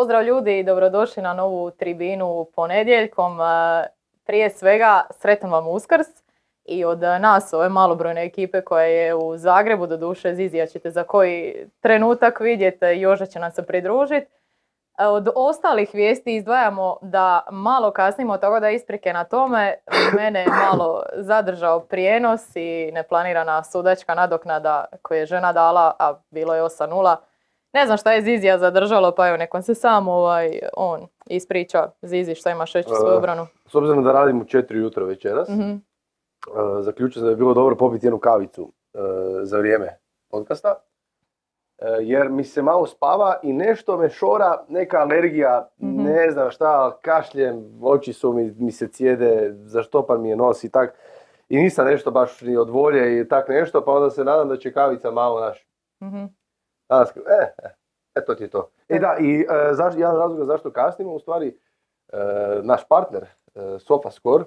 Pozdrav ljudi i dobrodošli na novu tribinu ponedjeljkom. E, Prije svega, sretan vam uskrs i od nas, ove malobrojne ekipe koja je u Zagrebu, do duše Zizija ćete za koji trenutak vidjeti, Joža će nam se pridružiti. E, Od ostalih vijesti izdvajamo da malo kasnimo toga da isprike na tome. Mene je malo zadržao prijenos i neplanirana sudačka nadoknada koju je žena dala, a bilo je 8-0. Ne znam šta je Zizija zadržalo, pa evo nekom se sam ovaj, on ispriča. Zizi šta imaš reći svoju E, obranu. S obzirom da radim u 4 jutro večeras, Mhm. e, zaključio sam da bi bilo dobro popiti jednu kavicu e, za vrijeme podcasta. Jer mi se malo spava i nešto me šora, neka alergija, Mhm. ne znam šta, kašljem, oči su mi, mi se cijede, zaštopan mi je nos i tak. I nisam nešto baš ni od volje i tak nešto, pa onda se nadam da će kavica malo naš. Mhm. Danas, e, e, e, ti je to. E da, i e, zaš, jedan razlog zašto kasnimo, u stvari, e, naš partner, e, SofaScore,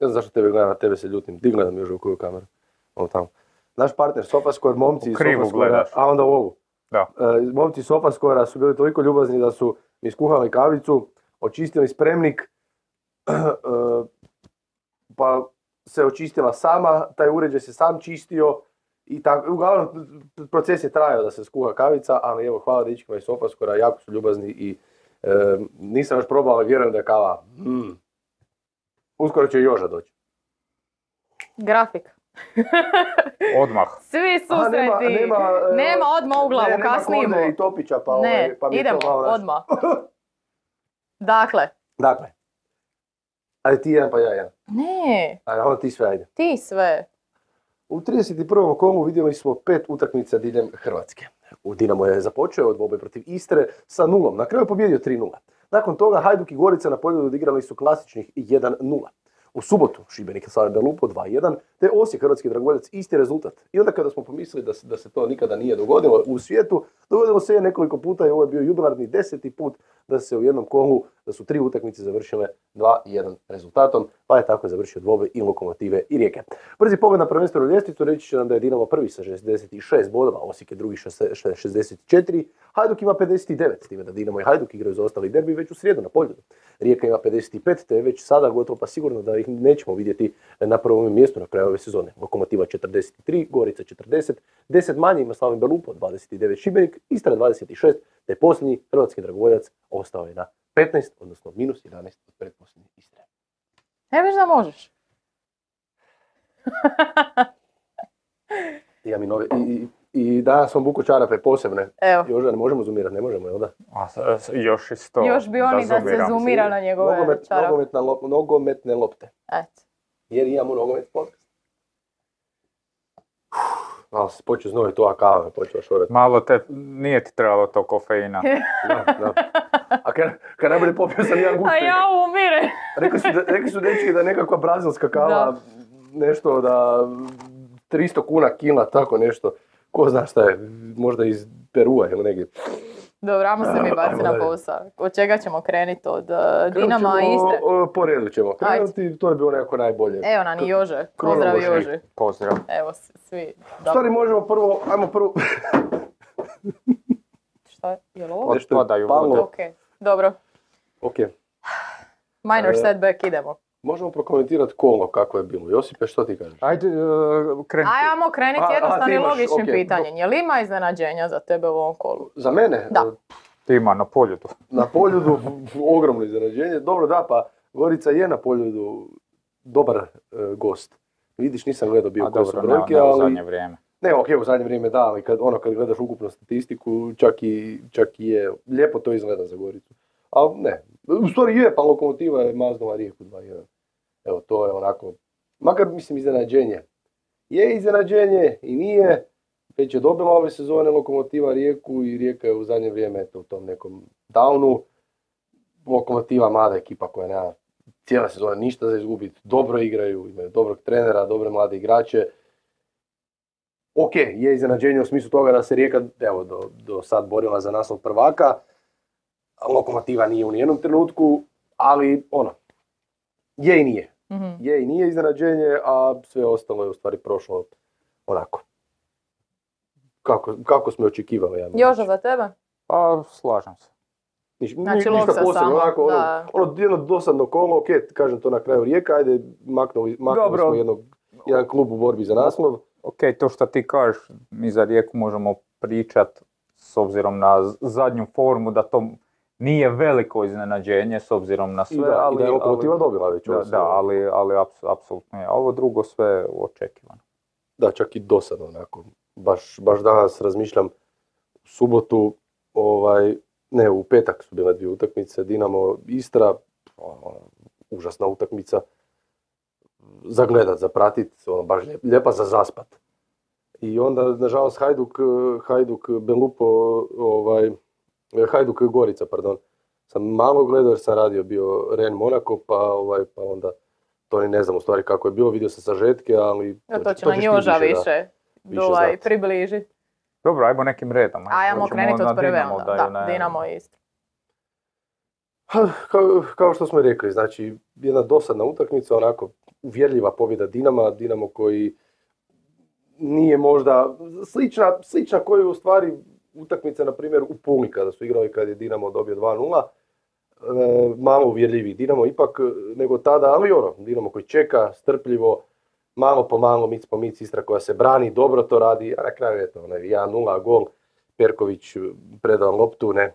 ne znam zašto tebe gledam, na tebe se ljutim, di gledam još u koju kameru, ono tamo. Naš partner SofaScore, momci iz SofaScore, a onda u ovu. Da. E, momci iz SofaScore su bili toliko ljubazni da su mi skuhali kavicu, očistili spremnik, pa se očistila sama, taj uređaj se sam čistio, i tako, uglavnom, proces je trajao da se skuha kavica, ali evo, hvala dečkima iz Sofaskora, jako su ljubazni i e, nisam još probao, ali vjerujem da je kava. Mm. Uskoro će Joža doći. Grafik. Odmah. Svi Aha, susreti. Nema, e, odmah u glavu, ne, nema kasnimo. I Topića, pa, ne, ovaj, pa mi idemo, to malo odmah. Dakle, Dakle, ajde ti jedan pa ja jedan. ne, Ajde, onda ti sve ajde. ti sve. U 31. kolu vidjeli smo pet utakmica diljem Hrvatske. U Dinamo je započeo od dvobe protiv Istre sa nulom. Na kraju je pobjedio 3-0. Nakon toga Hajduk i Gorica na polju odigrali su klasičnih 1-0. U subotu Šibenik je sada Lupo 2-1, te Osijek Hrvatski dragoljac isti rezultat. I onda kada smo pomislili da se, da se to nikada nije dogodilo u svijetu, dogodilo se je nekoliko puta i ovo je bio jubilarni deseti put da se u jednom kolu, da su tri utakmice završile 2-1 rezultatom, pa je tako završio dvobe i lokomotive i rijeke. Brzi pogled na prvenstvenu ljestvicu reći će nam da je Dinamo prvi sa 66 bodova, Osijek je drugi sa 64, Hajduk ima 59, s time da Dinamo i Hajduk igraju za ostali derbi već u srijedu na Poljudu. Rijeka ima 55, te je već sada gotovo pa sigurno da ih nećemo vidjeti na prvom mjestu na kraju ove sezone. Lokomotiva 43, Gorica 40, 10 manje ima Slavin Belupo, 29 Šibenik, Istra 26, te posljednji hrvatski dragovoljac ostao je na 15, odnosno minus 11 od pretposljednje Istre. Ne viš da možeš. Ja mi nove, i, i, i danas sam buko čarape posebne. Evo, ne možemo zoomirati, ne možemo, jel da? A, s- s- još i sto. još bi oni da se zoomiram. zoomira na njegove Nogomet, čarape. nogometna lop- nogometne lopte. Eto. Jer imamo nogomet podcast. Malo se počeo znovi tu, a kava me počela šorati. Malo te, nije ti trebalo to kofeina. Da, da. A kad, kad najbolje popio sam jedan A gušter. ja umire. Rekli su, da- rekli su dečki da je nekakva brazilska kava, Da. nešto da 300 kuna kila, tako nešto. Ko zna šta je, možda iz Perua ili negdje. Dobro, ajmo se mi baci na posao. Od čega ćemo krenuti? Od uh, Krenut Dinama i Istre? Po redu ćemo krenuti, to je bilo nekako najbolje. Evo nam i Jože. Pozdrav. Jože. Pozdrav. Evo svi. U stvari možemo prvo, ajmo prvo, Šta je? Je li ovo? nešto je vode. Ok, dobro. Ok, Minor E, setback, idemo. Možemo prokomentirati kolo kako je bilo. Josipe, što ti kažeš? Ajde, uh, kreni ti. Ajmo krenuti jednostavnim logičnim ok. pitanjem. Je li ima iznenađenja za tebe u ovom kolu? Za mene, Da. Ti ima na poljudu. na poljudu ogromno iznenađenje. Dobro da, pa Gorica je na poljudu dobar e, gost. Vidiš, nisam gledao bio koje su ne, brojke, ne u ali... zadnje vrijeme. Ne, ok, u zadnje vrijeme da, ali kad, ono, kad gledaš ukupnu statistiku, čak i, čak i je, lijepo to izgleda za Goricu. Ali ne, u stvari je, pa Lokomotiva je maznula Rijeku 2-1. Evo, to je onako, makar mislim iznenađenje. Je iznenađenje i nije, već je dobila ove sezone Lokomotiva Rijeku i Rijeka je u zadnje vrijeme eto, u tom nekom downu. Lokomotiva mlada ekipa koja nema cijela sezona ništa za izgubiti, dobro igraju, imaju dobrog trenera, dobre mlade igrače. Ok, je iznenađenje u smislu toga da se Rijeka evo, do, do sad borila za naslov prvaka, Lokomotiva nije u nijednom trenutku, ali ono, je i nije. Mhm. Je i nije iznenađenje, a sve ostalo je u stvari prošlo onako. Kako, kako smo očekivali, ja reći. za tebe? Pa, slažem se. Niš, ni- Znači, ništa posebno, samo, onako, ono, da. ono jedno dosadno kolo, ok, kažem to na kraju rijeka, ajde, maknuli, maknuli Dobro. smo jednog, jedan klub u borbi za naslov. Ok, to što ti kažeš, mi za Rijeku možemo pričat s obzirom na zadnju formu da to nije veliko iznenađenje s obzirom na I sve, da, ali, i da je lokomotiva ali- dobila već. da, sve. da, ali, ali aps- apsolutno je. A ovo drugo sve očekivano. Da, čak i dosadno onako. Baš, baš danas razmišljam u subotu, ovaj, ne, u petak su bile dvije utakmice, Dinamo Istra, ono, užasna utakmica. Za gledat, za pratit, ono, baš lijep- lijepa za zaspat. I onda, nažalost, Hajduk, Hajduk Belupo, ovaj, eh, Hajduk Gorica, pardon, sam malo gledao jer sam radio bio Ren Monako, pa, ovaj, pa onda to ni ne znam u stvari kako je bilo, vidio sam sažetke, ali... Ja, to će ćeš na ti njoža da. više, više ovaj, približiti. Dobro, ajmo nekim redom. Ajmo krenuti na od prve Dinamo, onda. je Da, ne- Dinamo i Istra. Ha, Kao, kao što smo i rekli, znači jedna dosadna utakmica, onako uvjerljiva pobjeda Dinama, Dinamo koji nije možda slična, slična koji je u stvari utakmica, na primjer, u Puli kada su igrali kad je Dinamo dobio 2-0. E, malo uvjerljiviji Dinamo ipak e, nego tada, ali ono, Dinamo koji čeka, strpljivo, malo po malo, mic po mic, Istra koja se brani, dobro to radi, a na kraju eto, onaj 1-0 gol, Perković predao loptu, ne,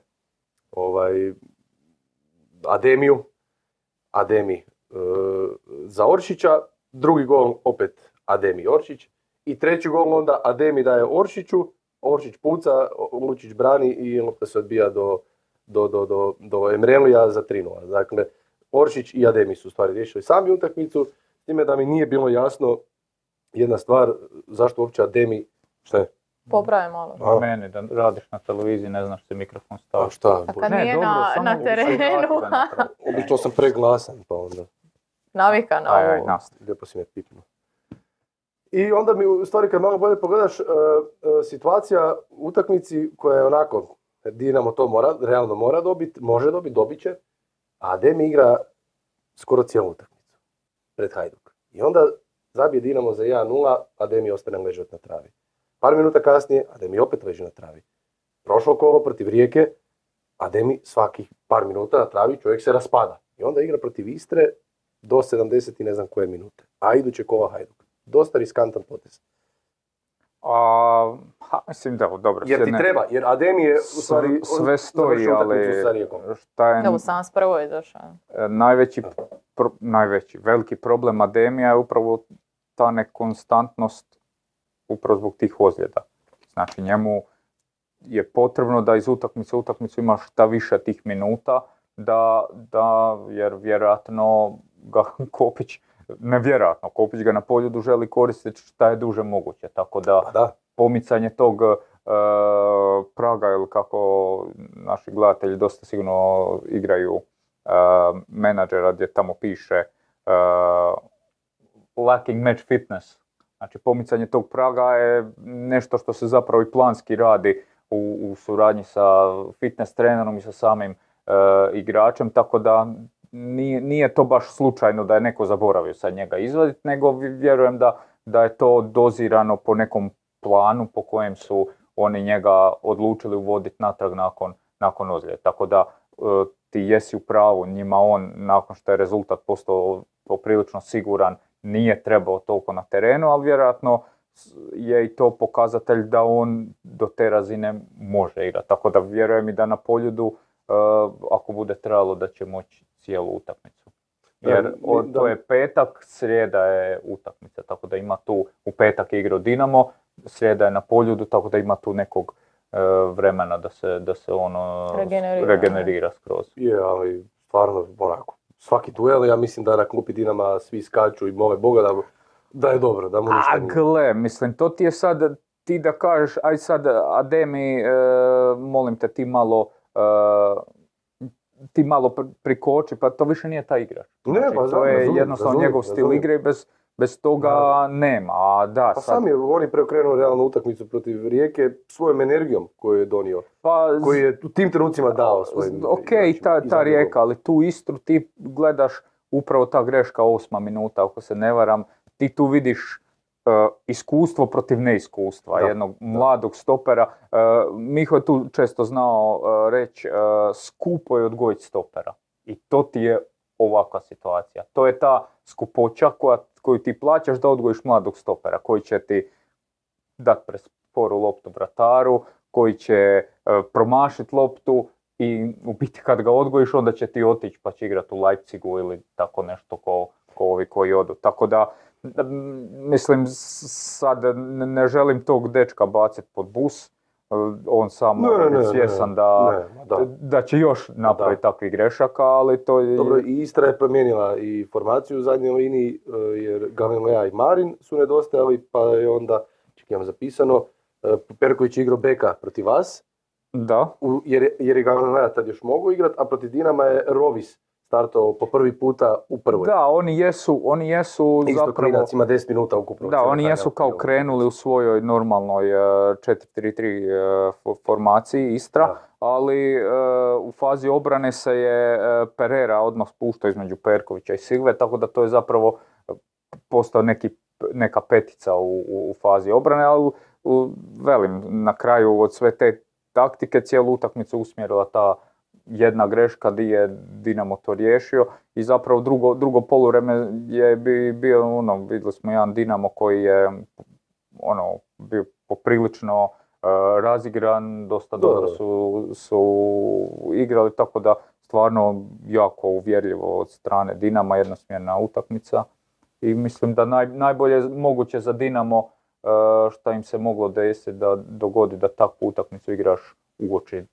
ovaj, Ademiju, Ademi e, za Oršića, drugi gol opet Ademi Oršić i treći gol onda Ademi daje Oršiću, Oršić puca, Lučić brani i lopta se odbija do, do, do, do, do Emrelija za 3-0. Dakle, Oršić i Ademi su stvari riješili sami utakmicu, s time da mi nije bilo jasno jedna stvar, zašto uopće Ademi, šta je? Popravi malo. A. Meni da radiš na televiziji, ne znaš se mikrofon A staviti. šta? A kad Ne, nije dobro, na, samo na terenu. Obično sam preglasan, pa onda... navika na Aj, aj, ovo. nastavi. Lijepo si me pipnuo. I onda mi u stvari kad malo bolje pogledaš, e, e, situacija u utakmici koja je onako, Dinamo to mora, realno mora dobiti, može dobiti, dobit će, a Ademi igra skoro cijelu utakmicu pred Hajduk. I onda zabije Dinamo za 1-0, Ademi ostane ležati na travi. Par minuta kasnije, Ademi opet leži na travi. Prošlo kolo protiv Rijeke, Ademi svakih par minuta na travi, čovjek se raspada. I onda igra protiv Istre do 70 i ne znam koje minute. A iduće kola Hajduk. Dosta riskantan potez. A, ha, mislim da, dobro. Jer ti ne- treba, jer Ademi je u stvari sve, stoji, ali šta je Evo, sam prvo izašao. e, najveći, pro- najveći, veliki problem Ademija je upravo ta nekonstantnost upravo zbog tih ozljeda. Znači njemu je potrebno da iz utakmice u utakmicu ima šta više tih minuta, da, da jer vjerojatno ga Kopić, ne vjerojatno, Kopić ga na poljudu želi koristiti šta je duže moguće, tako da Pa da, pomicanje tog e, praga ili kako naši gledatelji dosta sigurno igraju e, menadžera gdje tamo piše e, lacking match fitness. Znači pomicanje tog praga je nešto što se zapravo i planski radi u, u suradnji sa fitness trenerom i sa samim e, igračem, tako da nije, nije to baš slučajno da je neko zaboravio sad njega izvaditi, nego vjerujem da, da je to dozirano po nekom planu po kojem su oni njega odlučili uvoditi natrag nakon, nakon ozljede. Tako da e, ti jesi u pravu, njima on nakon što je rezultat postao poprilično siguran nije trebao toliko na terenu, ali vjerojatno je i to pokazatelj da on do te razine može igrati. Tako da vjerujem i da na poljudu e, ako bude trebalo da će moći cijelu utakmicu. Jer mi- o- da. to je petak, srijeda je utakmica, tako da ima tu, u petak je igrao Dinamo, srijeda je na poljudu, tako da ima tu nekog e, vremena da se, da se ono Regenerira, regenerira skroz. je, ali stvarno onako, svaki duel, ja mislim da na klupi Dinama svi skaču i mole Boga da, da je dobro, da mu ništa A gle, mislim, to ti je sad, ti da kažeš, aj sad, Ademi, e, molim te, ti malo, e, ti malo pr- prikoči, pa to više nije taj igrač. Ne, Znači, pa to znam, je razumijem, jednostavno razumijem, njegov stil igre i bez, bez toga Da. nema. A da, Pa sad, sam je oni preokrenuo realnu utakmicu protiv Rijeke svojom energijom koju je donio, pa, koji je u tim trenucima dao svojim Ok, igračima. ta, ta rijeka, ali tu Istru ti gledaš upravo ta greška osma minuta, ako se ne varam, ti tu vidiš iskustvo protiv neiskustva, Da, jednog mladog stopera. E, Miho je tu često znao e, reći, e, skupo je odgojiti stopera. I to ti je ovakva situacija. To je ta skupoća koja, koju ti plaćaš da odgojiš mladog stopera, koji će ti dati presporu loptu brataru, koji će e, promašiti loptu i u biti kad ga odgojiš onda će ti otići pa će igrati u Leipzigu ili tako nešto ko, ko ovi koji odu. Tako da, mislim, sad ne želim tog dečka baciti pod bus, e, on sam ne, svjestan da, da. da će još napraviti takvih grešaka, ali to je... Dobro, i Istra je promijenila i formaciju u zadnjoj liniji, e, jer Galilea i Marin su nedostajali, pa je onda, čekaj, imam zapisano, e, Perković igrao beka protiv vas, Da, u- jer, je- jer je Galilea tad još mogu igrati, a protiv Dinama je Rovis startao po prvi puta u prvoj. da, oni jesu, oni jesu Isto zapravo... klinac ima 10 minuta ukupno. Da, oni jesu kao krenuli u svojoj normalnoj e, 4-3-3 e, fo- formaciji Istra, Da. ali e, u fazi obrane se je e, Pereira odmah spuštao između Perkovića i Silve, tako da to je zapravo e, postao neki, neka petica u, u, u fazi obrane, ali u- velim, na kraju od sve te taktike cijelu utakmicu usmjerila ta jedna greška di je Dinamo to riješio i zapravo drugo, drugo polureme je bi, bio ono, vidjeli smo jedan Dinamo koji je ono, bio poprilično e, razigran, dosta dobro su, su igrali, tako da stvarno jako uvjerljivo od strane Dinama, jednosmjerna utakmica i mislim da naj, najbolje moguće za Dinamo e, šta im se moglo desiti da dogodi da takvu utakmicu igraš uoči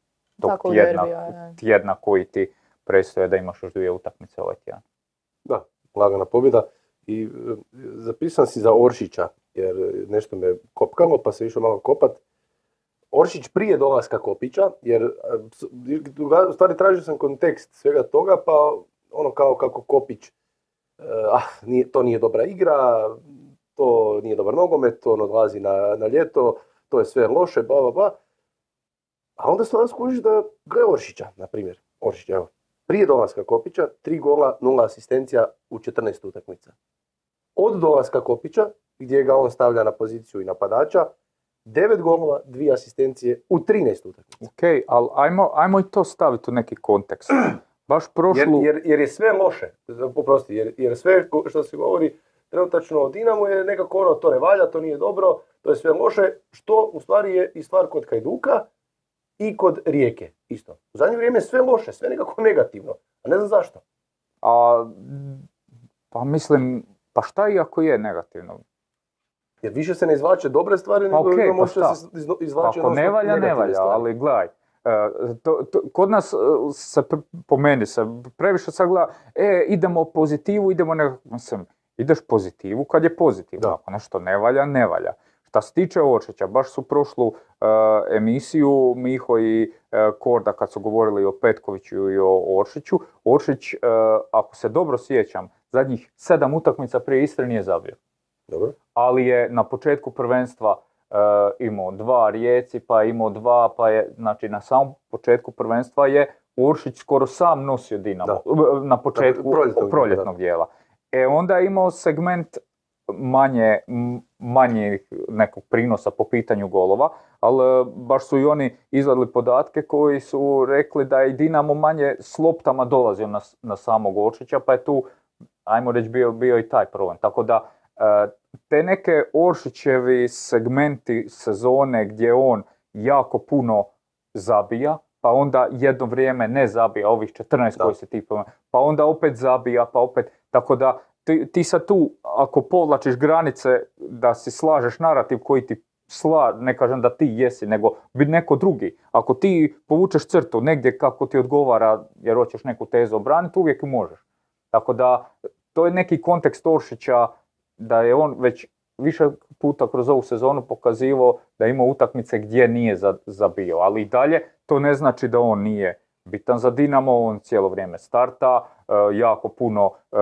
tog Tako tjedna, derbija, je. tjedna koji ti predstoje da imaš još dvije utakmice ovaj tjedan. Da, lagana pobjeda. I e, zapisan si za Oršića, jer nešto me kopkalo, pa se išao malo kopat. Oršić prije dolaska Kopića, jer e, u stvari tražio sam kontekst svega toga, pa ono kao kako Kopić, e, ah, nije, to nije dobra igra, to nije dobar nogomet, on odlazi na, na ljeto, to je sve loše, bla, bla, bla. A onda stvarno skužiš da gle Oršića, na primjer. Oršić, evo. Prije dolaska Kopića, tri gola, nula asistencija u 14 utakmica. Od dolaska Kopića, gdje ga on stavlja na poziciju i napadača, devet golova, dvije asistencije u 13 utakmica. Ok, ali ajmo, ajmo i to staviti u neki kontekst. Baš Jer, prošlu... jer, jer je sve loše, oprosti, jer, jer sve što se govori trenutačno o Dinamu je nekako ono, to ne valja, to nije dobro, to je sve loše, što u stvari je i stvar kod Hajduka i kod Rijeke isto. U zadnje vrijeme je sve loše, sve nekako negativno, a ne znam zašto. A, pa mislim, pa šta i ako je negativno? Jer više se ne izvlače dobre stvari, Pa nego okej, imamo pa se izvlače Ako ne valja, ne valja, stvari. ali gledaj, e, to, to- kod nas e, se, po meni se previše sad gleda, e, idemo pozitivu, idemo ne, mislim, ideš pozitivu kad je pozitivno, ako nešto ne valja, ne valja. Šta se tiče Oršića, baš su prošlu e, emisiju Miho i e, Korda kad su govorili o Petkoviću i o Oršiću, Oršić, e, ako se dobro sjećam, zadnjih sedam utakmica prije Istre nije zabio Dobro. ali je na početku prvenstva e, imao dva Rijeci, pa je imao dva, pa je, znači na samom početku prvenstva je Uršić skoro sam nosio Dinamo, e, na početku proljetnog proljetnog, dijela, da. dijela. E onda je imao segment manje, manje nekog prinosa po pitanju golova, ali e, baš su i oni izvadili podatke koji su rekli da je i Dinamo manje s loptama dolazio na, na samog Oršića, pa je tu, ajmo reći, bio, bio i taj problem. Tako da, e, te neke Oršićevi segmenti sezone gdje on jako puno zabija, pa onda jedno vrijeme ne zabija ovih 14 Da. koji se ti pomen- pa onda opet zabija, pa opet, tako da ti, ti sad tu, ako povlačiš granice da si slažeš narativ koji ti sla, ne kažem da ti jesi, nego bi neko drugi. Ako ti povučeš crtu negdje kako ti odgovara jer hoćeš neku tezu obraniti, uvijek možeš. Tako da, to je neki kontekst Oršića da je on već više puta kroz ovu sezonu pokazivao da ima utakmice gdje nije za- zabio, ali i dalje to ne znači da on nije bitan za Dinamo, on cijelo vrijeme starta, e, jako puno e,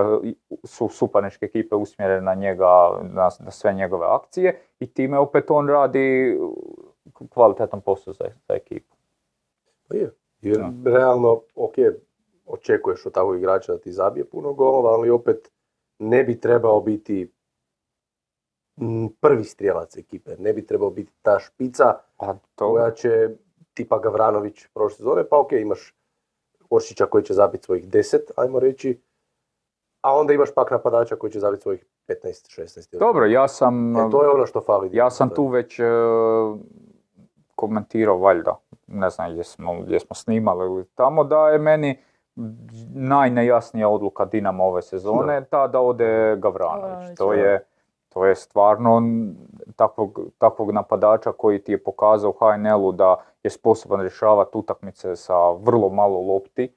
su suparničke ekipe usmjerene na njega, na, na sve njegove akcije i time opet on radi kvalitetan posao za, za ekipu. Pa je. Jer realno, ok, očekuješ od takvog igrača da ti zabije puno golova, ali opet ne bi trebao biti prvi strijelac ekipe. Ne bi trebao biti ta špica Pa to, koja će, tipa Gavranović prošle sezone, pa ok, imaš Oršića koji će zabiti svojih 10, ajmo reći, a onda imaš pak napadača koji će zabiti svojih 15-16. dobro, ja sam, E, to je ono što fali. ja sam tu već e, komentirao valjda, ne znam jesmo, jesmo snimali ili tamo, da je meni najnejasnija odluka Dinamo ove sezone ta da ode Gavranović. To da. je, to je stvarno takvog, takvog napadača koji ti je pokazao HNL-u da je sposoban rješavati utakmice sa vrlo malo lopti,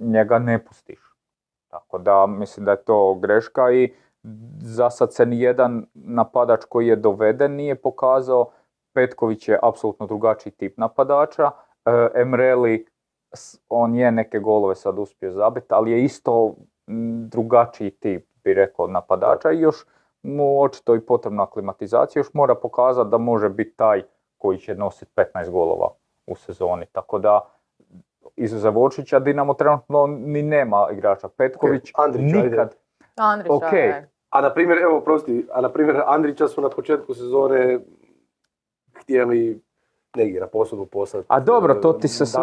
njega ne pustiš. Tako da mislim da je to greška i za sad se nijedan napadač koji je doveden nije pokazao. Petković je apsolutno drugačiji tip napadača. E, Emreli, on je neke golove sad uspio zabiti, ali je isto drugačiji tip, bi rekao, napadača i još mu očito i potrebna aklimatizacija, još mora pokazati da može biti taj koji će nositi 15 golova u sezoni. Tako da, izuzev Oršića, Dinamo trenutno ni nema igrača. Petković Andrić, ajde. nikad, Andrića, Ok. je. A na primjer, evo prosti, a na primjer Andrića su na početku sezone htjeli negdje na posudbu poslati. A dobro, to ti se sve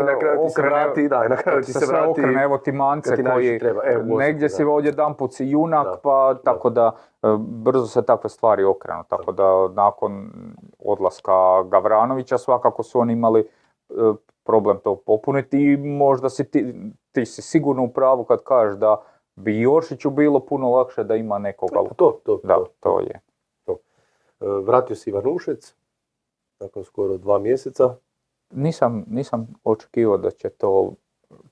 I na kraju ti se vrati, da, i na kraju to ti se vrati. okrene, evo ti mance ti koji treba. E, u Osijeku, negdje da. si odjedan put si junak, Da. pa tako da e, brzo se takve stvari okrenu. Tako da nakon odlaska Gavranovića svakako su oni imali e, problem to popuniti i možda si ti, ti si sigurno u pravu kad kažeš da bi Joršiću bilo puno lakše da ima nekoga. Pa To, to, Da, to. to je. E, Vratio se Ivanušec, nakon skoro dva mjeseca. Nisam, nisam očekivao da će to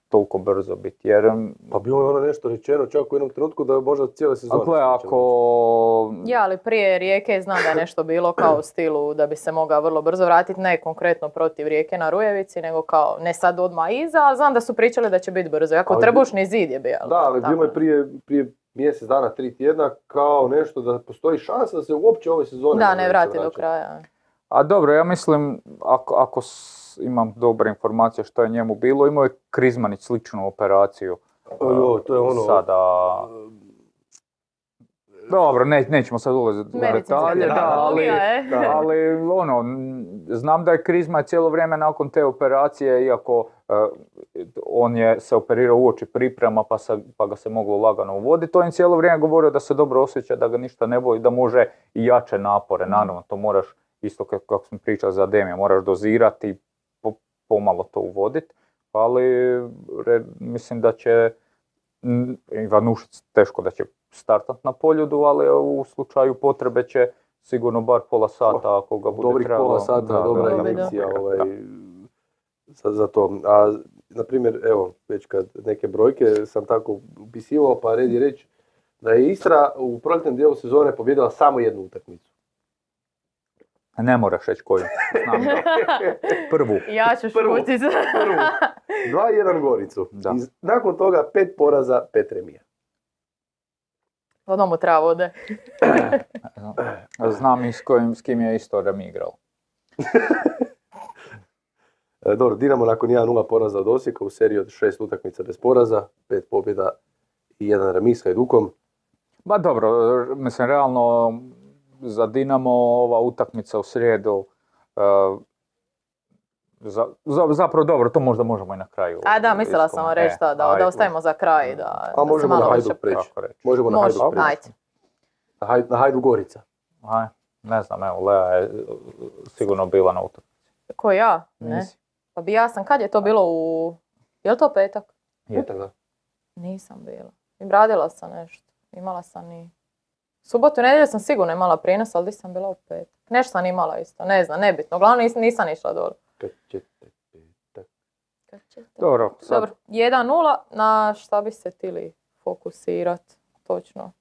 toliko brzo biti, jer Pa bilo je ono nešto rečeno čak u jednom trenutku da je možda cijele sezone. A gle, neće ako... Ja, ali prije Rijeke znam da je nešto bilo kao u stilu da bi se mogao vrlo brzo vratiti, ne konkretno protiv Rijeke na Rujevici, nego kao ne sad odmah iza, ali znam da su pričali da će biti brzo. Ako Ali- trbušni zid je bio. Da, ali tako. bilo je prije, prije mjesec dana, tri tjedna, kao nešto da postoji šansa da se uopće ove sezone Da, ne vrati do kraja. A dobro, ja mislim, ako, ako s- imam dobre informacije što je njemu bilo, imao je Krizmanić sličnu operaciju. O, jo, to je ono... Sada... Dobro, ne, nećemo sad ulaziti u detalje, da, ali, terminologija, e. da. ali ono, znam da je Krizma cijelo vrijeme nakon te operacije, iako e, on je se operirao uoči priprema pa, se, pa ga se moglo lagano uvoditi, on je cijelo vrijeme govorio da se dobro osjeća, da ga ništa ne boli, da može i jače napore, naravno to moraš, isto kako, kako smo pričali za Demija, moraš dozirati i po- pomalo to uvoditi, ali re- mislim da će Ivanušić teško da će startat na poljudu, ali u slučaju potrebe će sigurno bar pola sata ako ga bude Dobrih trebalo. pola sata, Da, dobra da, emisija Da. ovaj, za, za to. A, na primjer, evo, već kad neke brojke sam tako upisivao, pa red je reći da je Istra u proljetnom dijelu sezone pobjedila samo jednu utakmicu. Ne moraš reći koju. Znam da. Prvu. Ja ću Prvu. šutit. Prvu. 2-1 Goricu. Da. I nakon toga pet poraza, pet remija. Odmah mu treba vode. Znam i s, kojim, s kim je isto Remi igrao. E, dobro, Dinamo nakon 1-0 poraza od Osijeka u seriji od šest utakmica bez poraza, pet pobjeda i jedan remis s Hajdukom. Ba dobro, mislim, realno za Dinamo ova utakmica u srijedu e, za, za- zapravo dobro, to možda možemo i na kraju. A da, mislila sam vam reći E, da, da, ostavimo za kraj. Da, A da se možemo na malo. Hajduk preći. Možemo na Može, Hajduk preći. ajde. Na, Haj, na Hajduk Gorica. Aj, ne znam, evo, Lea je e, sigurno bila na utakmici. Ko ja? Ne. Nisi? Pa bi ja sam, kad je to bilo u... Je li to petak? Je. Petak, da. Nisam bila. I radila sam nešto. Imala sam i... Subotu i nedjelju sam sigurno imala prijenos, ali di sam bila u petak. Nešto sam imala isto, ne znam, nebitno. Uglavnom nisam, nisam išla dole. Dobro, sad, Dobro, 1-0, na šta bi se tili fokusirat, točno.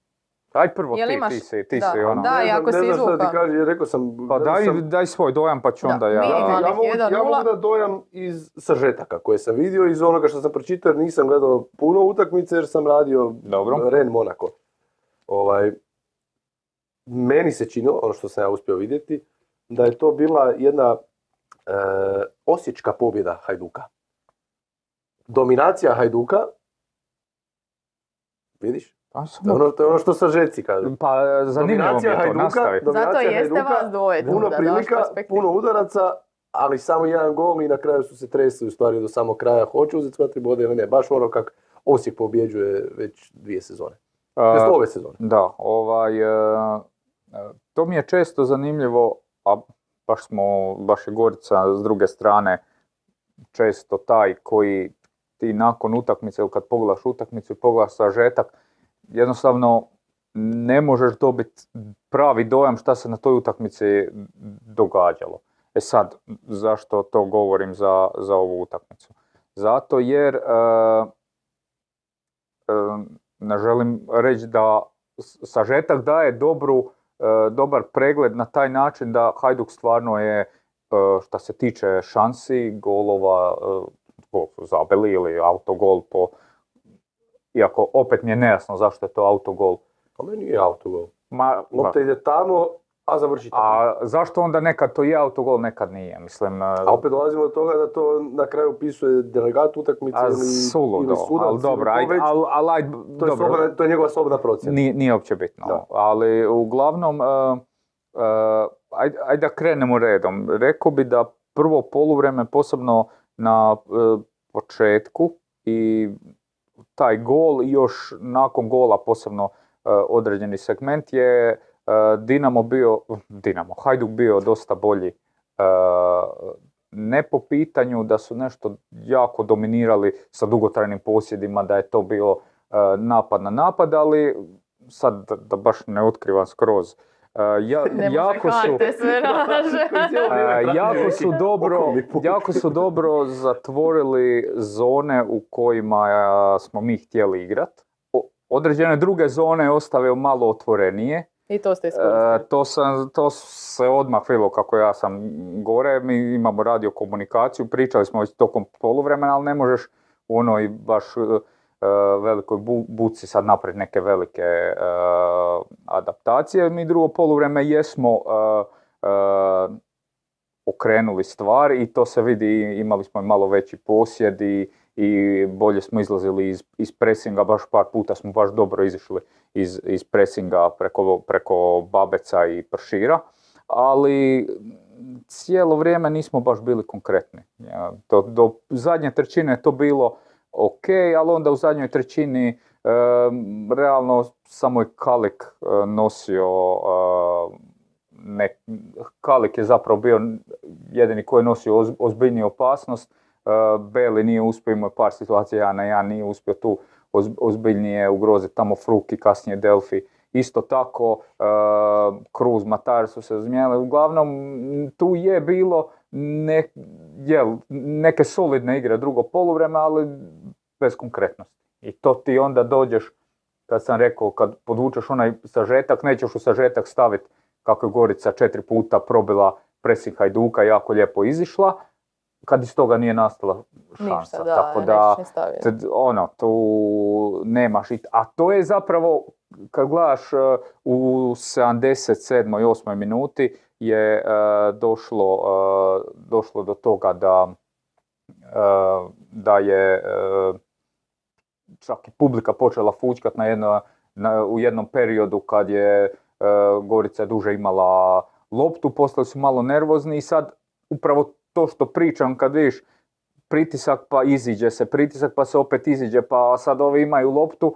aj prvo Jel ti, imaš- ti si, ti da, si ono. da. Ne ako ne si izvukao. ti kaže, rekao sam... Pa daj, sam- daj svoj dojam pa ću Da, onda ja. Ja, ja, mogu, ja 1:0. mogu da dojam iz sažetaka koje sam vidio, iz onoga što sam pročitao jer nisam gledao puno utakmice jer sam radio Dobro. Ren Monaco. Ovaj, meni se činilo, ono što sam ja uspio vidjeti, da je to bila jedna e, osječka pobjeda Hajduka. Dominacija Hajduka, Vidiš? Pa, je samo- ono, to je ono što sažeci kažu. pa zanimljivo mi Dominacija je to, Hajduka, nastavi. Zato jeste Hajduka, vas dvoje tu, Puno da prilika, puno udaraca, ali samo jedan gol i na kraju su se tresli u stvari do samog kraja. Hoće uzeti sva tri boda ili ne? Baš ono kak Osijek pobjeđuje već dvije sezone. Tj. ove sezone. Da, ovaj, e, to mi je često zanimljivo, a baš smo, baš je Gorica s druge strane često taj koji ti nakon utakmice ili kad pogledaš utakmicu i pogledaš sažetak, jednostavno ne možeš dobiti pravi dojam šta se na toj utakmici događalo. E sad, zašto to govorim za, za ovu utakmicu? Zato jer e, e, ne želim reći da sažetak daje dobru, e, dobar pregled na taj način da Hajduk stvarno je, e, šta se tiče šansi, golova, e, gol su zabili ili autogol po, iako opet mi je nejasno zašto je to autogol. A meni nije autogol. Ma, Lopta ide tamo, a završi tamo. a zašto onda nekad to je autogol, nekad nije? Mislim, e, A opet dolazimo do toga da to na kraju pisuje delegat utakmice a ili, suludo, ili sudac. ali ili dobro, to već. al, al, to, je slobodna- to je njegova slobodna procjena. Nije, nije uopće bitno. Da. Ali uglavnom, uh, uh, ajde, ajde da krenemo redom. Rekao bi da prvo poluvreme, posebno na uh, početku i taj gol još nakon gola posebno određeni segment je uh, Dinamo bio, Dinamo, Hajduk bio dosta bolji uh, ne po pitanju da su nešto jako dominirali sa dugotrajnim posjedima, da je to bilo uh, napad na napad, ali sad da, da baš ne otkrivam skroz. Uh, ja, jako su. E, jako su dobro, jako su dobro zatvorili zone u kojima smo mi htjeli igrat. O- Određene druge zone ostavio malo otvorenije. I to ste E, iskoristili. to, sam, to se odmah vidjelo kako ja sam gore, mi imamo radio komunikaciju, pričali smo već tokom poluvremena, ali ne možeš u onoj baš e, e, velikoj bu- buci sad napraviti neke velike e, adaptacije. Mi drugo poluvreme jesmo e, e, okrenuli stvar i to se vidi, imali smo i malo veći posjed i, i bolje smo izlazili iz, iz presinga, baš par puta smo baš dobro izišli iz, iz presinga preko, preko Babeca i Pršira, ali cijelo vrijeme nismo baš bili konkretni. Ja, Do, do zadnje trećine je to bilo ok, ali onda u zadnjoj trećini e, realno samo je Kalik e, nosio e, ne, Kalik je zapravo bio jedini koji je nosio oz- ozbiljniju opasnost. E, Beli nije uspio, imao par situacija, ja na ja nije uspio tu oz- ozbiljnije ugroziti tamo Fruki, kasnije Delfi. Isto tako, e, Cruz, Matar su se zmijenili. Uglavnom, tu je bilo ne, jel, neke solidne igre drugo poluvreme, ali bez konkretnosti. I to ti onda dođeš, kad sam rekao, kad podvučeš onaj sažetak, nećeš u sažetak staviti kako je Gorica četiri puta probila presing Hajduka, jako lijepo izišla, kad iz toga nije nastala šansa. Ništa, da, Tako da, ono, tu nemaš, a to je zapravo, kad gledaš e, u 77. i 8. minuti je e, došlo, e, došlo do toga da, da je čak i publika počela fućkat na jedno, na, u jednom periodu kad je Gorica duže imala loptu, postali su malo nervozni i sad upravo to što pričam kad vidiš pritisak pa iziđe se, pritisak pa se opet iziđe, pa sad ovi imaju loptu,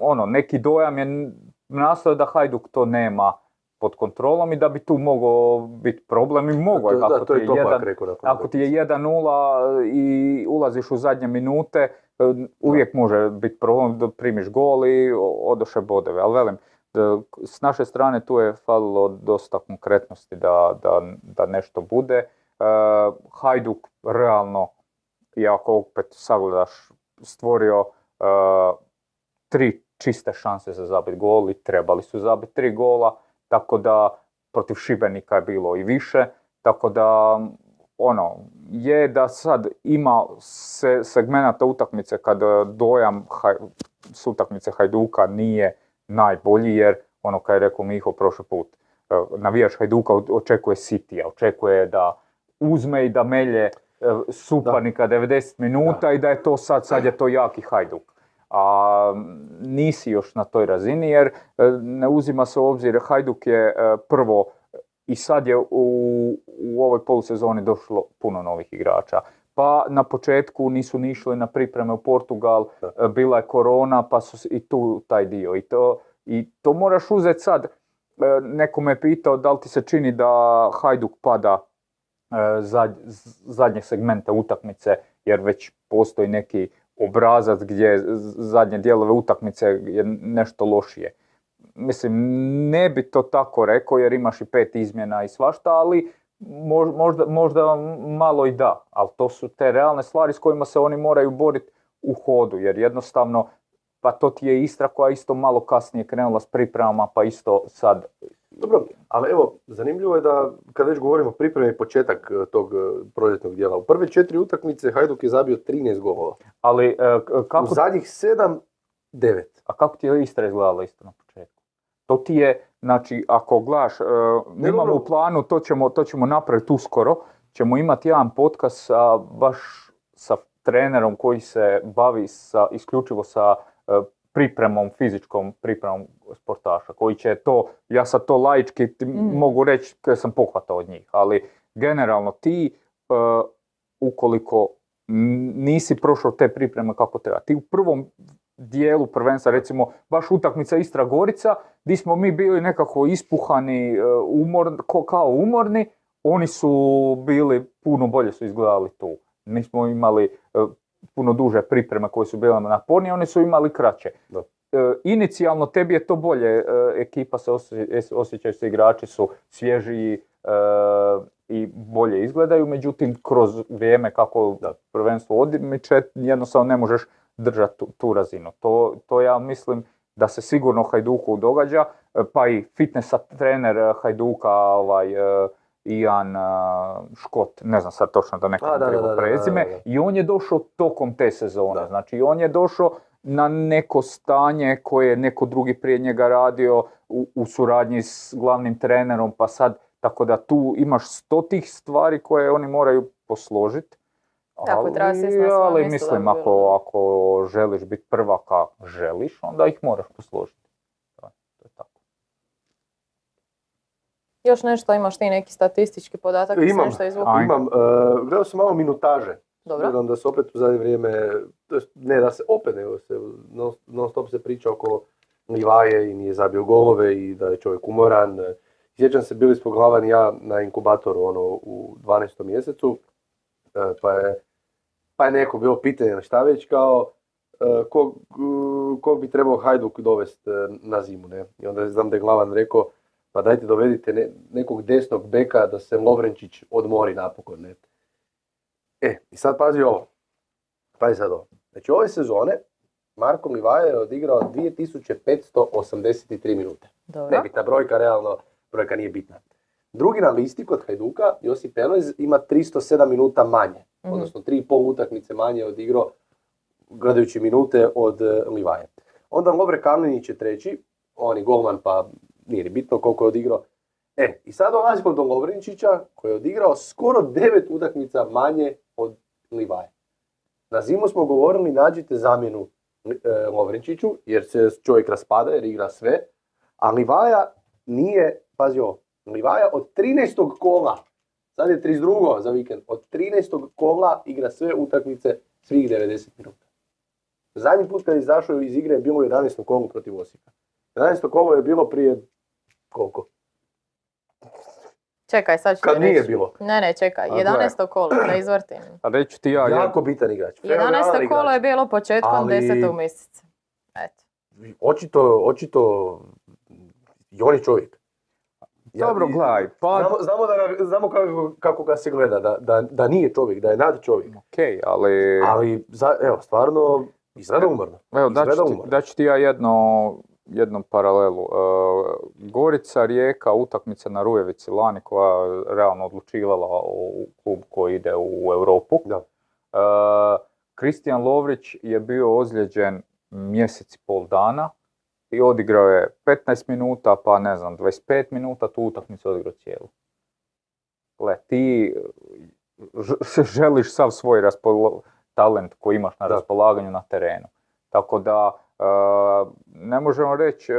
ono, neki dojam je nastao da Hajduk to nema pod kontrolom i da bi tu mogao biti problem i mogao je To- da, kako to ti je je Topak jedan, rekao nakon ako ti je 1-0 i ulaziš u zadnje minute, e, uvijek može biti problem da primiš gol i odoše bodove. Ali velim, da s naše strane tu je falilo dosta konkretnosti da, da, da nešto bude. E, Hajduk realno, i opet sagledaš, stvorio e, tri čiste šanse za zabit gol i trebali su zabiti tri gola, tako da protiv Šibenika je bilo i više, tako da ono, je da sad ima se, segmenata utakmice kad e, dojam haj, s utakmice Hajduka nije najbolji jer ono kad je rekao Miho prošli put, navijač Hajduka očekuje Citya, očekuje da uzme i da melje e, suparnika 90 minuta i da je to sad, sad je to jaki Hajduk. a nisi još na toj razini jer e, ne uzima se u obzir Hajduk je e, prvo i sad je u, u ovoj polusezoni došlo puno novih igrača. Pa na početku nisu ni išli na pripreme u Portugal, Da. bila je korona pa su i tu taj dio. I to, i to moraš uzeti sad. Neko me pitao da li ti se čini da Hajduk pada e, zad- z- zadnje segmente utakmice jer već postoji neki obrazac gdje zadnje dijelove utakmice je nešto lošije. Mislim, ne bi to tako rekao jer imaš i pet izmjena i svašta, ali mož- možda, možda malo i da. Ali to su te realne stvari s kojima se oni moraju boriti u hodu jer jednostavno pa to ti je Istra koja isto malo kasnije krenula s pripremama pa isto sad Dobro, ali evo, zanimljivo je da kad već govorimo o pripremi početak e, tog e, proljetnog dijela, u prve četiri utakmice Hajduk je zabio 13 golova. Ali e, k- U kako, zadnjih 7, 9. a kako ti je Istra izgledala isto na početku? To ti je, znači, ako gledaš, Ne, imamo u planu, to ćemo, to ćemo napraviti uskoro, ćemo imati jedan podcast sa, baš sa trenerom koji se bavi sa, isključivo sa pripremom, fizičkom pripremom sportaša, koji će to, ja sad to laički ti Mm. mogu reći kad sam pohvatao od njih, ali generalno ti, e, ukoliko nisi prošao te pripreme kako treba, ti u prvom dijelu prvenstva, recimo baš utakmica Istra Gorica, gdje smo mi bili nekako ispuhani, e, umor, ko- kao umorni, oni su bili, puno bolje su izgledali tu. Mi smo imali e, puno duže pripreme koje su bile napornije, oni su imali kraće. Da. E, inicijalno tebi je to bolje, e, ekipa se osjeća, osjećaju se, igrači su svježiji e, i bolje izgledaju, međutim kroz vrijeme kako Da. prvenstvo odmiče, jednostavno ne možeš držati tu, tu razinu. To, to ja mislim da se sigurno Hajduku događa, e, pa i fitness trener e, Hajduka, ovaj, e, Ian e, Škot, ne znam sad točno da neko prezime, i on je došao tokom te sezone, Da. znači on je došao na neko stanje koje je neko drugi prije njega radio u, u suradnji s glavnim trenerom, pa sad, tako da tu imaš sto tih stvari koje oni moraju posložiti. Tako, ali mjesto mislim, da ako, ako želiš biti prvaka, želiš, onda ih moraš posložiti. Je- to je tako. Još nešto, imaš ti neki statistički podatak? da Imam. Nešto. Imam, e, gledao sam malo minutaže. Dobro. Da se opet u zadnje vrijeme, to jest ne da se opet, nego se non, non stop se priča oko Livaje i nije zabio golove i da je čovjek umoran. E, Sjećam se, bili smo glavan ja na inkubatoru ono, u 12. mjesecu, e, pa je, pa je neko bilo pitanje šta već kao e, kog, e, kog bi trebao Hajduk dovesti na zimu. Ne? I onda znam da je glavan rekao pa dajte dovedite ne- nekog desnog beka da se Lovrenčić odmori napokon. Ne? E, i sad pazi ovo. Pazi sad ovo. Znači ove sezone Marko Livaja je odigrao 2583 minute. Dobro. Nebitna brojka, realno brojka nije bitna. Drugi na listi kod Hajduka, Josip Penojz, ima 307 minuta manje. Mhm. Odnosno 3,5 utakmice manje je odigrao gledajući minute od e, Livaje. Onda Lovre Kamljenić je treći, on je golman pa nije ni bitno koliko je odigrao. E, i sad dolazimo do Lovrenčića koji je odigrao skoro 9 utakmica manje od Livaje. Na zimu smo govorili nađite zamjenu e, Lovrenčiću jer se čovjek raspada jer igra sve, a Livaja nije, pazi ovo, Livaja od 13. kola, sad je 32. za vikend, od 13. kola igra sve utakmice svih 90 minuta. Zadnji put kad je izašao iz igre je bilo u 11. kolu protiv Osijeka. 11. kolo je bilo prije koliko? Čekaj, sad ću Kad ti nije reći. bilo. Ne, ne, čekaj. A gle. 11. kolo, da izvrtim. A reći ti ja, ja Jako bitan igrač. fenomenalan 11. kolo je bilo početkom Ali- 10. mjeseca. Eto. Očito, očito, i on je čovjek. Ja- Dobro, gledaj, pa Znamo, znamo, da znamo kako, kako ga se gleda, da, da, da nije čovjek, da je nad čovjek. ok, ali... Ali, za, evo, stvarno, izgleda umorno. Evo, daću ti, daću ti ja jedno, jednu paralelu. E, Gorica, Rijeka, utakmica na Rujevici lani koja je realno odlučivala u klub koji ide u Europu. Da. E, Kristijan Lovrić je bio ozlijeđen mjesec i pol dana i odigrao je 15 minuta, pa ne znam, 25 minuta, tu utakmicu odigrao cijelu. Gle, ti ž- želiš sav svoj raspolo- talent koji imaš na Da. raspolaganju na terenu. Tako da e, ne možemo reći, e,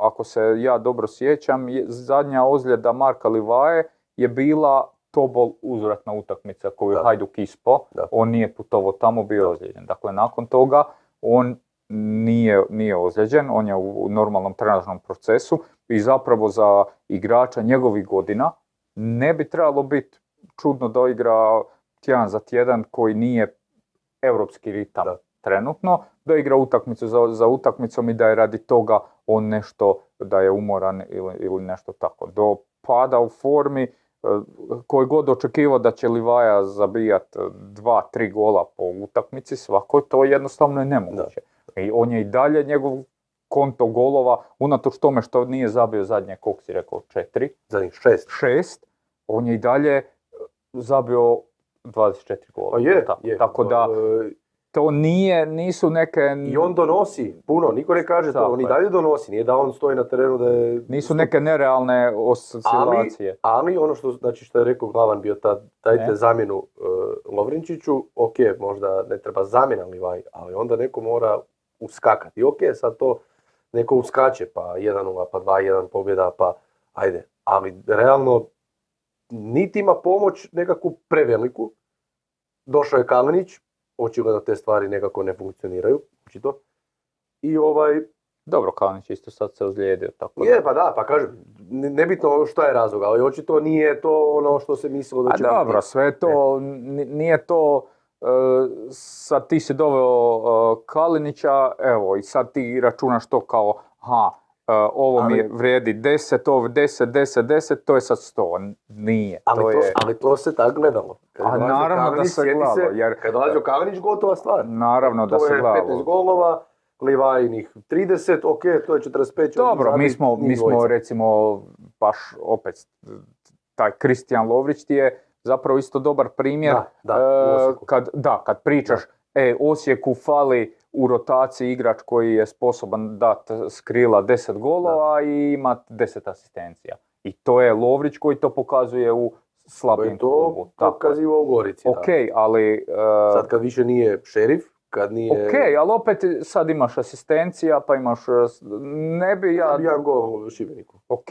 ako se ja dobro sjećam, je- zadnja ozljeda Marka Livaje je bila Tobol uzvratna utakmica koju je. Hajduk ispo. Da. On nije putovao tamo, bio je ozlijeđen. Dakle, nakon toga on nije, nije ozlijeđen, on je u, u normalnom trenažnom procesu i zapravo za igrača njegovih godina ne bi trebalo biti čudno da igra tjedan za tjedan koji nije europski ritam Da. Trenutno, da igra utakmicu za, za utakmicom i da je radi toga on nešto, da je umoran ili, ili nešto tako. Do pada u formi, e, koji god očekivao da će Livaja zabijat dva, tri gola po utakmici svakoj, to jednostavno je nemoguće. I on je i dalje njegov konto golova, unatoč tome što nije zabio zadnje, koliko si rekao, četiri, Zadnjih šest. šest, on je i dalje e, zabio 24 gola. Je, tako, je. tako da E, to nije, nisu neke... I on donosi puno, niko ne kaže to, on i je. dalje donosi, nije da on stoji na terenu da je... Nisu neke nerealne oscilacije. Ali ono što, znači što je rekao Glavan bio tad, dajte Ne. zamjenu uh, Lovrinčiću, ok, možda ne treba zamjena Livaj, ali onda neko mora uskakati. Ok, sad to neko uskače, pa 1-0, pa 2-1 pobjeda, pa ajde. Ali realno, niti ima pomoć nekakvu preveliku. Došao je Kalinić, očigledno te stvari nekako ne funkcioniraju, očito. I ovaj, Dobro, Kalinić isto sad se ozlijedio, tako je, pa da, pa kažem, ne- nebitno šta je razlog, ali očito nije to ono što se mislilo da A će dobro, biti. sve to, ni- nije to, e, sad ti si doveo e, Kalinića, evo, i sad ti računaš to kao, ha, e, ovo mi Ali- je vrijedi 10, ovo 10, 10, 10, to je sad 100. N- Nije, Ali to to, je... ali to se tako gledalo. Kad je A naravno da Kalinić, se gledalo, jer- Kad je dolazio Kalinić, gotova stvar. Naravno da to se je gledalo. 15 golova, Livajinih 30, ok, to je 45. će Dobro, mi smo, mi smo dvojica. recimo baš opet taj Kristijan Lovrić ti je zapravo isto dobar primjer Da, da, u Osijeku. kad, da, kad pričaš e, Osijeku fali u rotaciji igrač koji je sposoban dat s krila 10 golova i ima 10 asistencija. I to je Lovrić koji to pokazuje u To slabim to klubu. Tako je. pokazivao u Gorici. da. Ok, ali... e, Sad kad više nije šerif, kad nije... Ok, ali opet sad imaš asistencija, pa imaš... e, Ne bi ja... Jedan gol u Šibeniku. Ok,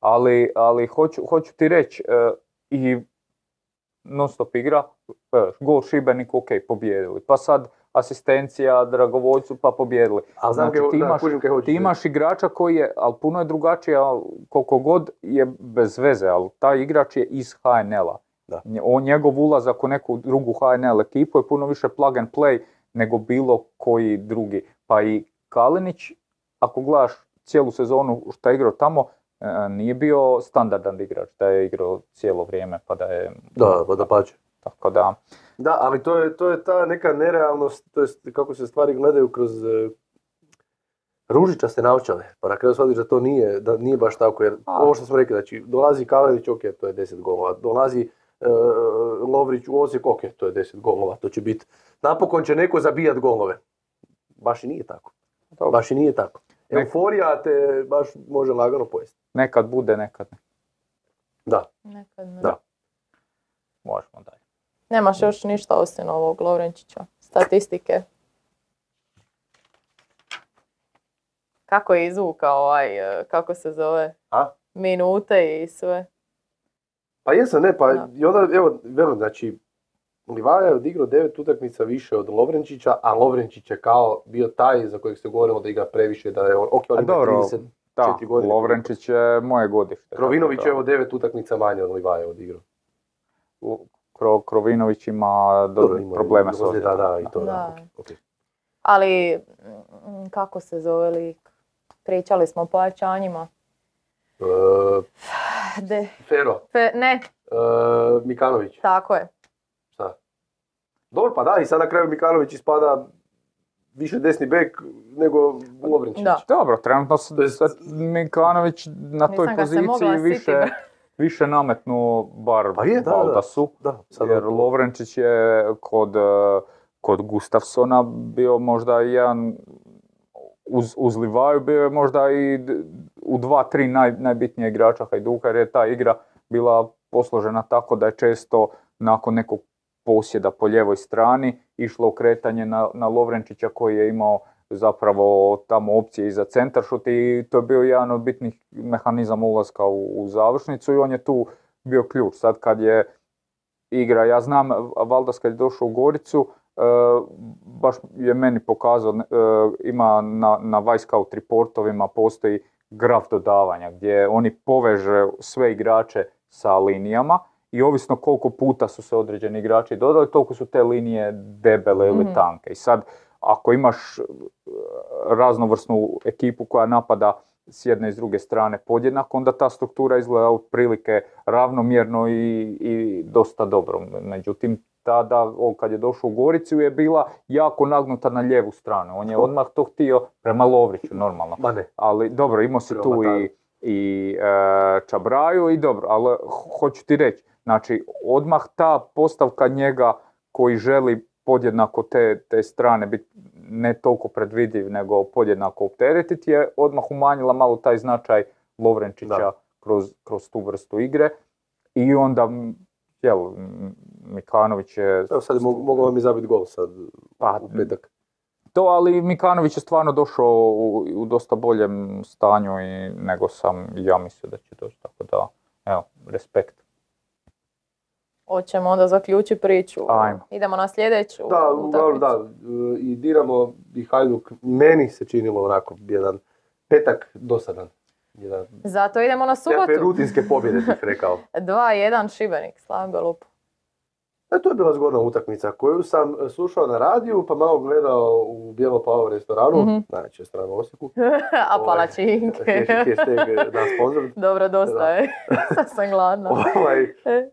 ali, ali hoću, hoću ti reći, e, i non stop igra, gol Šibenik, ok, pobjedili. Pa sad asistencija Dragovoljcu, pa pobjedili. A Znači, ti imaš- Ti imaš igrača koji je, ali puno je drugačije, koliko god je bez veze, ali taj igrač je iz HNL-a. Da. On, njegov ulazak u neku drugu HNL ekipu je puno više plug and play nego bilo koji drugi. Pa i Kalinić, ako gledaš cijelu sezonu što je igrao tamo, e, nije bio standardan igrač, da je igrao cijelo vrijeme, pa da je... Da, pa da pače. Tako da, Da, ali to je, to je ta neka nerealnost, to jest kako se stvari gledaju kroz e, ružičaste naočale. Pa na kraju shvatiš da to nije, da nije baš tako, jer A. ovo što smo rekli, znači dolazi Kalenić, ok, to je 10 golova, dolazi e, Lovrić u Osijek, ok, to je 10 golova, to će biti, napokon će neko zabijat golove. Baš i nije tako. Dobro. Baš i nije tako. Euforija te baš može lagano pojesti. nekad bude, nekad ne. Da, Nekad ne. Da. Možemo dalje. Nemaš još ništa osim ovog Lovrenčića? Statistike? Kako je izvukao ovaj, e, kako se zove? A? Minute i sve. Pa jesam, ne, pa Da. i onda, evo, velim, znači, Livaja je odigrao devet utakmica više od Lovrenčića, a Lovrenčić je kao bio taj za kojeg se govorilo da igra previše, da je on, ok, on ima dobro, 30, Da, Četiri godine. Lovrenčić je moje godište. Krovinović je evo devet utakmica manje od Livaja odigrao. Kro, Krovinović ima do, Dobro, problema s ozljeda, ozljedama. Da, i to, da, Da. ok, ok. Ali, mm, kako se zove lik? Pričali smo o pojačanjima. E, De, Fero, fe- ne, e, Mikanović, tako je. šta? Dobro, pa da, i sad na kraju Mikanović ispada više desni bek nego Lovrenčić. Da. Dobro, trenutno se Mikanović na toj Nisam se poziciji više. Više nametnuo bar Pa je, da, da. Valdasu. Da, sad Jer Lovrenčić je kod, eh, kod Gustafsona bio možda jedan uz, uz Livaju bio je možda i u dva, tri naj, najbitnije igrača Hajduka jer je ta igra bila posložena tako da je često nakon nekog posjeda po ljevoj strani išlo okretanje na, na Lovrenčića koji je imao zapravo tamo opcije i za centaršut i to je bio jedan od bitnih mehanizama ulaska u, u završnicu i on je tu bio ključ. Sad kad je igra, ja znam Valdas kad je došao u Goricu, e, baš je meni pokazao, e, ima na, na Vicecout reportovima postoji graf dodavanja gdje oni poveže sve igrače sa linijama i ovisno koliko puta su se određeni igrači dodali, toliko su te linije debele ili Mhm. tanke. I sad, ako imaš e, raznovrsnu ekipu koja napada s jedne i s druge strane podjednako, onda ta struktura izgleda otprilike ravnomjerno i, i dosta dobro. Međutim, tada, on kad je došao u Goricu, je bila jako nagnuta na lijevu stranu. On je odmah to htio prema Lovriću, normalno. Ma ne. Ali dobro, imao si tu i, i e, Čabraju i dobro, ali ho- hoću ti reći, znači odmah ta postavka njega koji želi podjednako te, te strane biti ne toliko predvidiv nego podjednako opteretiti je odmah umanjila malo taj značaj Lovrenčića Da. kroz, kroz tu vrstu igre i onda jel, Mikanović je Evo sad je mo- mogao vam i zabiti gol sad Pa, u petak. to, ali Mikanović je stvarno došao u, u dosta boljem stanju i nego sam ja mislio da će doći, tako da, evo, respekt. Hoćemo onda zaključiti priču. Ajmo. Idemo na sljedeću Da, utakmicu. da, i Dinamo i Hajduk, meni se činilo onako jedan petak dosadan. Jedan, Zato idemo na subotu. rutinske pobjede bih rekao. 2-1 Šibenik, Slaven Belup. E, to je bila zgodna utakmica koju sam slušao na radiju, pa malo gledao u Bijelo Pavo restoranu, Mhm. najveće strano u Osijeku. A Ovaj, palačinke. Hashtag, sponsor. Dobro, dosta Da. je. Sad sam gladna. Ovaj, E.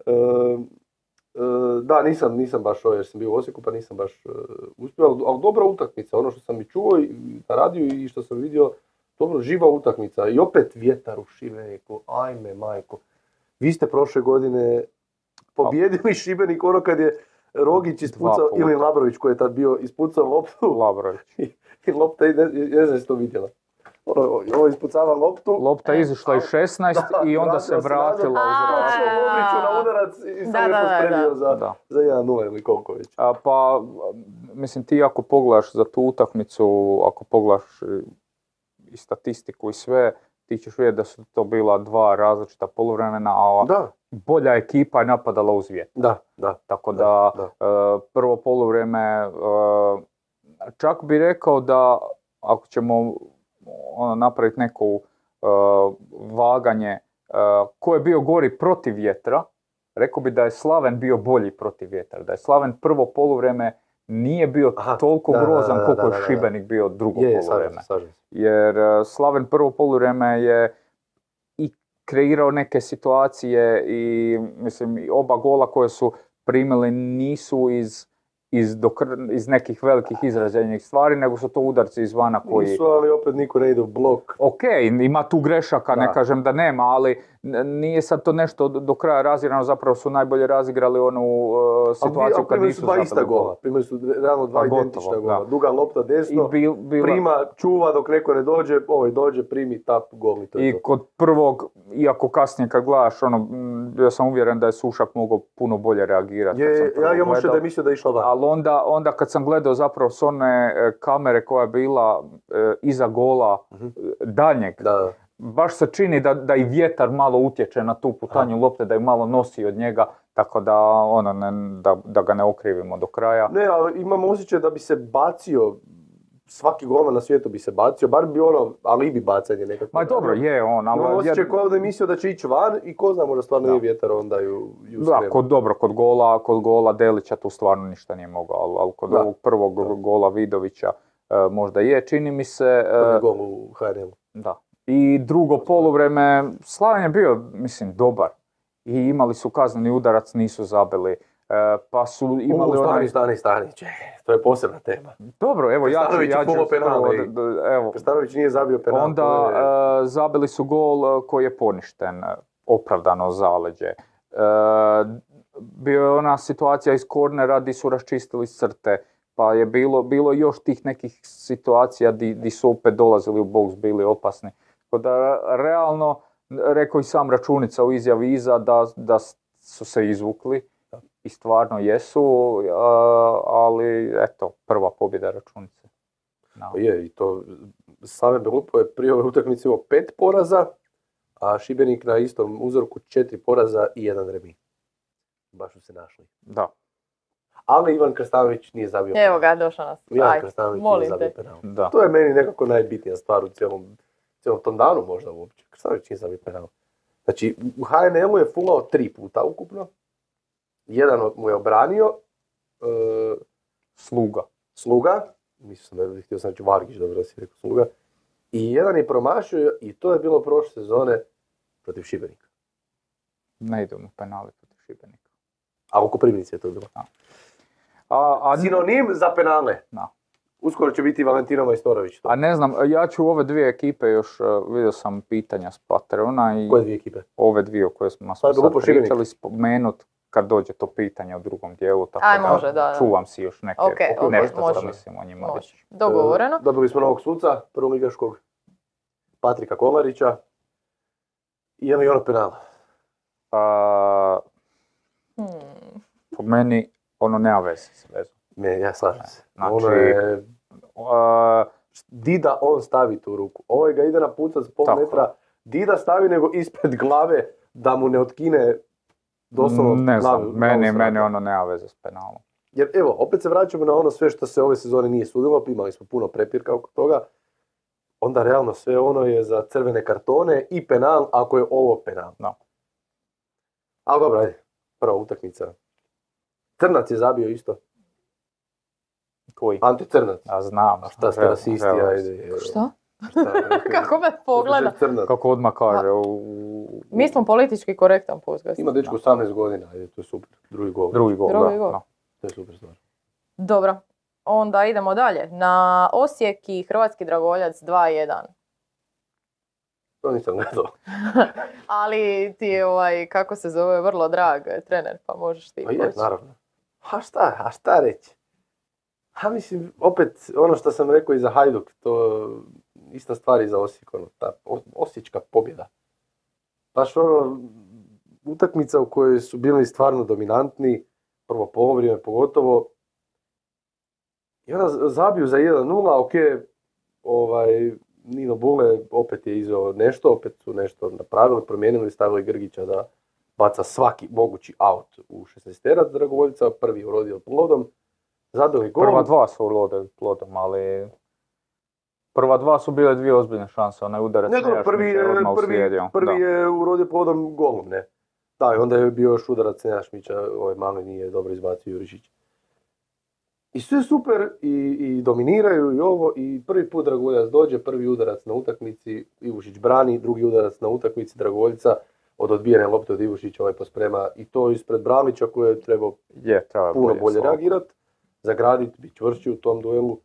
e, da, nisam, nisam baš ovo jer sam bio u Osijeku, pa nisam baš e, uspio, ali, ali dobra utakmica, ono što sam i čuo i na radiju i što sam vidio, dobro, živa utakmica. I opet vjetar u Šibeniku, ajme majko. Vi ste prošle godine pobjedili Šibenik ono kad je Rogić ispucao, ili Labrović koji je tad bio ispucao loptu Labrović. i lopta, ne, ne znam jesi to vidjela. Ovo ispucava loptu, Lopta je izišla iz 16 i onda se vratila u. Lobriću na udarac i sam je pospremio za, Da. za 1-0 ili koliko već. A, pa, mislim, ti ako pogledaš za tu utakmicu, ako pogledaš e, i statistiku i sve, ti ćeš vidjeti da su to bila dva različita poluvremena, a Da, bolja ekipa je napadala uz vjetar. da, da. Tako da, da. e, prvo poluvrijeme, e, čak bi rekao da ako ćemo ono, napraviti neko e, vaganje e, ko je bio gori protiv vjetra, rekao bi da je Slaven bio bolji protiv vjetra. Da je Slaven prvo poluvrijeme nije bio Aha, toliko da, grozan da, koliko je. Šibenik bio drugo Je, poluvrijeme jer e, Slaven prvo poluvrijeme je i kreirao neke situacije i mislim i oba gola koje su primili nisu iz, iz, dokr- iz nekih velikih izraženih stvari, nego su to udarci izvana koji... Nisu, ali opet niko ne ide u blok. Ok, ima tu grešaka, Da. ne kažem da nema, ali nije sad to nešto do, kraja razigrano, zapravo su najbolje razigrali onu uh, Ali situaciju ali kad primili nisu su dva ista gol. gola. Primili su realno dva gotovo, identična da. gola. Duga lopta I desno, bil, bila, prima, čuva dok neko ne dođe, ovaj dođe, primi tap, gol i to je I to. kod prvog, iako kasnije kad gledaš, ono, bio sam uvjeren da je Sušak mogao puno bolje reagirati. Je, ja imam gledao. da je mislio da je išla van. Ali onda, onda kad sam gledao zapravo s one e, kamere koja je bila e, iza gola e, daljnjeg, Da, da. Baš se čini da, da i vjetar malo utječe na tu putanju lopte, da ju malo nosi od njega, tako da, ono, ne, da, da ga ne okrivimo do kraja. Ne, ali imam osjećaj da bi se bacio, svaki golman na svijetu bi se bacio, bar bi ono alibi bacanje nekako. Ma dobro, je on, ali... Imam osjećaj kao da je mislio da će ići van i ko zna, možda stvarno Da. nije vjetar, onda ju, ju Da, kod, dobro, kod gola, kod gola Delića tu stvarno ništa nije mogao, ali, ali kod Da. ovog prvog Da. gola Vidovića e, možda je, čini mi se, e, Prvi gol u da. I drugo poluvreme, Slaven je bio, mislim, dobar. I imali su kazneni udarac, nisu zabili. E, pa su imali U, onaj... stani, stani, stani, čekaj, to je posebna tema. Dobro, evo ja ću, ja ću penale evo, Krstanović nije zabio penal. Onda je- e, zabili su gol e, koji je poništen, opravdano zaleđe. E, bio je ona situacija iz kornera di su raščistili crte, pa je bilo, bilo još tih nekih situacija di, di su opet dolazili u boks, bili opasni. Tako da realno, rekao i sam računica u izjavi iza da, da su se izvukli i stvarno jesu, ali eto, prva pobjeda računice. No. Pa Je, i to same Belupo je prije ove utakmice imao pet poraza, a Šibenik na istom uzorku četiri poraza i jedan remi. Baš su se našli. Da, Ali Ivan Krstanović nije zabio Evo ga, došao nas. Ivan Krstanović nije molim zabio te. penal. da. To je meni nekako najbitnija stvar u cijelom, cijelom tom danu možda uopće. Krstanović zabio penal. Znači, u HNL-u je fulao tri puta ukupno. Jedan mu je obranio, e, Sluga. Sluga, mislim da je htio sam reći Vargić, dobro da si rekao Sluga, i jedan je promašio i to je bilo prošle sezone protiv Šibenika. Ne idemo penali protiv Šibenika. A u Koprivnici je to bilo. A, a, Sinonim za penale. Da. Uskoro će biti Valentino Majstorović. To. a ne znam, ja ću ove dvije ekipe još, e, vidio sam pitanja s Patreona i Koje dvije ekipe? ove dvije o koje smo Pa je sad pričali spomenut kad dođe to pitanje u drugom dijelu, tako Aj, da može, da, da. čuvam si još neke, Ok, ok, nešto može. što mislim o njima Može. Dogovoreno. E, dobili smo novog suca, prvoligaškog, Patrika Kolarića. I jedan i ono penal. A, Hmm. po meni ono nema veze s vezom. Ne, ja slažem se. Znači- Ono je, A, Dida on stavi tu ruku. Ovaj ga ide na puta za pol Tako. metra. Dida stavi nego ispred glave da mu ne otkine doslovno ne znam, glavu- meni, glavu meni strane. ono nema veze s penalom. Jer evo, opet se vraćamo na ono sve što se ove sezone nije sudilo, imali smo puno prepirka oko toga. Onda realno sve ono je za crvene kartone i penal ako je ovo penal. Da. Ali dobro, ajde, prva utakmica. Crnac je zabio isto. Koji? Ante Crnac. Ja znam. A šta ste rasisti, ajde. Šta? Kako me pogleda? Crnac. Kako odmah kaže, u, u- Mi smo politički korektan podcast. Ima dečko 18 godina, ajde, to je super. Drugi gol. drugi gol, Drugi da, gol. da. To je super stvar. Dobro. Onda idemo dalje. Na Osijek i Hrvatski Dragoljac 2-1. To nisam gledao. Ali ti je ovaj, kako se zove, vrlo drag trener, pa možeš ti Pa je, naravno. A šta, a šta reći? A mislim, opet, ono što sam rekao i za Hajduk, to ista stvar i za Osijek, ono, ta osječka pobjeda. Baš ono, utakmica u kojoj su bili stvarno dominantni, prvo polovrijeme pogotovo, i onda zabiju za 1-0, ok, ovaj, Nino Bule opet je izveo nešto, opet su nešto napravili, promijenili, stavili Grgića da baca svaki mogući out u 16 Dragovoljica, prvi urodio plodom, zabili gol. Prva dva su urode plodom, ali... Prva dva su bile dvije ozbiljne šanse, onaj udarac Ne, prvi prvi, uslijedio. prvi Da. je urodio plodom golom, ne. Da, i onda je bio još udarac Nejašmića, ovaj mali nije dobro izbacio Jurišić. I sve super, i, i dominiraju i ovo, i prvi put Dragoljac dođe, prvi udarac na utakmici, Ivušić brani, drugi udarac na utakmici Dragoljica, od odbijene lopte od Ivušića ovaj posprema i to ispred Bralića koji je trebao Je, treba puno bolje slabo. reagirati, zagraditi, biti čvršći u tom duelu.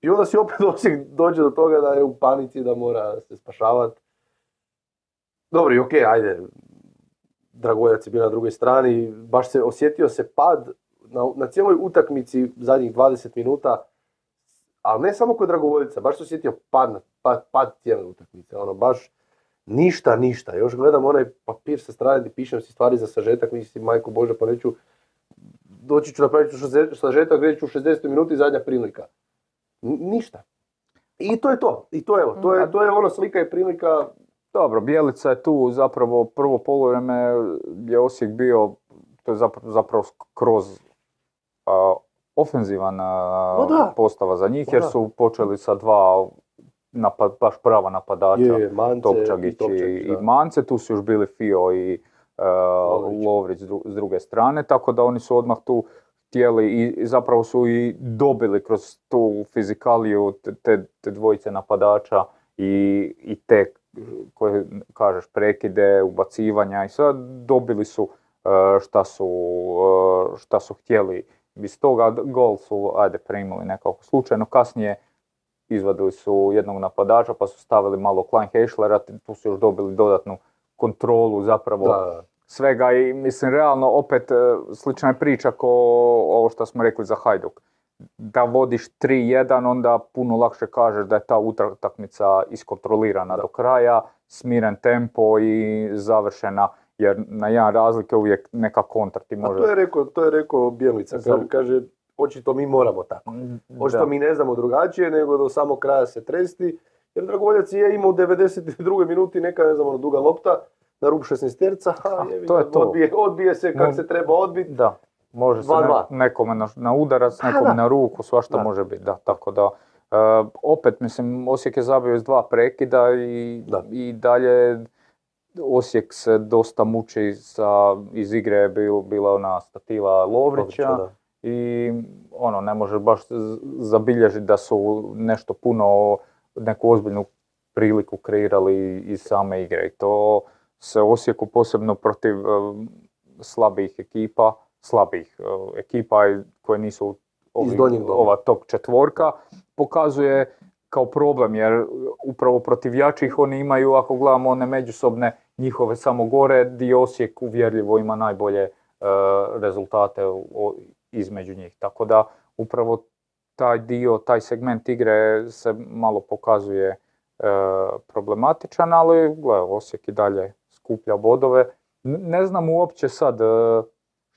I onda si opet Osijek dođe do toga da je u panici, da mora se spašavati. Dobro i okej, ajde. Dragoljac je bio na drugoj strani, baš se osjetio se pad na, na cijeloj utakmici zadnjih 20 minuta, ali ne samo kod Dragovoljica, baš se osjetio pad, pad, pad cijele utakmice, ono baš ništa, ništa. Još gledam onaj papir sa strane gdje pišem si stvari za sažetak, mislim, majko Bože, pa neću doći ću napraviti sažetak, reći ću u 60 minuti zadnja prilika. Ništa. I to je to. I to je, evo, to je, to je ono slika i prilika. Dobro, Bijelica je tu zapravo prvo poluvreme je Osijek bio, to je zapravo, zapravo kroz a, ofenzivan da. postava za njih, jer su počeli sa dva napad, baš prava napadača. Je, je, Mance Topčagić i, Topčagić, i. Mance, tu su još bili Fio i Lovrić. Lovrić s dru- s druge strane, tako da oni su odmah tu htjeli i zapravo su i dobili kroz tu fizikaliju te, te, dvojice napadača i, i te koje kažeš prekide, ubacivanja i sad dobili su uh, šta su, uh, šta su htjeli. Iz toga gol su, ajde, primili nekako slučajno. Kasnije izvadili su jednog napadača pa su stavili malo Klein Heischlera, te tu su još dobili dodatnu kontrolu zapravo Da, svega i mislim realno opet e, slična je priča ko ovo što smo rekli za Hajduk. Da vodiš 3-1 onda puno lakše kažeš da je ta utakmica iskontrolirana do kraja, smiren tempo i završena jer na jedan razlike uvijek neka kontra ti A može... to je rekao, to je rekao Bijelica. Za- Kaže, kaže, očito mi moramo tako. Očito Da. mi ne znamo drugačije, nego do samog kraja se tresti. Jer Dragovoljac je imao u 92. minuti neka, ne znam, ono, duga lopta na rub 16 terca, a Ah, jebi to je to. Odbije, odbije se kako se treba odbiti. Da, može se 2:2. ne- nekome na, na udarac, Da, nekome na ruku, svašta Da. može biti, da, tako da. e, opet, mislim, Osijek je zabio iz dva prekida i, Da. i dalje Osijek se dosta muči sa, iz igre je bil, bila ona stativa Lovrića Da. i ono, ne može baš zabilježiti da su nešto puno, neku ozbiljnu priliku kreirali iz same igre i to se Osijeku posebno protiv e, slabijih ekipa, slabijih e, ekipa koje nisu ovi- ova top četvorka, pokazuje kao problem jer upravo protiv jačih oni imaju, ako gledamo one međusobne njihove samo gore, di Osijek uvjerljivo ima najbolje e, rezultate o- između njih. Tako da upravo taj dio, taj segment igre se malo pokazuje e, problematičan, ali gle, Osijek i dalje skuplja bodove. Ne znam uopće sad e,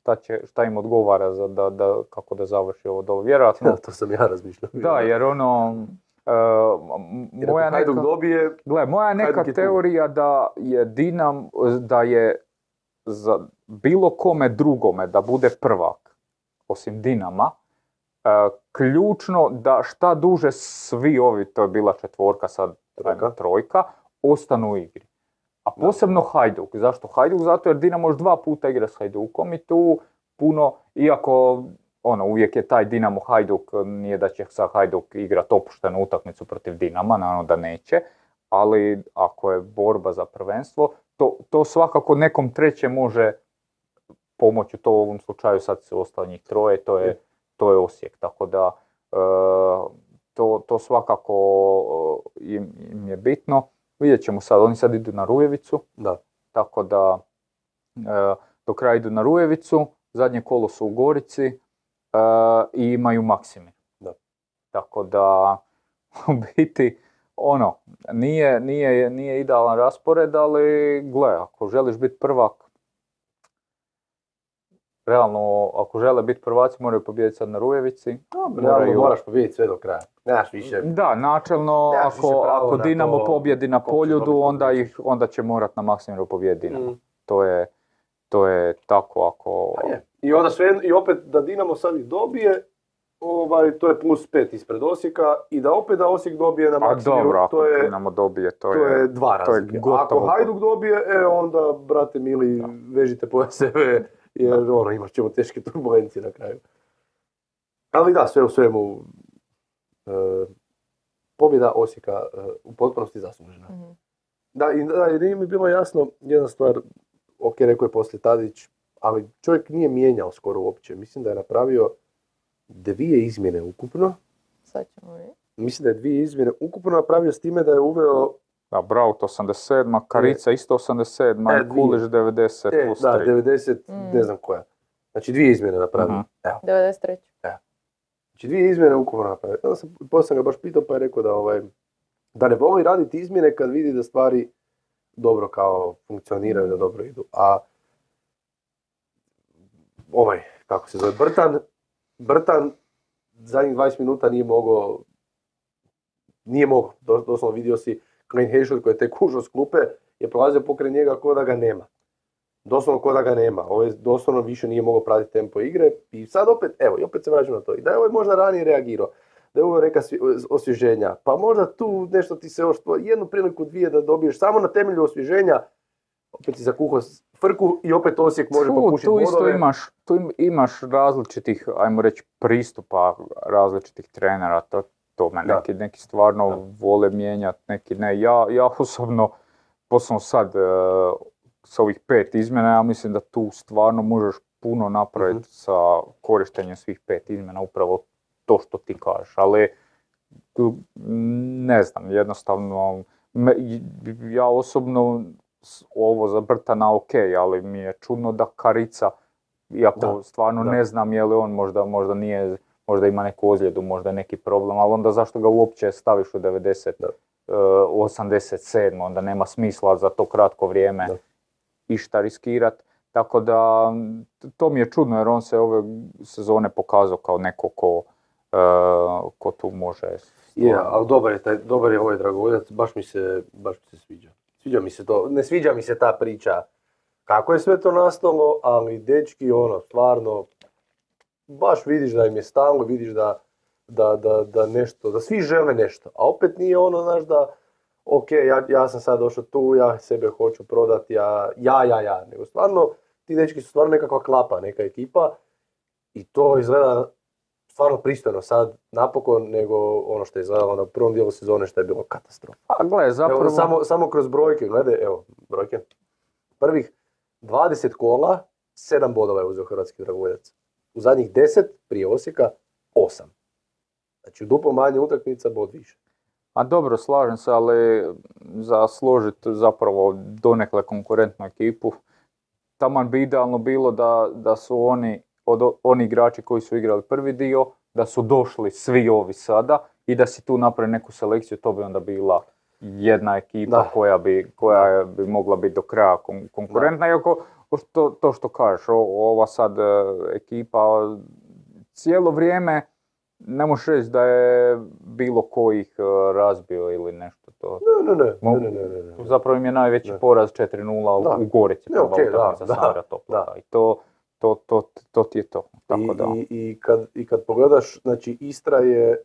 šta, će, šta im odgovara za da, da, kako da završi ovo dole. Vjerojatno, to sam ja razmišljao. da, jer ono, e, moja neka... dobije, Gle, moja neka teorija da je Dinam, da je za bilo kome drugome da bude prvak, osim Dinama, ključno da šta duže svi ovi, to je bila četvorka, sad Trojka. trojka, ostanu u igri. A posebno Hajduk. Zašto Hajduk? Zato jer Dinamo još dva puta igra s Hajdukom i tu puno, iako ono, uvijek je taj Dinamo Hajduk, nije da će sa Hajduk igrat opuštenu utakmicu protiv Dinama, naravno da neće, ali ako je borba za prvenstvo, to, to svakako nekom trećem može pomoći, to u ovom slučaju sad su ostali njih troje, to je, to je Osijek, tako da e, to, to svakako e, im, im je bitno. Vidjet ćemo sad, oni sad idu na Rujevicu, da. tako da e, do kraja idu na Rujevicu, zadnje kolo su u Gorici e, i imaju Maksimir. Da. Tako da u biti ono, nije, nije, nije idealan raspored, ali gle, ako želiš biti prvak, realno, ako žele biti prvaci, moraju pobijediti sad na Rujevici. Realno Moraju- moraš pobijediti sve do kraja. Nemaš više. Da, načelno, Nemaš više ako, pravo ako na Dinamo to pobjedi na Poljudu, onda, ih, onda će morat na Maksimiru pobijediti Dinamo. Mm. To, je, to je tako ako... Pa je. I onda sve, i opet da Dinamo sad ih dobije, ovaj, to je plus pet ispred Osijeka i da opet da Osijek dobije na A Maksimiru, dobro, ako to je, Dinamo dobije, to, to je dva to je razlike. gotovo. Ako Hajduk dobije, e onda, brate mili, vežite po sebe, jer ono, imat ćemo teške turbulencije na kraju. Ali da, sve u svemu, e, pobjeda Osijeka e, u potpunosti zaslužena. Mhm. Da, i da, i nije mi bilo jasno jedna stvar, ok, rekao je poslije Tadić, ali čovjek nije mijenjao skoro uopće. Mislim da je napravio dvije izmjene ukupno. Sad ćemo vidjeti. Mislim da je dvije izmjene ukupno napravio s time da je uveo, Da, Braut 87, Karica isto 87, E. Kuliš 90 e, plus da, 3. 90, Mm. ne znam koja. Znači dvije izmjene napravio. Mhm. Evo. 93. Znači dvije izmjene ukupno napravio. Onda sam, poslije sam ga baš pitao pa je rekao da, ovaj, da ne voli raditi izmjene kad vidi da stvari dobro kao funkcioniraju, da dobro idu. A ovaj, kako se zove, Brtan, Brtan zadnjih 20 minuta nije mogao, nije mogao, Do- doslovno vidio si Klein Hešel koji je tek ušao s klupe, je prolazio pokraj njega kao da ga nema. Doslovno kao da ga nema. Ovo je doslovno više nije mogao pratiti tempo igre i sad opet, evo, i opet se vraćam na to. I da je ovaj možda ranije reagirao, da je ovo svi- osvježenja, pa možda tu nešto ti se još, jednu priliku, dvije da dobiješ samo na temelju osvježenja, opet si zakuhao frku i opet Osijek može popušiti tu isto imaš, tu im- imaš različitih, ajmo reći, pristupa različitih trenera, to, tome Da. neki, neki stvarno Da. vole mijenjati, neki ne. Ja, ja osobno, posebno sad e, s ovih pet izmjena, ja mislim da tu stvarno možeš puno napraviti Mhm. sa korištenjem svih pet izmjena, upravo to što ti kažeš, ali tu, ne znam, jednostavno, me- ja osobno ovo za Brtana ok, ali mi je čudno da Karica, iako Da, stvarno da. ne znam je li on možda, možda nije, možda ima neku ozljedu, možda neki problem, ali onda zašto ga uopće staviš u 90, Da. e, u 87, onda nema smisla za to kratko vrijeme Da. išta riskirat. Tako da, to mi je čudno jer on se ove sezone pokazao kao neko ko, e, ko tu može... Je, ali dobar je, taj, dobar je ovaj dragovoljac, baš mi se, baš mi se sviđa. Sviđa mi se to, ne sviđa mi se ta priča kako je sve to nastalo, ali dečki ono, stvarno, baš vidiš da im je stalo, vidiš da, da, da, da nešto, da svi žele nešto, a opet nije ono, znaš, da, ok, ja, ja sam sad došao tu, ja sebe hoću prodati, ja, ja, ja, ja, nego stvarno, ti dečki su stvarno nekakva klapa, neka ekipa i to izgleda stvarno pristojno sad napokon nego ono što je izgledalo na prvom dijelu sezone što je bilo katastrofa. A gle, zapravo... Evo, samo, samo kroz brojke, gledaj, evo, brojke. Prvih 20 kola, 7 bodova je uzeo hrvatski dragovoljac. U zadnjih 10, prije Osijeka, 8. Znači u duplo manje utakmica, bod više. A dobro, slažem se, ali za složiti zapravo donekle konkurentnu ekipu, taman bi idealno bilo da, da su oni, od, oni igrači koji su igrali prvi dio, da su došli svi ovi sada i da si tu napravi neku selekciju, to bi onda bila jedna ekipa Da. koja bi, koja bi mogla biti do kraja kon- konkurentna, iako to, to što kažeš, o- ova sad e, ekipa cijelo vrijeme ne možeš reći da je bilo ko ih e, razbio ili nešto to. Ne, ne, ne, Mo- ne, ne, ne, ne, ne. Zapravo im je najveći Ne. poraz 4-0 u- u Gorici. Ne, okej, da, da, da. I to, to, to, to ti je to. Tako I, da. i, i, kad, I kad pogledaš, znači Istra je,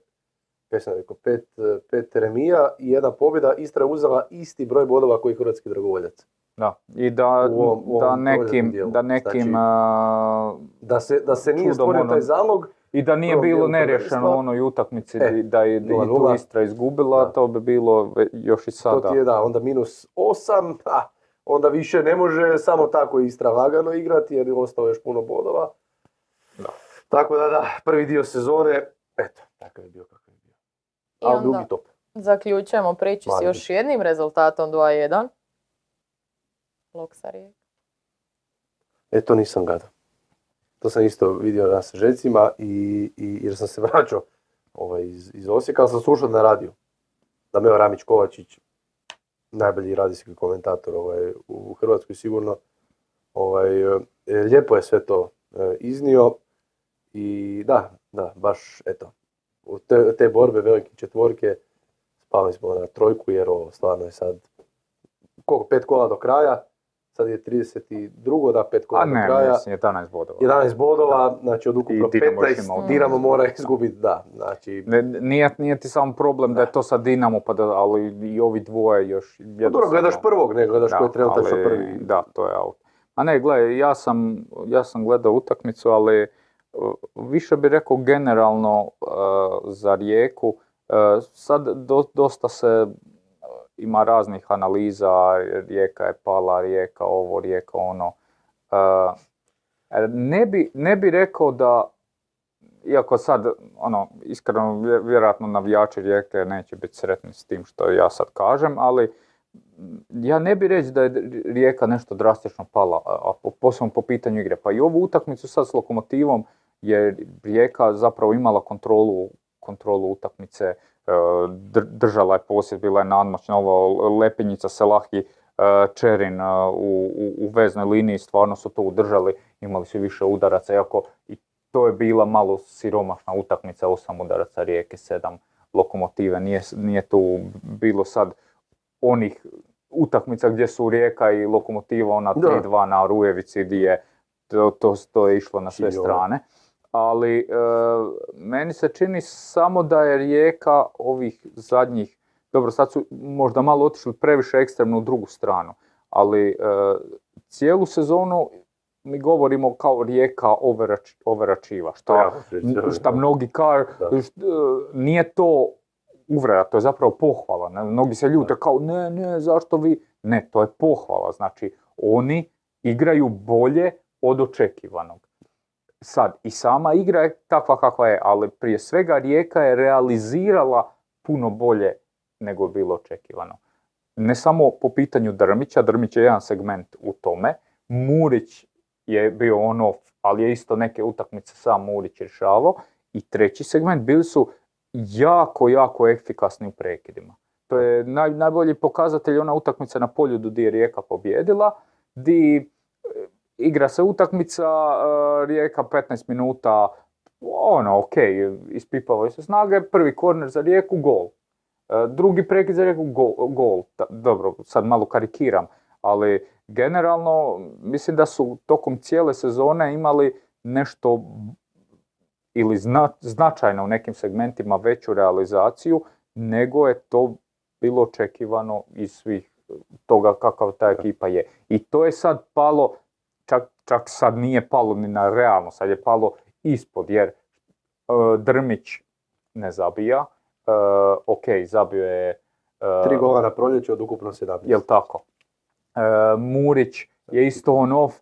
sam rekao, pet, pet remija i jedna pobjeda, Istra je uzela isti broj bodova koji hrvatski dragovoljac. Da, i da, U ovom- u da nekim, da nekim, Znači- a, Da se, da se nije stvorio ono- taj zalog, i da nije bilo dijelu neriješeno u onoj utakmici E, da je i tu 0:0. Istra izgubila, Da. to bi bilo još i to sada. ti je da, onda minus osam, a, onda više ne može samo tako Istra lagano igrati jer je ostalo još puno bodova. Da. Tako da da, prvi dio sezone, eto, takav je bio kakav je bio. I Ali onda drugi top. zaključujemo priču s još jednim rezultatom 2-1. Loksa Rijeka. E, to nisam gledao. To sam isto vidio na sažecima i, i jer sam se vraćao ovaj, iz, iz Osijeka, ali sam slušao na radiju. Dameo Ramić Kovačić, najbolji radijski komentator ovaj, u Hrvatskoj sigurno. Ovaj, e, lijepo je sve to e, iznio i da, da, baš eto, u te, te borbe velike četvorke spali smo na trojku jer ovo stvarno je sad koliko, pet kola do kraja, sad je 32. da, pet kola A do ne, kraja. mislim, 11 bodova. 11 bodova, znači od ukupno I Dinamo još 15, ima Dinamo mora izgubiti, da, znači, Ne, nije, nije ti samo problem da je to sad Dinamo, pa da, ali i ovi dvoje još no dobro, gledaš prvog, ne gledaš ko je trenutačno ali- prvi. Da, to je out. A ne, gledaj, ja sam, ja sam gledao utakmicu, ali uh, više bi rekao generalno uh, za Rijeku. Uh, sad do- dosta se ima raznih analiza, Rijeka je pala, Rijeka ovo, Rijeka ono. Uh, ne bi, ne bi rekao da, iako sad, ono, iskreno, vje- vjerojatno navijači Rijeke neće biti sretni s tim što ja sad kažem, ali ja ne bi reći da je Rijeka nešto drastično pala, a a po- posebno po pitanju igre. Pa i ovu utakmicu sad s Lokomotivom je Rijeka zapravo imala kontrolu, kontrolu utakmice, e, držala je posjed, bila je nadmoćna, ova Lepinjica, Selahi, e, Čerin e, u, u, u veznoj liniji, stvarno su to udržali, imali su više udaraca, iako i to je bila malo siromašna utakmica, osam udaraca Rijeke, sedam lokomotive, nije, nije tu bilo sad onih utakmica gdje su Rijeka i Lokomotiva ona Da. 3-2 na Rujevici gdje je to, to, to je išlo na sve strane. Ali e, meni se čini samo da je Rijeka ovih zadnjih, dobro sad su možda malo otišli previše ekstremno u drugu stranu, ali e, cijelu sezonu mi govorimo kao Rijeka overač, overačiva, što, Ja, šta mnogi kažu, št- e, nije to uvreda, to je zapravo pohvala. ne, Mnogi se ljute kao ne, ne, zašto vi? Ne, to je pohvala. Znači, oni igraju bolje od očekivanog. Sad, i sama igra je takva kakva je, ali prije svega Rijeka je realizirala puno bolje nego bilo očekivano. Ne samo po pitanju Drmića, Drmić je jedan segment u tome, Murić je bio on off, ali je isto neke utakmice sam Murić rješavao. I treći segment bili su jako, jako efikasni u prekidima. To je naj, najbolji pokazatelj ona utakmica na polju gdje je Rijeka pobjedila, di igra se utakmica, e, Rijeka 15 minuta, ono, ok, ispipavaju se snage, prvi korner za Rijeku, gol. E, drugi prekid za Rijeku, gol. Dobro, sad malo karikiram, ali generalno mislim da su tokom cijele sezone imali nešto ili zna- značajno u nekim segmentima veću realizaciju nego je to bilo očekivano iz svih toga kakav ta ekipa je. I to je sad palo, čak, sad nije palo ni na realno, sad je palo ispod jer e, Drmić ne zabija, e, ok, zabio je e, Tri gola na proljeće od ukupno 17. Jel tako? Murić je isto on off.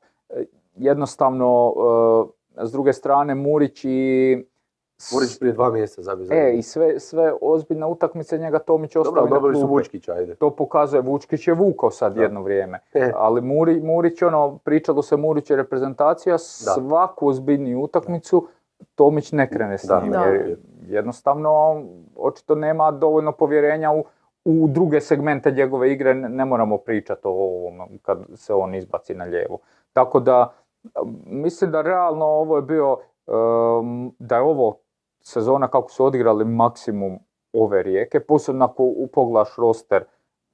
Jednostavno, s druge strane, Murić i... Murić prije dva mjeseca zabio za E, i sve, sve ozbiljne utakmice njega Tomić Dobro, ali na dobili su klupi. Vučkića, ajde. To pokazuje, Vučkić je vukao sad Da. jedno vrijeme. E. Ali Muri, Murić, ono, pričalo se Murić je reprezentacija, svaku ozbiljniju utakmicu Tomić ne krene s Da, njim. da. Jer jednostavno, očito nema dovoljno povjerenja u, u druge segmente njegove igre, ne, ne moramo pričati o ovom kad se on izbaci na lijevu. Tako da, mislim da realno ovo je bio, um, da je ovo sezona kako su odigrali maksimum ove rijeke, posebno ako pogledaš roster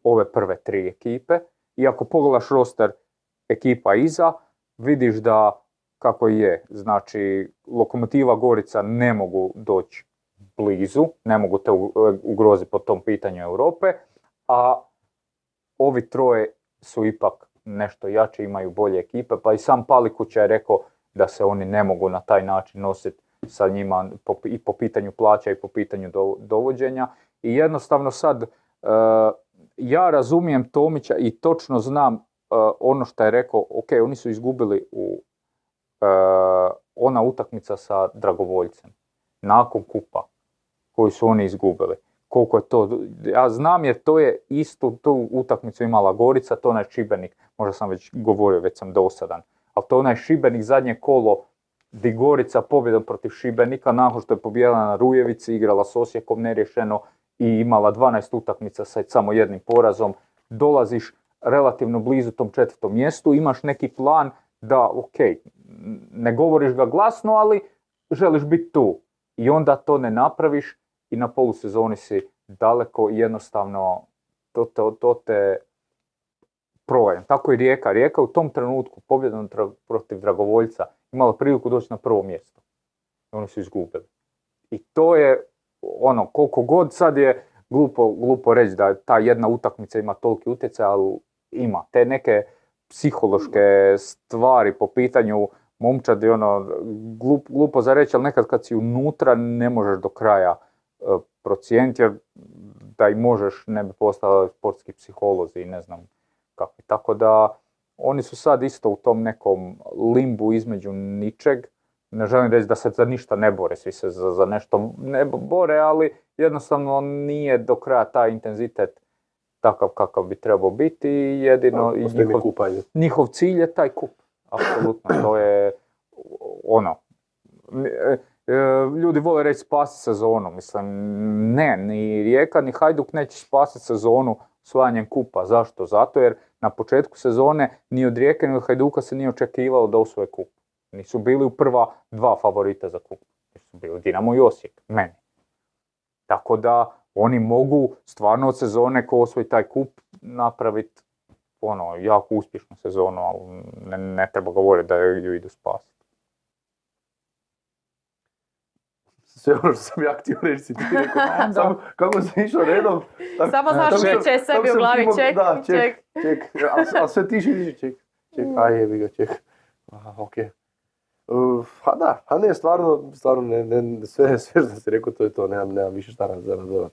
ove prve tri ekipe. I ako pogledaš roster ekipa iza, vidiš da kako je, znači Lokomotiva Gorica ne mogu doći blizu, ne mogu te u- ugroziti po tom pitanju Europe, a ovi troje su ipak nešto jače, imaju bolje ekipe, pa i sam Palikuća je rekao da se oni ne mogu na taj način nositi sa njima i po pitanju plaća i po pitanju do- dovođenja. I jednostavno sad, e, ja razumijem Tomića i točno znam e, ono što je rekao, ok, oni su izgubili u e, ona utakmica sa Dragovoljcem, nakon kupa koju su oni izgubili. Koliko je to, ja znam jer to je istu tu utakmicu imala Gorica, to onaj Šibenik, možda sam već govorio, već sam dosadan, ali to je onaj Šibenik zadnje kolo di Gorica pobjedom protiv Šibenika nakon što je pobjedala na Rujevici, igrala s Osijekom neriješeno i imala 12 utakmica sa samo jednim porazom, dolaziš relativno blizu tom četvrtom mjestu, imaš neki plan da, ok, ne govoriš ga glasno, ali želiš biti tu. I onda to ne napraviš i na polusezoni si daleko i jednostavno to te, to te proje. Tako i Rijeka. Rijeka u tom trenutku pobjedom protiv Dragovoljca imala priliku doći na prvo mjesto. Oni su izgubili. I to je ono, koliko god sad je glupo, glupo reći da ta jedna utakmica ima toliki utjecaj, ali ima. Te neke psihološke stvari po pitanju momčadi, ono, glup, glupo za reći, ali nekad kad si unutra ne možeš do kraja e, procijeniti, jer da i možeš ne bi postali sportski psiholozi i ne znam kako. Tako da oni su sad isto u tom nekom limbu između ničeg. Ne želim reći da se za ništa ne bore, svi se za, za nešto ne bore, ali jednostavno nije do kraja taj intenzitet takav kakav bi trebao biti i jedino i Postoji mi njihov, njihov cilj je taj kup. Apsolutno, to je ono. e, e, Ljudi vole reći spasi sezonu, mislim, ne, ni Rijeka ni Hajduk neće spasiti sezonu osvajanjem kupa. Zašto? Zato jer na početku sezone ni od Rijeke ni od Hajduka se nije očekivalo da osvoje kup. Nisu bili u prva dva favorita za kup. Nisu bili Dinamo i Osijek, meni. Tako da oni mogu stvarno od sezone ko osvoji taj kup napraviti ono, jako uspješnu sezonu, ali ne, ne treba govoriti da ju idu spasiti. Sve ono što sam ja htio reći si ti rekao. Samo kako sam išao redom. tako- Samo znaš će sebi u glavi, ček, da, ček, ček. ček, a, a sve tiše tiše, ček, ček, aj jebi ga, ček. Aha, okej. Uh, a da, a ne, stvarno, stvarno, ne, ne, sve, sve što si rekao, to je to, nemam, nemam više šta za nadodat.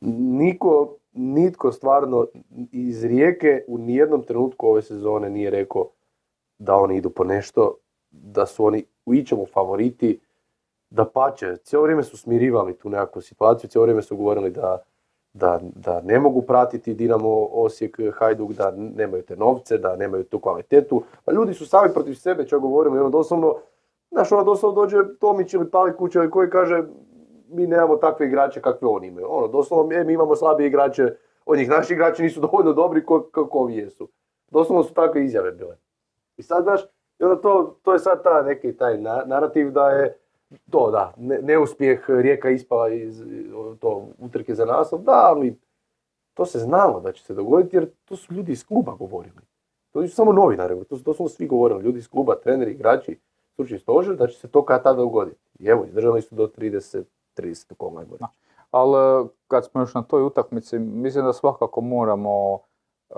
Niko, nitko stvarno iz Rijeke u nijednom trenutku ove sezone nije rekao da oni idu po nešto, da su oni u ičemu favoriti, da pače, cijelo vrijeme su smirivali tu nekakvu situaciju, cijelo vrijeme su govorili da, da, da ne mogu pratiti Dinamo, Osijek, Hajduk, da nemaju te novce, da nemaju tu kvalitetu. Pa ljudi su sami protiv sebe, čak govorimo, i ono doslovno, znaš, ono doslovno dođe Tomić ili Palikuć ili koji kaže mi nemamo takve igrače kakve oni imaju. Ono, doslovno, e, mi imamo slabije igrače, od njih naši igrači nisu dovoljno dobri ko- kako ovi jesu. Doslovno su takve izjave bile. I sad, znaš, I onda to, to je sad ta neki taj na- narativ da je to da, ne- neuspjeh Rijeka ispala iz to, utrke za naslov, da, ali to se znalo da će se dogoditi jer to su ljudi iz kluba govorili. To nisu samo novinari, to su doslovno svi govorili, ljudi iz kluba, treneri, igrači, stručni stožer, da će se to kad tada dogoditi. I evo, izdržali su do 30, 30 koga ajmo reći. Ali kad smo još na toj utakmici, mislim da svakako moramo uh,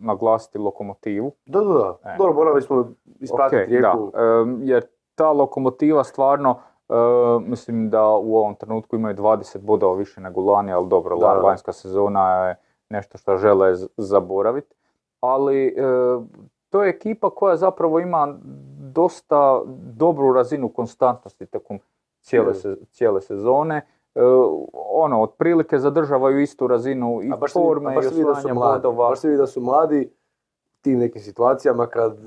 naglasiti lokomotivu. Da, da, da. E. Dobro, morali smo ispratiti Ok, Rijeku. da, em, jer ta lokomotiva stvarno, e, mislim da u ovom trenutku imaju 20 bodova više nego lani, ali dobro, Da, lanjska sezona je nešto što žele z- zaboraviti. Ali e, to je ekipa koja zapravo ima dosta dobru razinu konstantnosti tijekom cijele, Je. se- cijele sezone. E, ono, otprilike zadržavaju istu razinu i baš forme baš i osvajanja bodova. Baš se vidi da su mladi u tim nekim situacijama kad...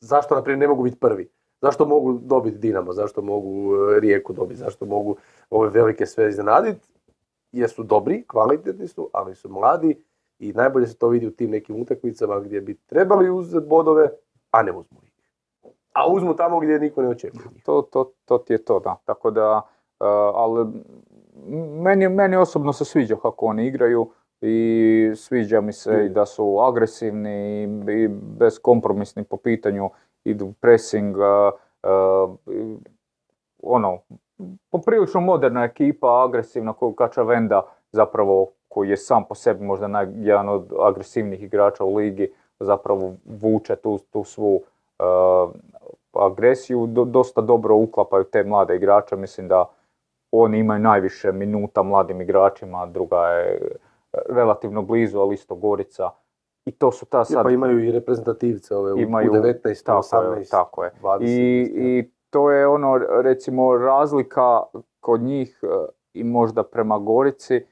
Zašto, na primjer, ne mogu biti prvi? Zašto mogu dobiti Dinamo? Zašto mogu e, Rijeku dobiti? Zašto mogu ove velike sve iznenaditi? Jer su dobri, kvalitetni su, ali su mladi i najbolje se to vidi u tim nekim utakmicama gdje bi trebali uzeti bodove, a ne uzmu ih. A uzmu tamo gdje niko ne očekuje. To, to, to ti je to, da. Tako da, e, ali meni, meni osobno se sviđa kako oni igraju i sviđa mi se i da su agresivni i, i beskompromisni po pitanju idu pressing, e, e, ono, poprilično moderna ekipa, agresivna koju Kača Venda zapravo koji je sam po sebi možda naj, jedan od agresivnijih igrača u ligi, zapravo vuče tu, tu svu e, agresiju, do- dosta dobro uklapaju te mlade igrače, mislim da oni imaju najviše minuta mladim igračima, druga je relativno blizu, ali isto Gorica. I to su ta Je, sad Pa imaju i reprezentativce ove Imaju- u 19, tako je, 18, tako je. 20. I, I to je ono, recimo, razlika kod njih e, i možda prema Gorici. e,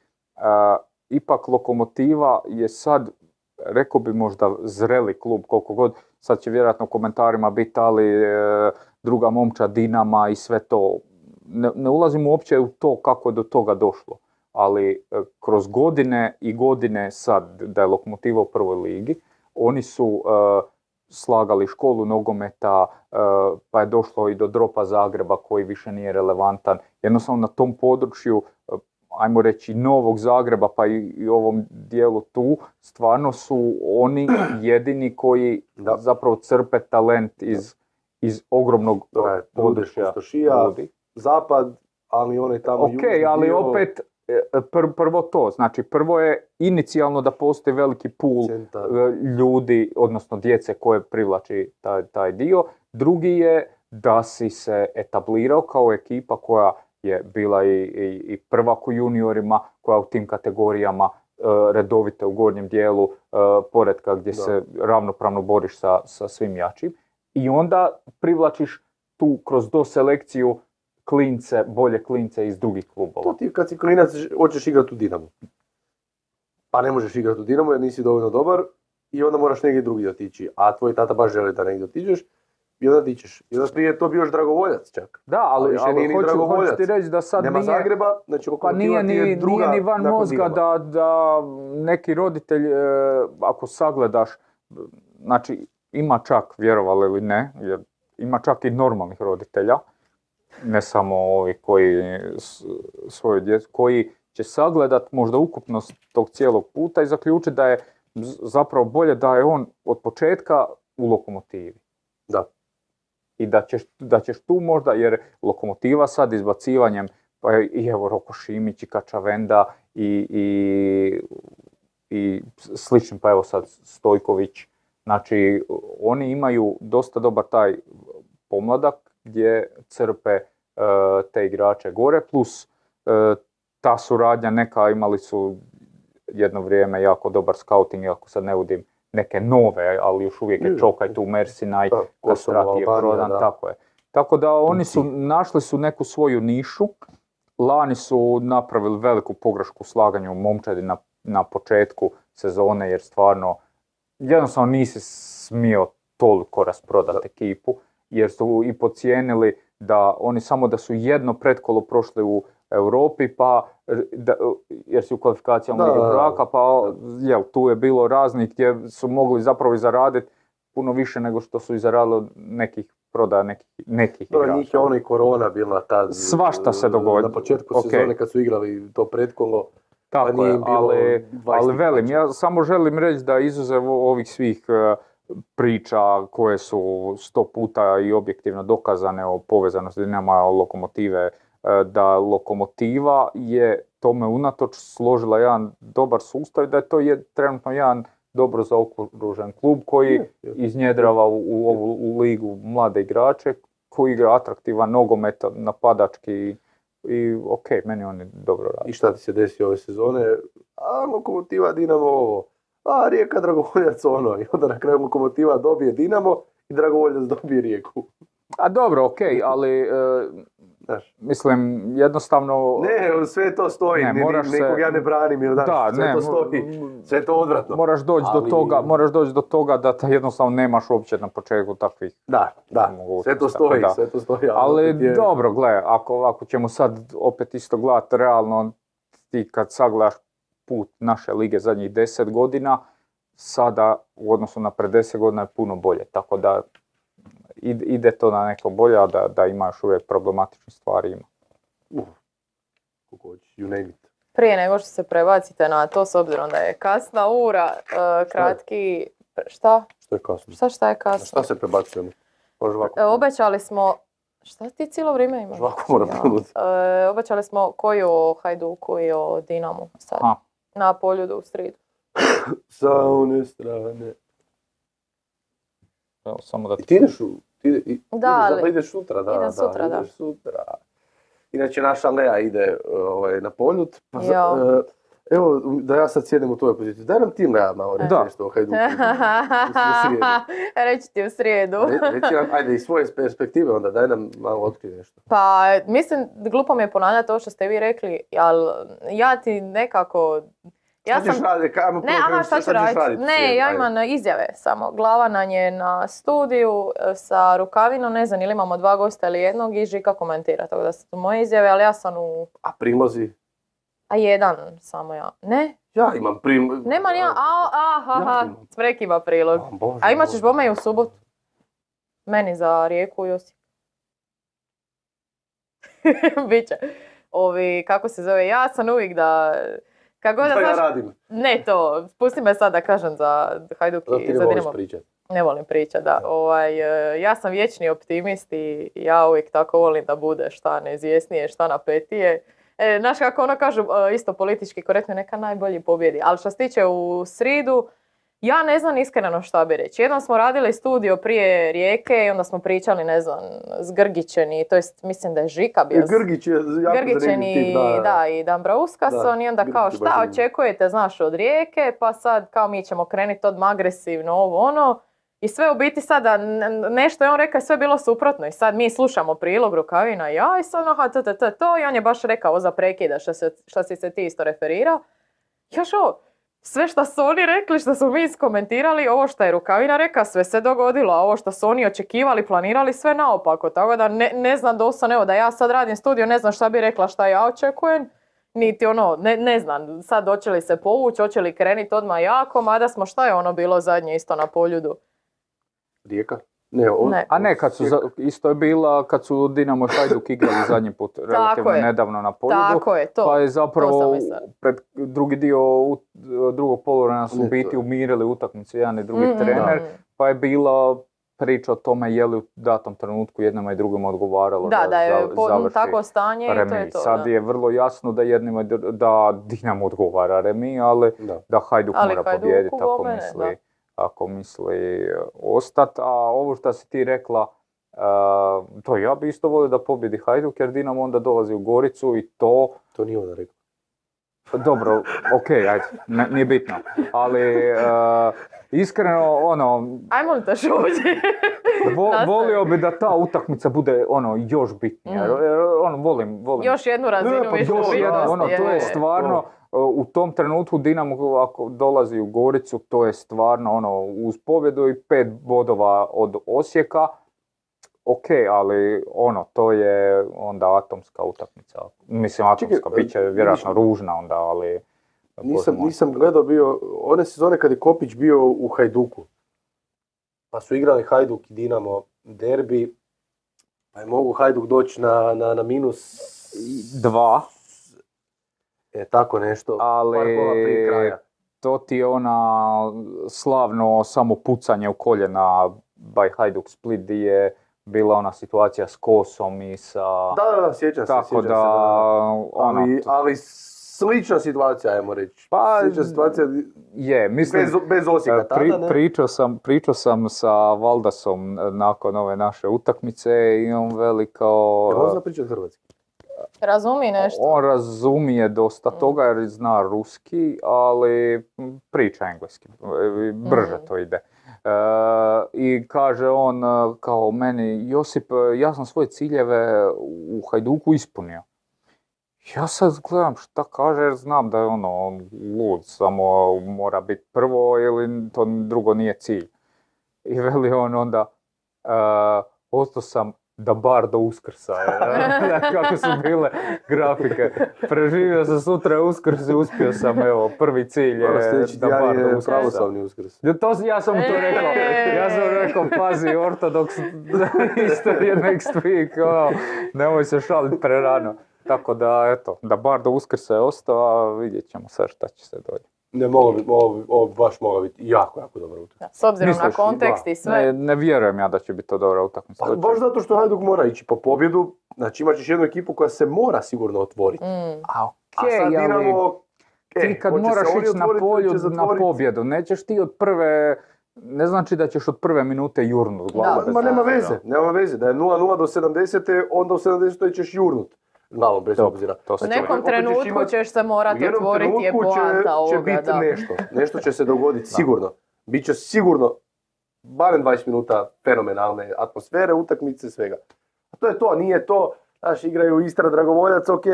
ipak Lokomotiva je sad, rekao bi možda zreli klub, koliko god, sad će vjerojatno u komentarima biti, ali e, druga momča Dinama i sve to. Ne, ne ulazim uopće u to kako je do toga došlo. Ali e, kroz godine i godine sad da je Lokomotiva u prvoj ligi, oni su e, slagali školu nogometa, e, pa je došlo i do dropa Zagreba koji više nije relevantan. Jednostavno na tom području, ajmo reći, novog Zagreba pa i, ovom dijelu tu, stvarno su oni jedini koji Da. zapravo crpe talent iz, iz ogromnog područja zapad, ali onaj tamo Ok, ali opet prvo to, znači prvo je inicijalno da postoji veliki pool centar. e, ljudi, odnosno djece koje privlači taj, taj dio. Drugi je da si se etablirao kao ekipa koja je bila i, i, i prvak u juniorima, koja u tim kategorijama e, redovite u gornjem dijelu e, poredka gdje Da. se ravnopravno boriš sa, sa svim jačim. I onda privlačiš tu kroz doselekciju klince, bolje klince iz drugih To klubova. ti kad si klinac hoćeš igrati u Dinamo. Pa ne možeš igrati u Dinamo jer nisi dovoljno dobar i onda moraš negdje drugdje otići. A tvoj tata baš želi da negdje otiđeš i onda ti ćeš. I onda prije je to bio još dragovoljac čak. Da, Ali ali, ali hoću, hoću ti reći da sad Nema nije... Zagreba, znači Pa nije ni, nije ni van mozga da, da neki roditelj, e, ako sagledaš, znači ima čak, vjerovali ili ne, jer ima čak i normalnih roditelja, ne samo ovi koji svoju djecu, koji će sagledat možda ukupnost tog cijelog puta i zaključiti da je zapravo bolje da je on od početka u lokomotivi. Da. I da ćeš, da ćeš tu možda, jer lokomotiva sad izbacivanjem, pa i evo Roko Šimić i Kačavenda i, i, i slični, pa evo sad Stojković, znači oni imaju dosta dobar taj pomladak gdje crpe e, te igrače gore, plus e, ta suradnja neka imali su jedno vrijeme jako dobar scouting, ako sad ne vodim neke nove, ali još uvijek je. Čokaj tu, Mersinaj, Kastrati je prodan, da. tako je. Tako da oni su, našli su neku svoju nišu, lani su napravili veliku pogrešku slaganju momčadi na, na početku sezone, jer stvarno jednostavno nisi smio toliko rasprodati ekipu, jer su i pocijenili da oni samo da su jedno pretkolo prošli u Europi, pa r- da, jer su u kvalifikacijama da. prvaka, pa jel, tu je bilo raznih gdje su mogli zapravo i zaraditi puno više nego što su i zaradili nekih prodaja nekih, nekih Dobro, igrača. njih je ono i korona bila tad. Svašta se dogodi. Na početku Ok. sezone kad su igrali to pretkolo. Tako pa nije je, bilo ali, 20 ali velim, ja samo želim reći da izuzev ovih svih e, priča koje su sto puta i objektivno dokazane o povezanosti Dinama lokomotive, e, da lokomotiva je tome unatoč složila jedan dobar sustav i da je to je trenutno jedan dobro zaokružen klub koji Je, je. iznjedrava u, u ovu u ligu mlade igrače, koji igra atraktivan nogomet, napadački i, i ok, meni oni dobro rade. I šta ti se desi ove sezone? A, Lokomotiva, Dinamo ovo. A, Rijeka, Dragovoljac ono. I onda na kraju Lokomotiva dobije Dinamo i Dragovoljac dobije Rijeku. A dobro, ok, ali e, Znaš, mislim jednostavno... ne, sve to stoji, Ne, ni- ni- moraš se- ja ne branim, ili, da, sve ne, to stoji, sve to odvratno. Moraš doći do Ali- toga, moraš doći do toga da ta jednostavno nemaš uopće na početku takvih. Da, da, sve to stoji, da. sve to stoji. Ali opet je- dobro, gle, ako, ako ćemo sad opet isto gledati realno, ti kad sagledaš put naše lige zadnjih deset godina, sada u odnosu na pred deset godina je puno bolje, tako da ide, to na neko bolje, a da, da ima još uvijek problematičnih stvari ima. Uh, you name it. Prije nego što se prebacite na to, s obzirom da je kasna ura, e, kratki... Šta? Što je kasno? Šta šta je kasno? šta se prebacujemo? E, obećali smo... Šta ti cijelo vrijeme imaš? Ovako moram Ja. E, obećali smo koji o Hajduku i o Dinamu sad. Aha. Na poljudu u sridu. Sa one strane. Evo, samo da I ti ideš u... Ti, ide- i, Da, ideš, ali- zapravo ideš sutra, da, idem da, sutra, da. ideš sutra. Inače, naša Lea ide ovaj, na poljut. Pa za- Ja. Evo, da ja sad sjedem u tvojoj poziciji. Daj nam ti Lea malo reći nešto o Hajduku. Reći ti u srijedu. Re- Reci nam, ajde, iz svoje perspektive onda, daj nam malo otkrij nešto. Pa, mislim, glupo mi je ponavljati to što ste vi rekli, ali ja ti nekako... Ja sam... raditi? Kaj, ajmo Ne, aha, šta ću raditi? Ne, ja Ajde. imam izjave samo. Glava nam je na studiju e, sa rukavinom, ne znam ili imamo dva gosta ili jednog i Žika komentira, tako da su moje izjave, ali ja sam u... A prilozi? A jedan samo ja. Ne? Ja imam prim... Nema ni ja. A, aha, Ja ima prilog. O, Bože, A imat ćeš bome i u subotu. Meni za Rijeku i Osijek. Biće. Ovi, kako se zove, ja sam uvijek da... Kako god da Šta ja znaš, radim? ne to, pusti me sad da kažem za Hajduk Da i ne za Dinamo. pričati. Ne volim pričat, da. Ovaj, e, ja sam vječni optimist i ja uvijek tako volim da bude šta neizvjesnije, šta napetije. E, znaš kako ono kažu, e, isto politički korektno, neka najbolji pobjedi. Ali što se tiče u sridu, ja ne znam iskreno šta bi reći. Jednom smo radili studio prije Rijeke i onda smo pričali, ne znam, s Grgićen i to jest, mislim da je Žika bio. Grgić je jako Grgićen zanimljiv i, tip, da. da, i Dambrauskason i onda kao šta očekujete, znaš, od rijeke, pa sad kao mi ćemo krenuti odmah agresivno, ovo ono. I sve u biti sada, nešto je on rekao, sve bilo suprotno i sad mi slušamo prilog Rukavina i ja i sad aha, to, to, to, to i on je baš rekao za prekida što, se, si se ti isto referirao. Još ovo, sve što su oni rekli, što smo mi iskomentirali, ovo što je Rukavina rekao, sve se dogodilo, a ovo što su oni očekivali, planirali, sve naopako. Tako da ne, ne znam doslovno, evo da ja sad radim studio, ne znam šta bi rekla šta ja očekujem, niti ono, ne, ne znam, sad hoće li se povući, hoće li krenuti odmah jako, mada smo šta je ono bilo zadnje isto na poljudu. Rijeka? Ne, on, Ne. A ne, kad su, za- isto je bila kad su Dinamo Hajduk igrali zadnji put, relativno je. nedavno na poljudu. Tako je, to. Pa je zapravo pred drugi dio drugog poluvremena su u biti je. umirili utakmicu jedan i drugi Mm, mm, trener, mm. pa je bila priča o tome je li u datom trenutku jednima i drugima odgovaralo Da, da je za- po, završi takvo stanje i to je to. Sad da. je vrlo jasno da jednima da Dinamo odgovara remi, ali da. da Hajduk Ali mora pobijediti ako bome ne, misli, ako misli ostat. A ovo što si ti rekla, uh, to ja bi isto volio da pobjedi Hajduk jer Dinamo onda dolazi u Goricu i to To nije ona rekla. Pa Dobro, ok, ajde, ne- nije bitno. Ali uh, iskreno, ono, Ajmo li vo- Nastavi. volio bi da ta utakmica bude ono još bitnija. Mm. jer, ono, volim, volim. Još jednu razinu pa više još ono, je, to je stvarno, u tom trenutku Dinamo ako dolazi u Goricu, to je stvarno ono, uz pobjedu i pet bodova od Osijeka, ok, ali ono, to je onda atomska utakmica. Mislim, atomska, Čekaj, bit će vjerojatno vidiš- ružna onda, ali... Nisam, nisam gledao bio, one sezone kad je Kopić bio u Hajduku. pa su igrali Hajduk i Dinamo derbi, pa je mogu Hajduk doći na, na, na minus Dva, e, tako nešto, ali prije kraja. to ti je ona slavno samo pucanje u koljena by Hajduk Split di je bila ona situacija s Kosom i sa... Da, da, da, sjećam se, tako da, se, ono, Ali, ali slična situacija, ajmo reći. Pa, slična situacija je, mislim, bez, bez Osijeka E, pri- tada, ne? pričao, sam, pričao sam sa Valdasom e, nakon ove naše utakmice i on veli kao... Jel on zna pričat hrvatski? Razumi nešto. On razumije dosta Mm. toga jer zna ruski, ali priča engleski. e, Brže Mm. to ide. E, I kaže on e, kao meni, Josip, ja sam svoje ciljeve u Hajduku ispunio. Ja sad gledam šta kaže jer znam da je ono on lud, samo mora biti prvo ili to drugo nije cilj. I veli on onda, e, ostao sam da bar do uskrsa. e, Kako su bile grafike. Preživio sam sutra uskrs i uspio sam, evo, prvi cilj je da bar do je uskrsa. pravoslavni uskrs. Ja, to, ja sam to rekao, ja sam rekao, pazi, ortodoks, je next week, ono, nemoj se šaliti prerano. Tako da, eto, da bar do uskrsa je ostao, a vidjet ćemo sad šta će se dolje. Ne, moglo bi, moglo ovo baš mogla biti jako, jako dobra utakmica. S obzirom Misliš, na kontekst da. i sve. Ne, ne vjerujem ja da će biti to dobra utakmica. Pa baš zato što Hajduk mora ići po pobjedu, znači imat ćeš jednu ekipu koja se mora sigurno otvoriti. Mm. A A okej, sad ali Dinamo, e, ti kad moraš ići na polju će na pobjedu, nećeš ti od prve, ne znači da ćeš od prve minute jurnut glavu Da. Ma nema veze, nema veze. Da je 0-0 do 70. onda u 70. ćeš jurnut. Glavom bez Dobro, obzira. to se U nekom opet ćeš trenutku imat- ćeš se morati otvoriti je trenutku će, poanta će ovoga, biti da. nešto. Nešto će se dogoditi, sigurno. Biće sigurno barem 20 minuta fenomenalne atmosfere, utakmice, svega. A to je to, nije to, znaš, igraju Istra, Dragovoljac, ok,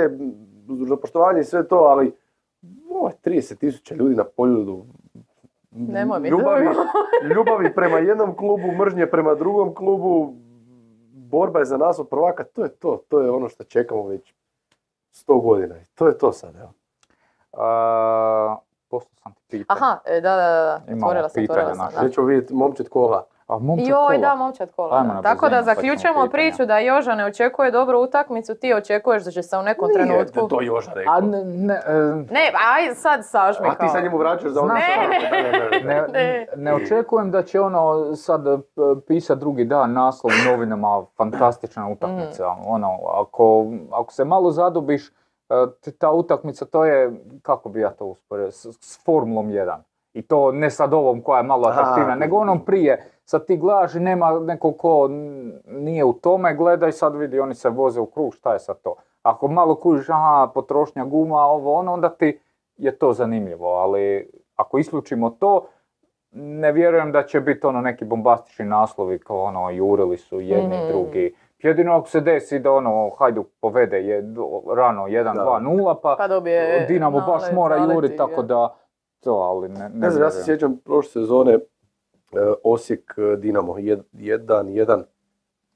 za poštovanje i sve to, ali ovo je 30 tisuća ljudi na poljudu. Nemoj mi ljubavi, to. ljubavi prema jednom klubu, mržnje prema drugom klubu, borba je za nas od prvaka, to je to, to je ono što čekamo već 100 godina. I to je to sad, evo. A, poslao sam ti pitanje. Aha, e, da, da, da, Imamo otvorila sam, pitanja otvorila sam. naša. da. Nećemo vidjeti momčet kola. A momčad Joj, kola. da, momčad kola. Da. Tako da pa zaključujemo priču da Joža ne očekuje dobru utakmicu, ti očekuješ da će se u nekom Nije trenutku... to Joža rekao. A ne, ne, Ne, aj sad sažmi A ti sad njemu vraćaš za ono Ne, Ne, ne, ne, ne. ne, Ne. ne očekujem da će ono sad e, pisat drugi dan naslov u novinama fantastična utakmica. Mm. Ono, ako, ako se malo zadubiš, e, ta utakmica to je, kako bi ja to usporio, s, s Formulom 1. I to ne sad ovom koja je malo atraktivna, nego onom prije. Sad ti gledaš i nema nekog ko nije u tome, gledaj sad vidi, oni se voze u krug, šta je sad to? Ako malo kužiš, aha, potrošnja guma, ovo ono, onda ti je to zanimljivo, ali ako isključimo to, ne vjerujem da će biti ono neki bombastični naslovi kao ono jurili su jedni Mhm. drugi. Jedino ako se desi da ono Hajduk povede je rano 1-2-0 pa, Pa dobije Dinamo baš nalet, mora zaleti, jurit tako da to, ali ne, ne, Ne znam, ja se sjećam prošle sezone Osijek e, Dinamo 1-1,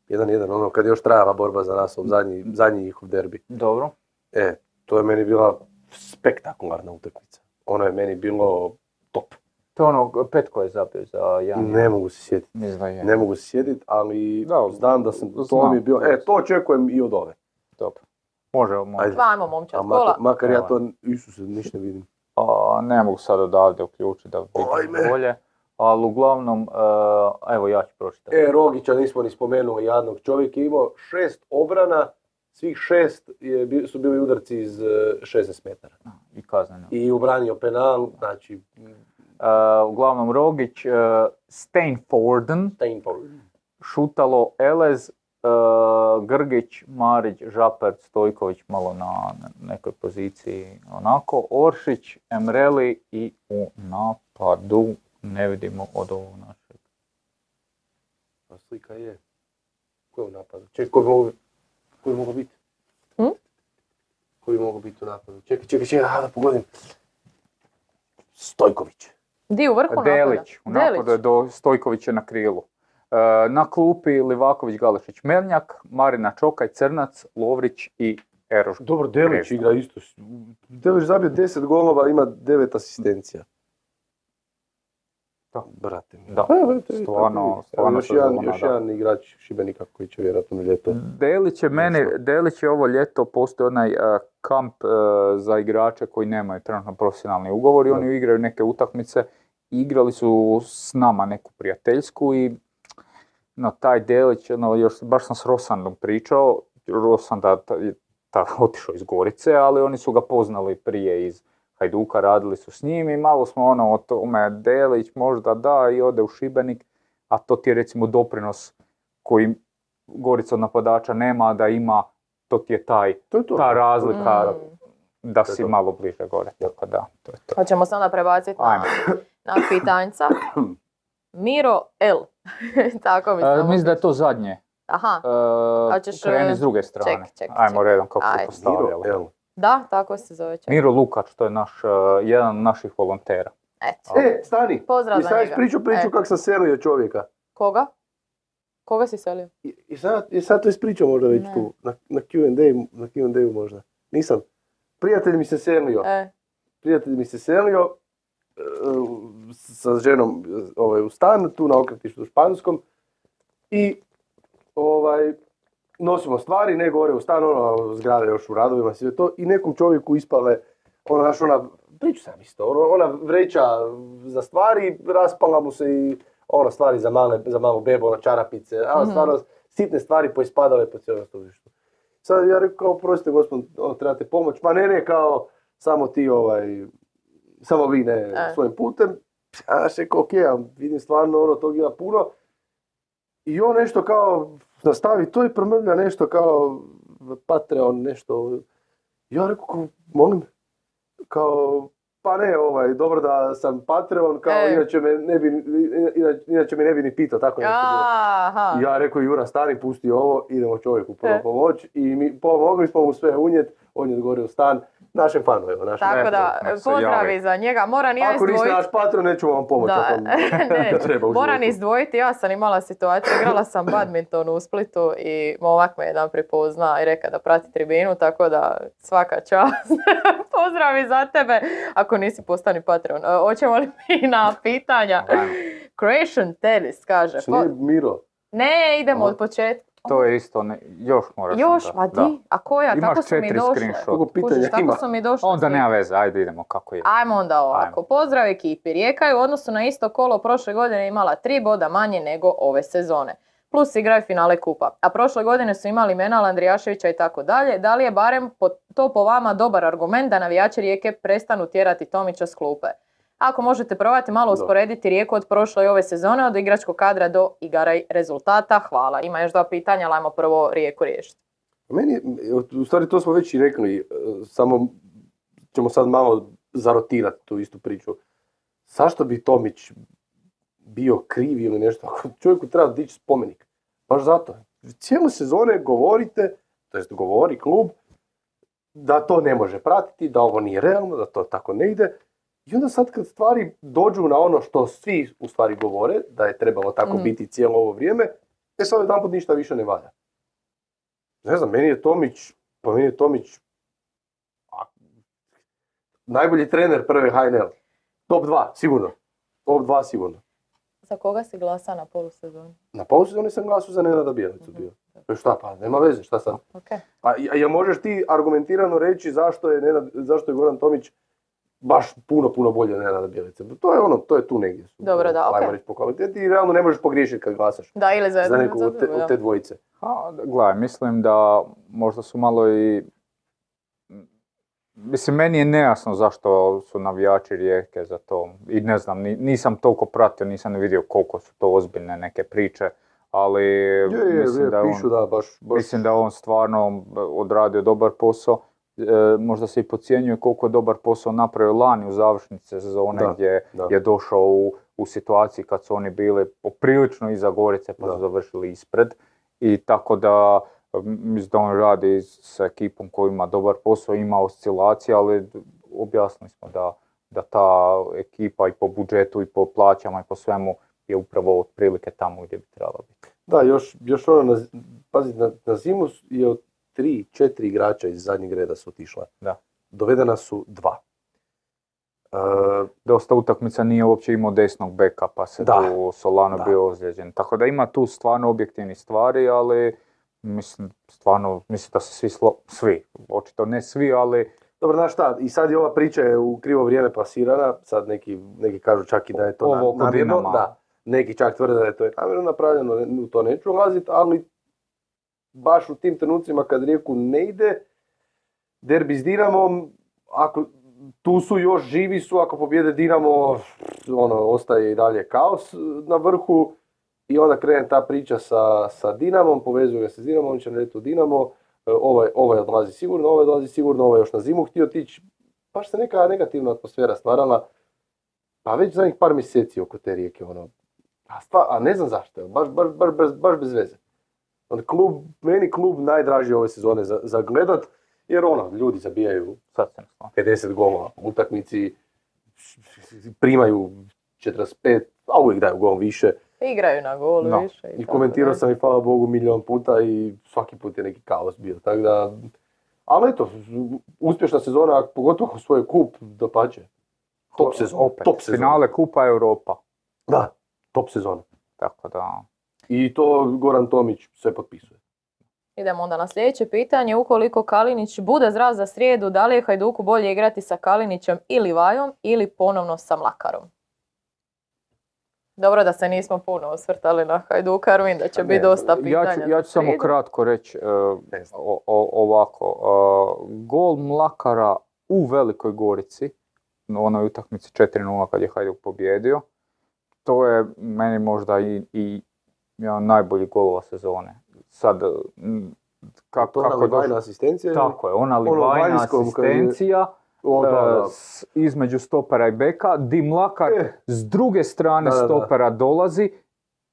1-1, ono kad je još trajala borba za nas, zadnji, zadnji njihov derbi. Dobro. E, to je meni bila spektakularna utakmica. Ono je meni bilo top. To je ono, Petko je zabio za jedan. Ne mogu se sjetiti. Da je. Ne mogu se sjetiti, ali Da, znam da sam, to znam. mi je bilo, e, to očekujem i od ove. Dobro. Može, može. Ajde. Ajmo momčad A kola. makar, ja to, Isuse, ništa ne vidim. A, ne mogu sad odavde uključiti da vidim bolje. Ali uglavnom, e, evo ja ću pročitati. E, Rogića nismo ni spomenuli, jadnog čovjek je imao šest obrana, svih šest je, su bili udarci iz e, 60 metara. I kazneno. I ubranio penal, znači, E, uglavnom Rogić, uh, Stainforden, Steinford. Šutalo, Elez, e, Grgić, Marić, Žapert, Stojković malo na nekoj poziciji onako, Oršić, Emreli i u napadu ne vidimo od ovog našeg. A slika je. Ko je u napadu? Čekaj, ko bi mogo, ko bi mogo biti? Hm? Ko bi mogo biti u napadu? Čekaj, čekaj, čekaj, a, da pogodim. Stojković. Di u vrhu napada? Delić, u napadu je do Stojkovića na krilu. E, na klupi Livaković, Galešić, Melnjak, Marina Čokaj, Crnac, Lovrić i Eroš. Dobro, Delić igra isto. Delić zabio 10 golova, ima 9 asistencija. Da. Brate. mi. Da. Eto, Stvarno- stvarno još, sezona, jedan, još da. jedan igrač Šibenika koji će vjerojatno na ljeto. Delić je meni, Nešto. Delić je ovo ljeto postoji onaj e, kamp e, za igrače koji nemaju trenutno profesionalni ugovor i oni igraju neke utakmice. Igrali su s nama neku prijateljsku i no, taj Delić, no, još baš sam s Rosandom pričao, Rosanda ta, ta, otišao iz Gorice, ali oni su ga poznali prije iz Hajduka, radili su s njim i malo smo ono o tome, Delić možda da i ode u Šibenik, a to ti je recimo doprinos koji Gorica od napadača nema, a da ima, to ti je taj, To je to. ta razlika Mm. da To si to. malo bliže gore, tako da, to je to. Hoćemo se onda prebaciti na, na pitanjca. Miro L. Tako mi E, mislim da je to zadnje. Aha, E, Hoćeš, kreni e, s druge strane. ček, ček, Ajmo ček. redom kako Ajde. se postavljalo. Miro, evo. Da, tako se zove čovjek. Miro Lukač, to je naš, e, jedan od naših volontera. Eto. E, stani. Pozdrav I sad priču E. kako sam selio čovjeka. Koga? Koga si selio? I, i sad, i sad to ispričao možda već Ne. tu, na, na Q&A, na Q&A možda. Nisam. Prijatelj mi se selio. E, Prijatelj mi se selio e, sa ženom e, ovaj, u stan, tu na okretištu u Španskom. I ovaj, nosimo stvari, ne gore u stan, ono, zgrada još u radovima, sve to. I nekom čovjeku ispale, ono, znaš, ona, priču sam isto, ono, ona vreća za stvari, raspala mu se i ono, stvari za, male, za malu bebu, ono, čarapice, a Mhm. stvarno sitne stvari poispadale po cijelom stolištu. Sad ja rekao, kao, prostite gospod, ono, trebate pomoć, pa ne, ne, kao, samo ti, ovaj, samo vi ne E. svojim putem. Ja rekao, ok, ja vidim stvarno, ono, tog ima puno. I on nešto kao, nastavi to i promrlja nešto kao Patreon, nešto. Ja rekao, kao, molim, kao, pa ne, ovaj, dobro da sam Patreon, kao, E. inače, me ne bi, inače, me ne bi ni pitao, tako nešto aha. Ja rekao, Jura, stani, pusti ovo, idemo čovjeku prvo E. pomoć. I mi pomogli smo mu sve unijet, on je u stan, našem fanu, evo, našem. Tako da, pozdravi za njega. Moram ja Ako niste izdvojiti... naš patron, nećemo vam pomoći. Da, ako- ne, treba moram izdvojiti, ja sam imala situaciju, igrala sam badminton u Splitu i momak me jedan pripozna i reka da prati tribinu, tako da svaka čast. Pozdravi za tebe, ako nisi postani patron. E, Hoćemo li mi na pitanja? Croatian tennis, kaže. Po- Miro. Ne, idemo Aha. od početka. To je isto, ne, još moraš. Još, onda, ma da. di? A koja? Imaš tako su mi došle. pitanja Kužiš, tako ima? su mi došle. Onda nema veze, ajde idemo kako je. Ajmo onda ovako. Ajmo. Pozdrav ekipi. Rijeka je u odnosu na isto kolo prošle godine imala tri boda manje nego ove sezone. Plus igraju finale kupa. A prošle godine su imali Menala, Andrijaševića i tako dalje. Da li je barem po- to po vama dobar argument da navijači Rijeke prestanu tjerati Tomića s klupe? Ako možete probati malo usporediti Rijeku od prošle i ove sezone, od igračkog kadra do igara i rezultata, hvala. Ima još dva pitanja, ali ajmo prvo Rijeku riješiti. Meni, je- u stvari to smo već i rekli, e, samo ćemo sad malo zarotirati tu istu priču. Zašto bi Tomić bio kriv ili nešto, ako čovjeku treba dići spomenik? Baš zato. Cijele sezone govorite, to jest govori klub, da to ne može pratiti, da ovo nije realno, da to tako ne ide. I onda sad kad stvari dođu na ono što svi u stvari govore, da je trebalo tako Mhm. biti cijelo ovo vrijeme, e sad jedanput ništa više ne valja. Ne znam, meni je Tomić, po meni je Tomić a, najbolji trener prve HNL. Top 2, sigurno. Top 2 sigurno. Za koga si glasa na polusezoni? Na polusezoni sam glasao za Nenada Bijelicu bio. E Šta pa, nema veze, šta sad? Ok. A a jel možeš ti argumentirano reći zašto je, Nenad, zašto je Goran Tomić baš puno, puno bolje od Nenada Bijelice? To je ono, to je tu negdje. Dobro, da, Ajmo ok. reći po kvaliteti i realno ne možeš pogriješiti kad glasaš Da, ili za, za od te, da. od te dvojice. A, gledaj, mislim da možda su malo i... Mislim, meni je nejasno zašto su navijači rijeke za to. I ne znam, ni- nisam toliko pratio, nisam ni vidio koliko su to ozbiljne neke priče, ali Je, je, mislim, je, da je pišu on, da, baš, baš mislim da je on stvarno odradio dobar posao. E, možda se i podcjenjuje koliko je dobar posao napravio lani u završnici sezone Da, gdje da. je došao u, u situaciji kad su oni bili poprilično iza Gorice pa Da. su završili ispred. I tako da mislim da on radi sa ekipom koja ima dobar posao, ima oscilacije, ali objasnili smo da, da ta ekipa i po budžetu i po plaćama i po svemu je upravo otprilike tamo gdje bi trebala biti. Da, još, još ono, na, pazi, na, na zimu je od tri, četiri igrača iz zadnjeg reda su otišla. Da. Dovedena su dva. E, Dosta utakmica nije uopće imao desnog beka, pa se Da. tu Solano Da. bio ozlijeđen. Tako da ima tu stvarno objektivnih stvari, ali mislim, stvarno, mislim da se svi, slo- svi, očito ne svi, ali Dobro, znaš šta, i sad je ova priča je u krivo vrijeme plasirana, sad neki, neki kažu čak i da je to Ovo na- oko namjerno, da, neki čak tvrde da je to namjerno napravljeno, u to neću ulaziti, ali baš u tim trenucima kad Rijeku ne ide, derbi s Dinamom, ako tu su još živi su, ako pobjede Dinamo, ono, ostaje i dalje kaos na vrhu i onda krene ta priča sa, sa Dinamom, povezuje ga se s Dinamom, on će u Dinamo, e, ovaj, ovaj odlazi sigurno, ovaj odlazi sigurno, ovaj još na zimu htio otići, baš se neka negativna atmosfera stvarala, pa već zadnjih par mjeseci oko te rijeke, ono, a, stva, a ne znam zašto, baš, baš, baš, baš bez veze. Ono, klub, meni klub najdraži ove sezone za, za gledat, jer ono, ljudi zabijaju sad se ne slažem. 50 golova u utakmici, primaju 45, a uvijek daju gol više. Igraju na gol Da. više. I tako komentirao sam i hvala Bogu milion puta i svaki put je neki kaos bio. Tako da, ali eto, uspješna sezona, pogotovo svoj kup, dopače. Top sezona. Top sezona. finale Kupa Europa. Da, top sezona. Tako da, I to Goran Tomić sve potpisuje. Idemo onda na sljedeće pitanje. Ukoliko Kalinić bude zdrav za srijedu, da li je Hajduku bolje igrati sa Kalinićem ili Vajom ili ponovno sa Mlakarom? Dobro da se nismo puno osvrtali na Hajduka, vidim da će ne, biti dosta pitanja. ja ću, ja ću samo kratko reći e, o- o- ovako. e, gol Mlakara u Velikoj Gorici, na onoj utakmici 4-0 kad je Hajduk pobjedio, to je meni možda i, i jedan najbolji golova sezone. Sad, to kako je došlo- asistencija? Tako je, ona Ono livajna asistencija O, da, e, da. s- između stopera i beka, di Mlakar E. s druge strane Da, da, da. stopera dolazi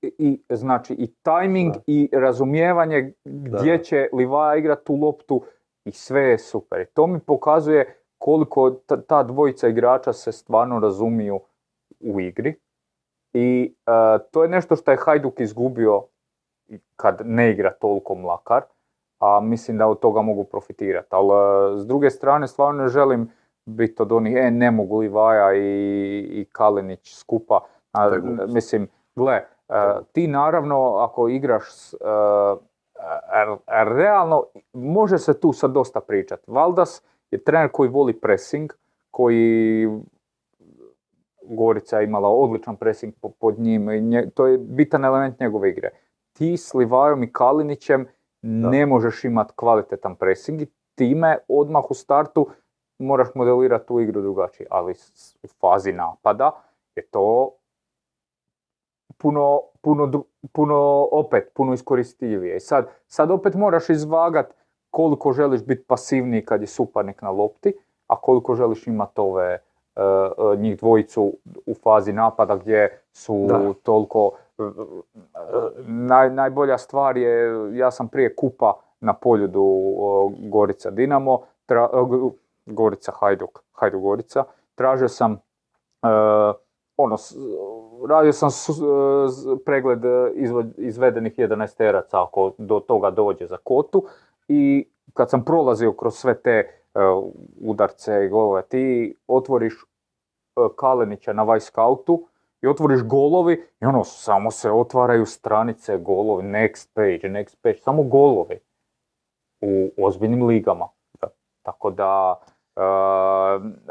i, i, znači i tajming i razumijevanje gdje Da. će Livaja igrati tu loptu i sve je super. I to mi pokazuje koliko ta, ta dvojica igrača se stvarno razumiju u igri. I e, to je nešto što je Hajduk izgubio kad ne igra toliko Mlakar, a mislim da od toga mogu profitirati. Ali e, s druge strane stvarno ne želim biti od onih, e ne mogu Livaja i, i Kalinić skupa. A, mislim, gle, e, ti naravno ako igraš s, realno može se tu sad dosta pričat. Valdas je trener koji voli pressing, koji Gorica je imala odličan pressing po- pod njim i nje- to je bitan element njegove igre. Ti s Livajom i Kalinićem ne možeš imati kvalitetan pressing i time odmah u startu moraš modelirati tu igru drugačije, ali u fazi napada je to puno, puno, puno, opet, puno iskoristivije. I sad, sad opet moraš izvagat koliko želiš biti pasivniji kad je suparnik na lopti, a koliko želiš imati ove njih dvojicu u fazi napada gdje su Da. toliko e, e, naj, najbolja stvar je, ja sam prije kupa na poljudu Gorica Dinamo, tra, Gorica Hajduk, Hajduk Gorica, tražio sam e, ono, radio sam su- z- pregled izvedenih 11 teraca ako do toga dođe za kotu i kad sam prolazio kroz sve te udarce i golove, ti otvoriš e, Kalenića na Vajskautu i otvoriš golovi i ono, samo se otvaraju stranice golovi, next page, next page, samo golovi u ozbiljnim ligama. Da. Tako da, e,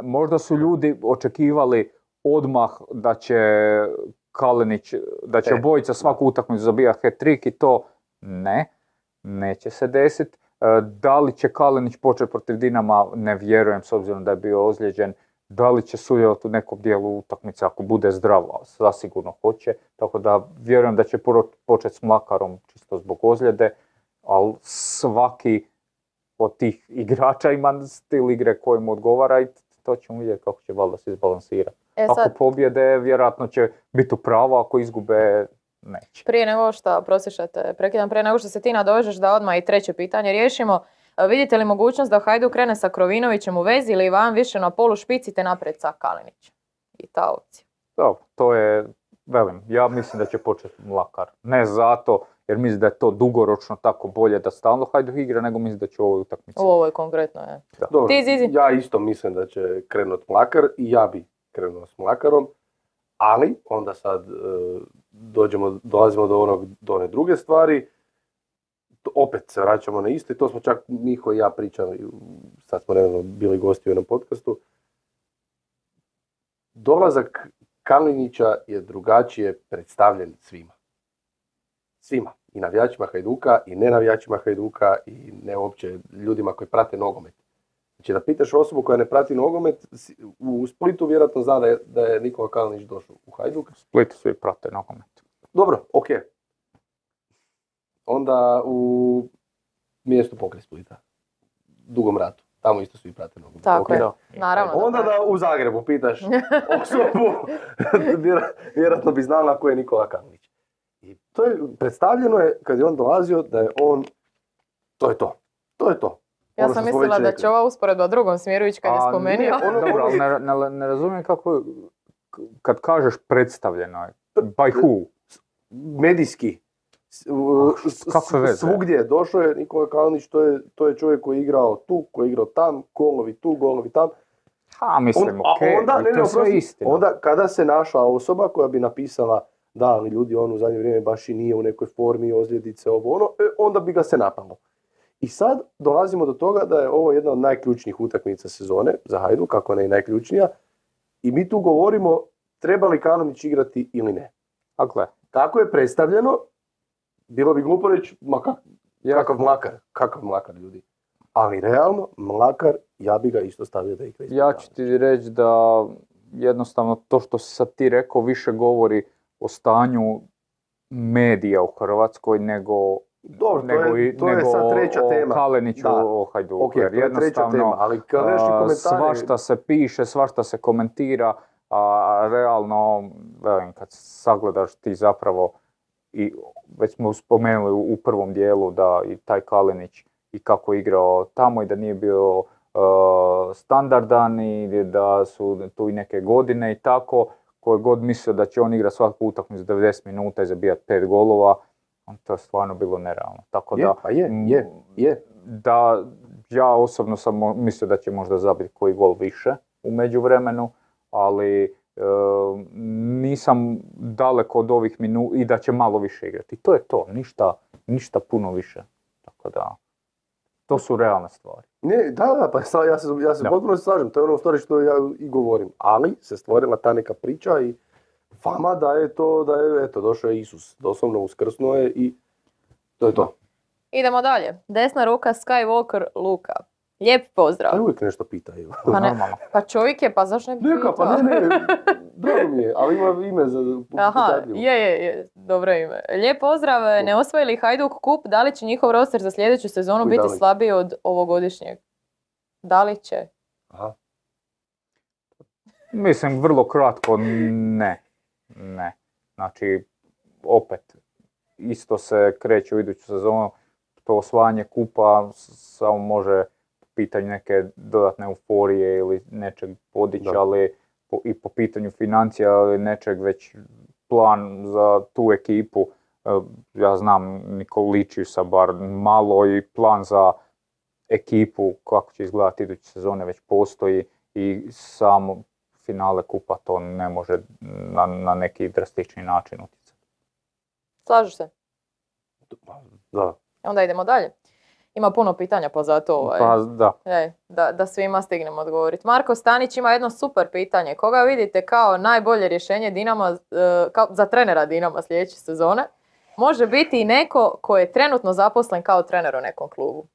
možda su ljudi očekivali odmah da će Kalenić, da će E, obojica svaku utakmicu zabijati hat-trick i to ne, neće se desiti. Da li će Kalenić početi protiv Dinama, ne vjerujem s obzirom da je bio ozlijeđen. Da li će sudjelovati u nekom dijelu utakmice ako bude zdrav, a zasigurno hoće. Tako da vjerujem da će početi s Mlakarom čisto zbog ozljede, ali svaki od tih igrača ima stil igre koji mu odgovara i to ćemo vidjeti kako će valjda se izbalansirati. E Ako sad, pobjede, vjerojatno će biti u pravu, ako izgube, neće. prije nego što, prosjećate, prekidam, prije nego što se ti nadovežeš da odmah i treće pitanje riješimo, e, vidite li mogućnost da Hajduk krene sa Krovinovićem u vezi ili Ivan više na polu špici te naprijed sa Kalinićem? I ta opcija. Dobro, to je, velim, ja mislim da će početi Mlakar. Ne zato, jer mislim da je to dugoročno tako bolje da stalno Hajduk igra, nego mislim da će u ovoj utakmici. U ovoj konkretno je. Dobro, Ti, Zizi? ja isto mislim da će krenut Mlakar i ja bi krenuo s Mlakarom, ali onda sad e, dođemo, dolazimo do, onog, do one druge stvari, opet se vraćamo na isto i to smo čak Miho i ja pričali, sad smo nedavno bili gosti u jednom podcastu. Dolazak Kalinića je drugačije predstavljen svima. Svima. I navijačima Hajduka, i ne navijačima Hajduka, i ne uopće ljudima koji prate nogomet. Znači da pitaš osobu koja ne prati nogomet, u Splitu vjerojatno zna da je, da je Nikola Kalinić došao u Hajduk. U Splitu svi prate nogomet. Dobro, ok. Onda u mjestu pokraj Splita. Dugom ratu. Tamo isto svi prate nogomet. Tako ok. je. Da. Naravno. Onda da u Zagrebu pitaš osobu, vjer- vjerojatno bi znala ko je Nikola Kalinić. I to je, predstavljeno je, kad je on dolazio, da je on, to je to. To je to. Ja Ono sam mislila da će ova usporedba u drugom smjeru ići kad je A, spomenuo. ne, ono- Dobro, ali ne, ne, ne razumijem kako, kad kažeš predstavljeno je, by who? medijski. veze? Svugdje došao je Nikola Kalinić, to je, to je čovjek koji je igrao tu, koji je igrao tam, golovi tu, golovi tam. Ha, mislim, On- a onda, ne, to je istina. onda kada se našla osoba koja bi napisala da, ali ljudi, on u zadnje vrijeme baš i nije u nekoj formi, ozljedice, ovo ono, e, onda bi ga se napalo. I sad dolazimo do toga da je ovo jedna od najključnijih utakmica sezone za Hajduk, kako ne i najključnija. I mi tu govorimo treba li Kalinić igrati ili ne. A gle, Kako je predstavljeno, bilo bi glupo reći, ma kak- kakav mlakar, kakav mlakar ljudi. Ali realno, mlakar, ja bi ga isto stavio da igra ja ću ti reći da jednostavno to što si sad ti rekao više govori o stanju medija u Hrvatskoj nego Dobro, to nego, je, to je nego sad treća o, tema. Kaleniću, Da. o Hajduku. Ok, jer to je jednostavno, tema, ali kad gledaš i a, komentare... Svašta se piše, svašta se komentira, a realno, velim, kad sagledaš ti zapravo, i već smo spomenuli u, prvom dijelu da i taj Kalinić i kako je igrao tamo i da nije bio uh, standardan i da su tu i neke godine i tako, koje god mislio da će on igrati svaku utakmicu 90 minuta i zabijati pet golova, to je stvarno bilo nerealno. Tako Je, da, pa je, je, je. da ja osobno sam mislio da će možda zabiti koji gol više u međuvremenu, ali e, nisam daleko od ovih minuta i da će malo više igrati. I to je to, ništa, ništa puno više. Tako da, to su realne stvari. Ne, da, da, pa ja se, ja se potpuno slažem, to je ono stvari što ja i govorim. Ali se stvorila ta neka priča i fama da je to, da je, eto, došao je Isus, doslovno uskrsnuo je i to je to. Idemo dalje. Desna ruka Skywalker Luka. Lijep pozdrav. Ali uvijek nešto pitaju. Pa ne- Normalno. Pa čovjek je, pa zašto ne bi Neka, pa ne, ne, drago mi je, ali ima ime za Aha, je, je, je, dobro ime. Lijep pozdrav, ne osvoji li Hajduk kup, da li će njihov roster za sljedeću sezonu Kuj, biti slabiji od ovogodišnjeg? Da li će? Aha. Mislim, vrlo kratko, ne. Ne. Znači, opet, isto se kreće u iduću sezonu, to osvajanje kupa samo može po pitanju neke dodatne euforije ili nečeg podići, ali po- i po pitanju financija ili nečeg već plan za tu ekipu. E, Ja znam Nikolićiju sa bar malo i plan za ekipu kako će izgledati iduće sezone već postoji i samo finale kupa to ne može na, na neki drastični način utjecati. Slažeš se? Da. Onda idemo dalje. Ima puno pitanja pa zato ovaj, Pa da, ej, da, da svima stignemo odgovoriti. Marko Stanić ima jedno super pitanje. Koga vidite kao najbolje rješenje Dinama, e, kao, za trenera Dinama sljedeće sezone? Može biti i neko ko je trenutno zaposlen kao trener u nekom klubu.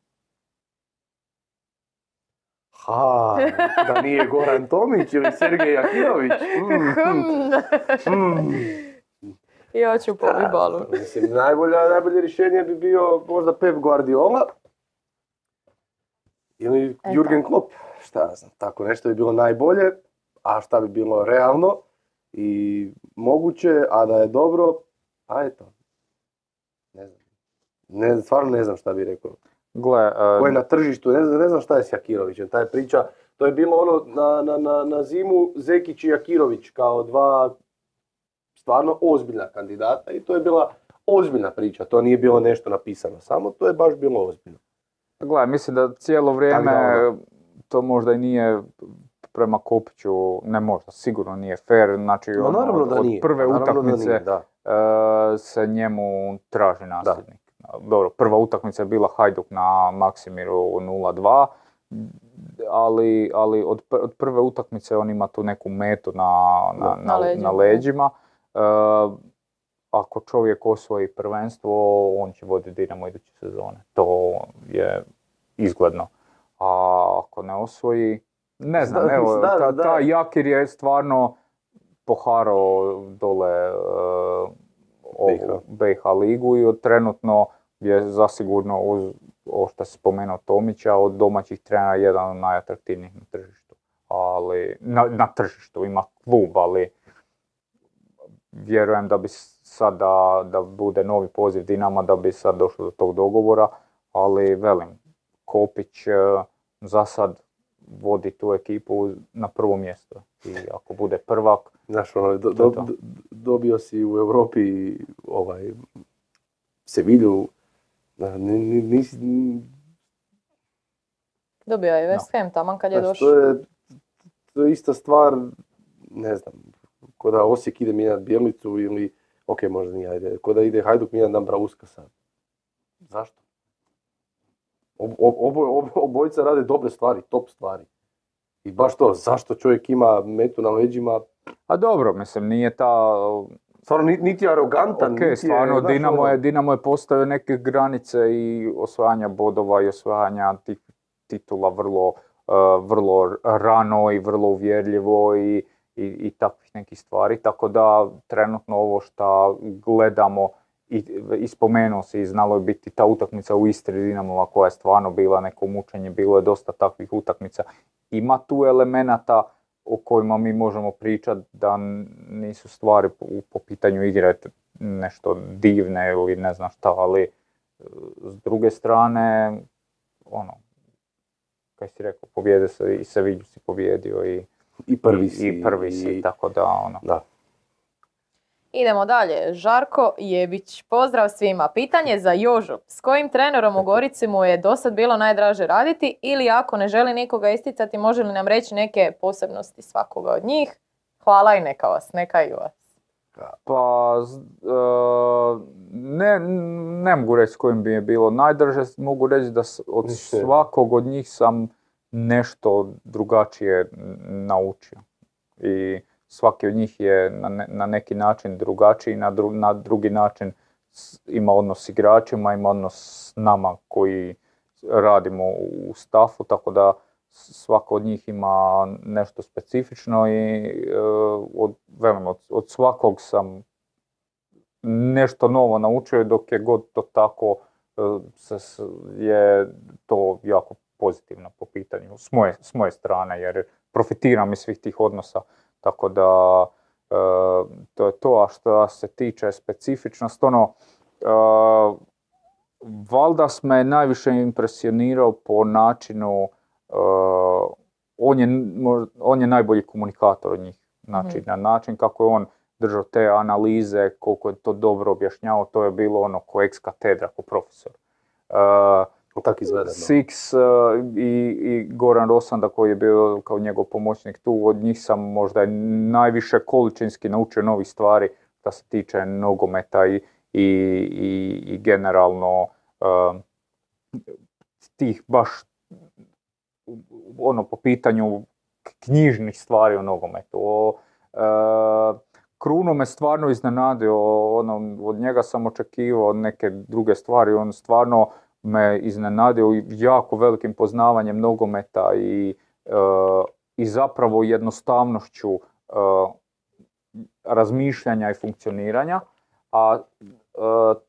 Ha, da nije Goran Tomić ili Sergej Jakinović. Mm, mm, mm. ja ću po Bibalu. Da, Mislim, najbolja, najbolje rješenje bi bio možda Pep Guardiola ili E, Jurgen Klopp. Šta ja znam, tako nešto bi bilo najbolje, a šta bi bilo realno i moguće, a da je dobro, a eto. Ne znam. Ne, stvarno ne znam šta bi rekao. Gle, e, Ko je na tržištu, ne znam, ne znam šta je s Jakirovićem, taj priča, to je bilo ono na, na, na, na zimu Zekić i Jakirović kao dva stvarno ozbiljna kandidata i to je bila ozbiljna priča, to nije bilo nešto napisano samo, to je baš bilo ozbiljno. gle, mislim da cijelo vrijeme da, to možda i nije prema Kopiću, ne možda, sigurno nije fair, znači Ma ono, od, da od prve naravno da utakmice nije, da. e, se njemu traži nasljednik. Dobro, prva utakmica je bila Hajduk na Maksimiru 0-2, ali, ali od, pr- od prve utakmice on ima tu neku metu na, na, na, Na leđima, na da. leđima. E, ako čovjek osvoji prvenstvo, on će voditi Dinamo iduće sezone. To je izgledno. A ako ne osvoji, ne znam, Da, evo, da, ta, da. ta Jakir je stvarno poharao dole e, ovu BiH. Ligu i od trenutno je zasigurno uz ovo što si spomenuo Tomića od domaćih trenera jedan od najatraktivnijih na tržištu. Ali, na, na tržištu ima klub, ali vjerujem da bi sad da, da bude novi poziv Dinama da bi sad došlo do tog dogovora, ali velim, Kopić e, za sad vodi tu ekipu na prvo mjesto i ako bude prvak, Znaš, ono, do- do- dobio si u Europi ovaj, Sevilju, nisi, Dobio je West Ham taman kad je znaš, došao. to je, to je ista stvar, ne znam, ko da Osijek ide mijenjati Bjelicu ili, ok, možda nije, ajde, ko da ide Hajduk mijenjati Dambrauska sad. Zašto? Ob, ob, ob- obojica rade dobre stvari, top stvari. I baš to, zašto čovjek ima metu na leđima, a dobro, mislim, nije ta stvarno ni- niti je arogantan, Ok, niti je, stvarno, znaš, Dinamo ono- je, Dinamo je postavio neke granice i osvajanja bodova i osvajanja titula vrlo, eh, vrlo rano i vrlo uvjerljivo i, i, i takvih nekih stvari. Tako da trenutno ovo što gledamo i, i spomenuo se i znalo je biti ta utakmica u Istri Dinamova koja je stvarno bila neko mučenje, bilo je dosta takvih utakmica. Ima tu elemenata o kojima mi možemo pričati da nisu stvari po, po pitanju igre nešto divne ili ne znam šta, ali e, s druge strane, ono, kaj si rekao, pobjede se i Sevilju si pobjedio i, I prvi i, si. i prvi si, i- tako da ono. Da. Idemo dalje. Žarko Jebić, pozdrav svima. Pitanje za Jožu. S kojim trenerom u Gorici mu je dosad bilo najdraže raditi ili ako ne želi nikoga isticati, može li nam reći neke posebnosti svakoga od njih? Hvala i neka vas, neka i vas. Pa, e, ne, ne mogu reći s kojim bi je bilo najdraže, mogu reći da od svakog od njih sam nešto drugačije naučio. I svaki od njih je na, ne- na neki način drugačiji, na, dru- na drugi način ima odnos s igračima, ima odnos s nama koji radimo u stafu, tako da svako od njih ima nešto specifično i e, od, velim, od, od svakog sam nešto novo naučio dok je god to tako e, se, s- je to jako pozitivno po pitanju s moje, s moje strane jer profitiram iz svih tih odnosa tako da e, to je to, a što se tiče specifičnost, ono e, Valdas me najviše impresionirao po načinu, e, on, je, on je najbolji komunikator od njih. Znači, Mhm. na način kako je on držao te analize, koliko je to dobro objašnjavao, to je bilo ono ko ex katedra, ko profesor. E, Tak izgleda. Six e, i, i Goran Rosanda koji je bio kao njegov pomoćnik tu, od njih sam možda najviše količinski naučio novih stvari što se tiče nogometa i, i, i, generalno e, tih baš ono po pitanju knjižnih stvari o nogometu. O, e, Kruno me stvarno iznenadio, ono, od njega sam očekivao neke druge stvari, on stvarno me iznenadio jako velikim poznavanjem nogometa i, e, i zapravo jednostavnošću e, razmišljanja i funkcioniranja. A e,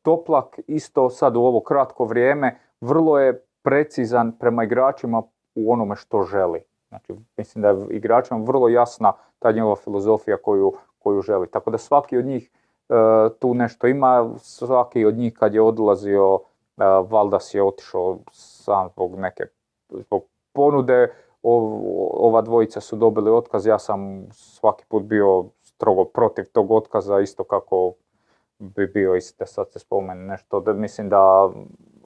Toplak isto sad u ovo kratko vrijeme vrlo je precizan prema igračima u onome što želi. Znači, mislim da je igračima vrlo jasna ta njegova filozofija koju, koju želi. Tako da svaki od njih e, tu nešto ima, svaki od njih kad je odlazio, e, Valdas je otišao sam zbog neke zbog ponude, ov- ova dvojica su dobili otkaz, ja sam svaki put bio strogo protiv tog otkaza, isto kako bi bio isto sad se spomene nešto, da mislim da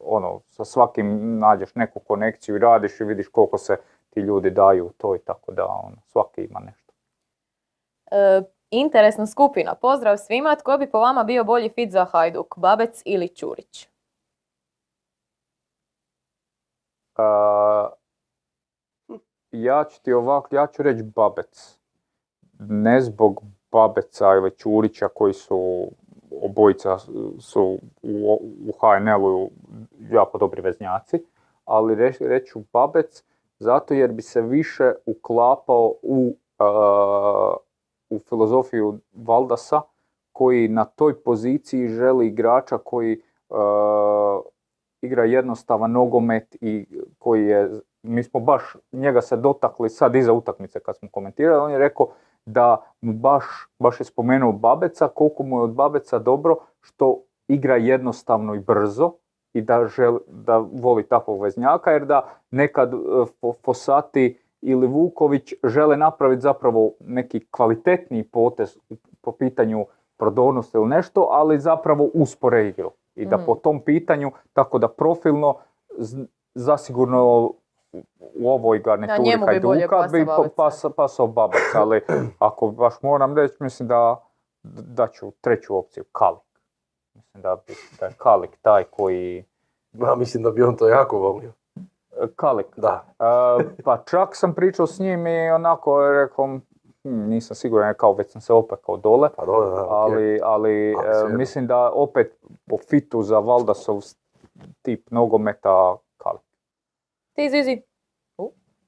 ono, sa svakim nađeš neku konekciju i radiš i vidiš koliko se ti ljudi daju to i tako da ono, svaki ima nešto. E, interesna skupina. Pozdrav svima. Tko bi po vama bio bolji fit za Hajduk? Babec ili Čurić? A, ja ću ti ovako, ja ću reći Babec. Ne zbog Babeca ili Čurića koji su obojica su u, u HNL-u jako dobri veznjaci, ali reći reću Babec zato jer bi se više uklapao u, a, u filozofiju Valdasa koji na toj poziciji želi igrača koji a, igra jednostavan nogomet i koji je, mi smo baš njega se dotakli sad iza utakmice kad smo komentirali, on je rekao da mu baš, baš je spomenuo Babeca, koliko mu je od Babeca dobro što igra jednostavno i brzo i da, želi, da voli takvog veznjaka, jer da nekad e, Fo- Fosati ili Vuković žele napraviti zapravo neki kvalitetniji potez po pitanju prodornosti ili nešto, ali zapravo uspore igru. I da Mhm. po tom pitanju, tako da profilno, z- zasigurno u ovoj garnituri bi bolje Hajduka bi pa- pas- pasao Babec, ali ako baš moram reći, mislim da, da ću treću opciju, Kalik. Mislim da, bi, da je Kalik taj koji... Ja mislim da bi on to jako volio. Kalik. Da. E, pa čak sam pričao s njim i onako je rekao, hm, nisam siguran, kao već sam se opekao dole, Pa dobro, da, ali, ali Ali e, mislim da opet po fitu za Valdasov tip nogometa Kalik. Ti Zizi?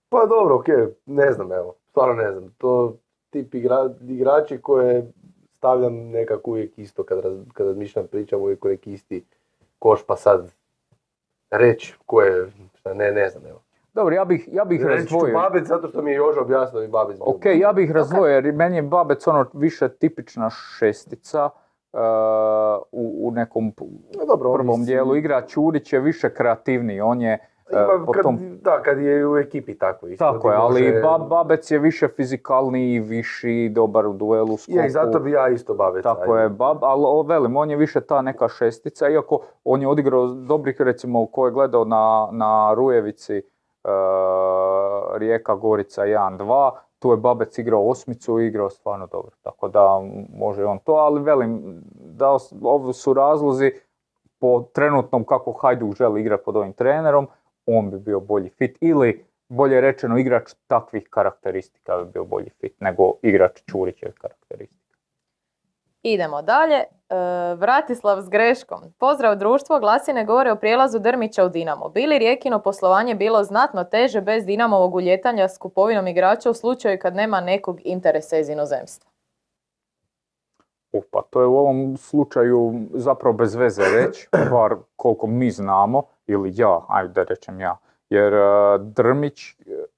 Pa dobro, okej, ne znam, evo, stvarno ne znam. To tip igra, igrači koje stavljam nekako uvijek isto kad, raz, kad razmišljam, pričam uvijek uvijek isti koš, pa sad reći ko je, šta, ne, ne znam, evo. Dobro, ja bih, ja bih Reći ću. Babec zato što mi je Joža objasnio bi Babec bio. Ok, ja bih razdvojio jer meni je Babec ono više tipična šestica e, u, u nekom No, dobro, prvom ovisi. dijelu igra. Ćurić je više kreativniji, on je e, Ima, po kad, tom Da, kad je u ekipi tako isto. Tako je, ali može- Ba- Babec je više fizikalniji, viši, dobar u duelu, skoku. Je, i zato bi ja isto Babec. Tako ajde. je, Bab, ali velim, on je više ta neka šestica, iako on je odigrao dobrih, recimo, ko je gledao na, na Rujevici, Rijeka Gorica 1-2, tu je Babec igrao osmicu i igrao stvarno dobro, tako da može on to, ali velim, da ovo su razlozi po trenutnom kako Hajduk želi igrati pod ovim trenerom, on bi bio bolji fit ili bolje rečeno igrač takvih karakteristika bi bio bolji fit nego igrač Čurićevih karakteristika. Idemo dalje. E, Vratislav s greškom. Pozdrav društvo, glasine govore o prijelazu Drmića u Dinamo. Bili Rijekino poslovanje bilo znatno teže bez Dinamovog uljetanja s kupovinom igrača u slučaju kad nema nekog interesa iz inozemstva. U, pa to je u ovom slučaju zapravo bez veze reći, bar koliko mi znamo, ili ja, ajde da rečem ja. Jer e, Drmić e,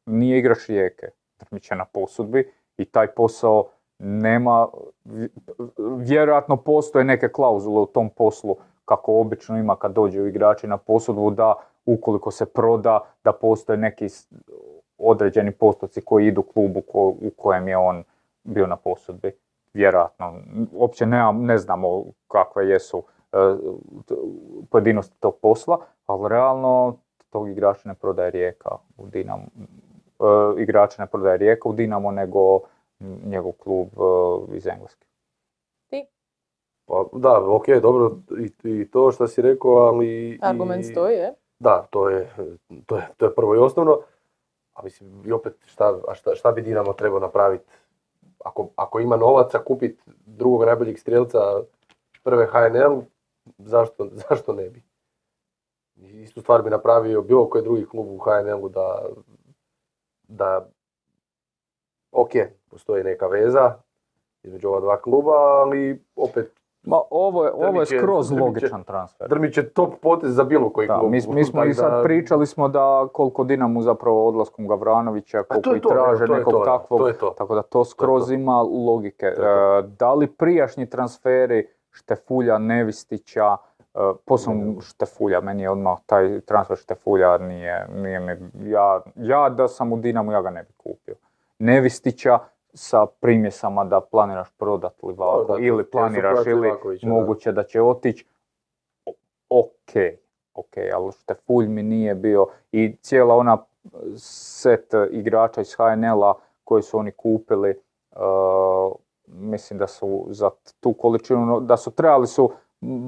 nije igrač Rijeke, Drmić je na posudbi i taj posao nema, vj- vjerojatno postoje neke klauzule u tom poslu, kako obično ima kad dođu igrači na posudbu, da ukoliko se proda, da postoje neki određeni postoci koji idu klubu ko- u kojem je on bio na posudbi vjerojatno, uopće nemam, ne znamo kakve jesu e, pojedinosti tog posla, ali realno tog igrača ne prodaje Rijeka u Dinamo. E, igrača ne prodaje Rijeka u Dinamo, nego njegov klub e, iz Engleske. Pa, da, ok, dobro, i, i to što si rekao, ali... Argument i, stoji, je? Da, to je, to je, to je prvo i osnovno. A mislim, i opet, šta, a šta, šta bi Dinamo trebao napraviti? Ako, ako ima novaca kupiti drugog najboljeg strijelca prve HNL, zašto, zašto ne bi? Istu stvar bi napravio bilo koji drugi klub u HNL-u da, da ok, postoji neka veza između ova dva kluba, ali opet Ma, ovo je, ovo je skroz Drmić je- logičan transfer. Drmić je top potez za bilo koji Da, klub. mi, mi smo i sad da- pričali smo da koliko Dinamo zapravo odlaskom Gavranovića, koliko i traže to nekog to, takvog, to to. tako da to skroz to. ima logike. E, da li prijašnji transferi Štefulja, Nevistića, e, posebno Štefulja, meni je odmah taj transfer Štefulja nije, nije mi, ja, ja da sam u Dinamu ja ga ne bi kupio. Nevistića sa primjesama da planiraš prodat Livako Da, da, ili planiraš ili moguće da će otići, ok, ok, ali Štefulj mi nije bio i cijela ona set igrača iz HNL-a koji su oni kupili. E, mislim da su za tu količinu, da su trebali su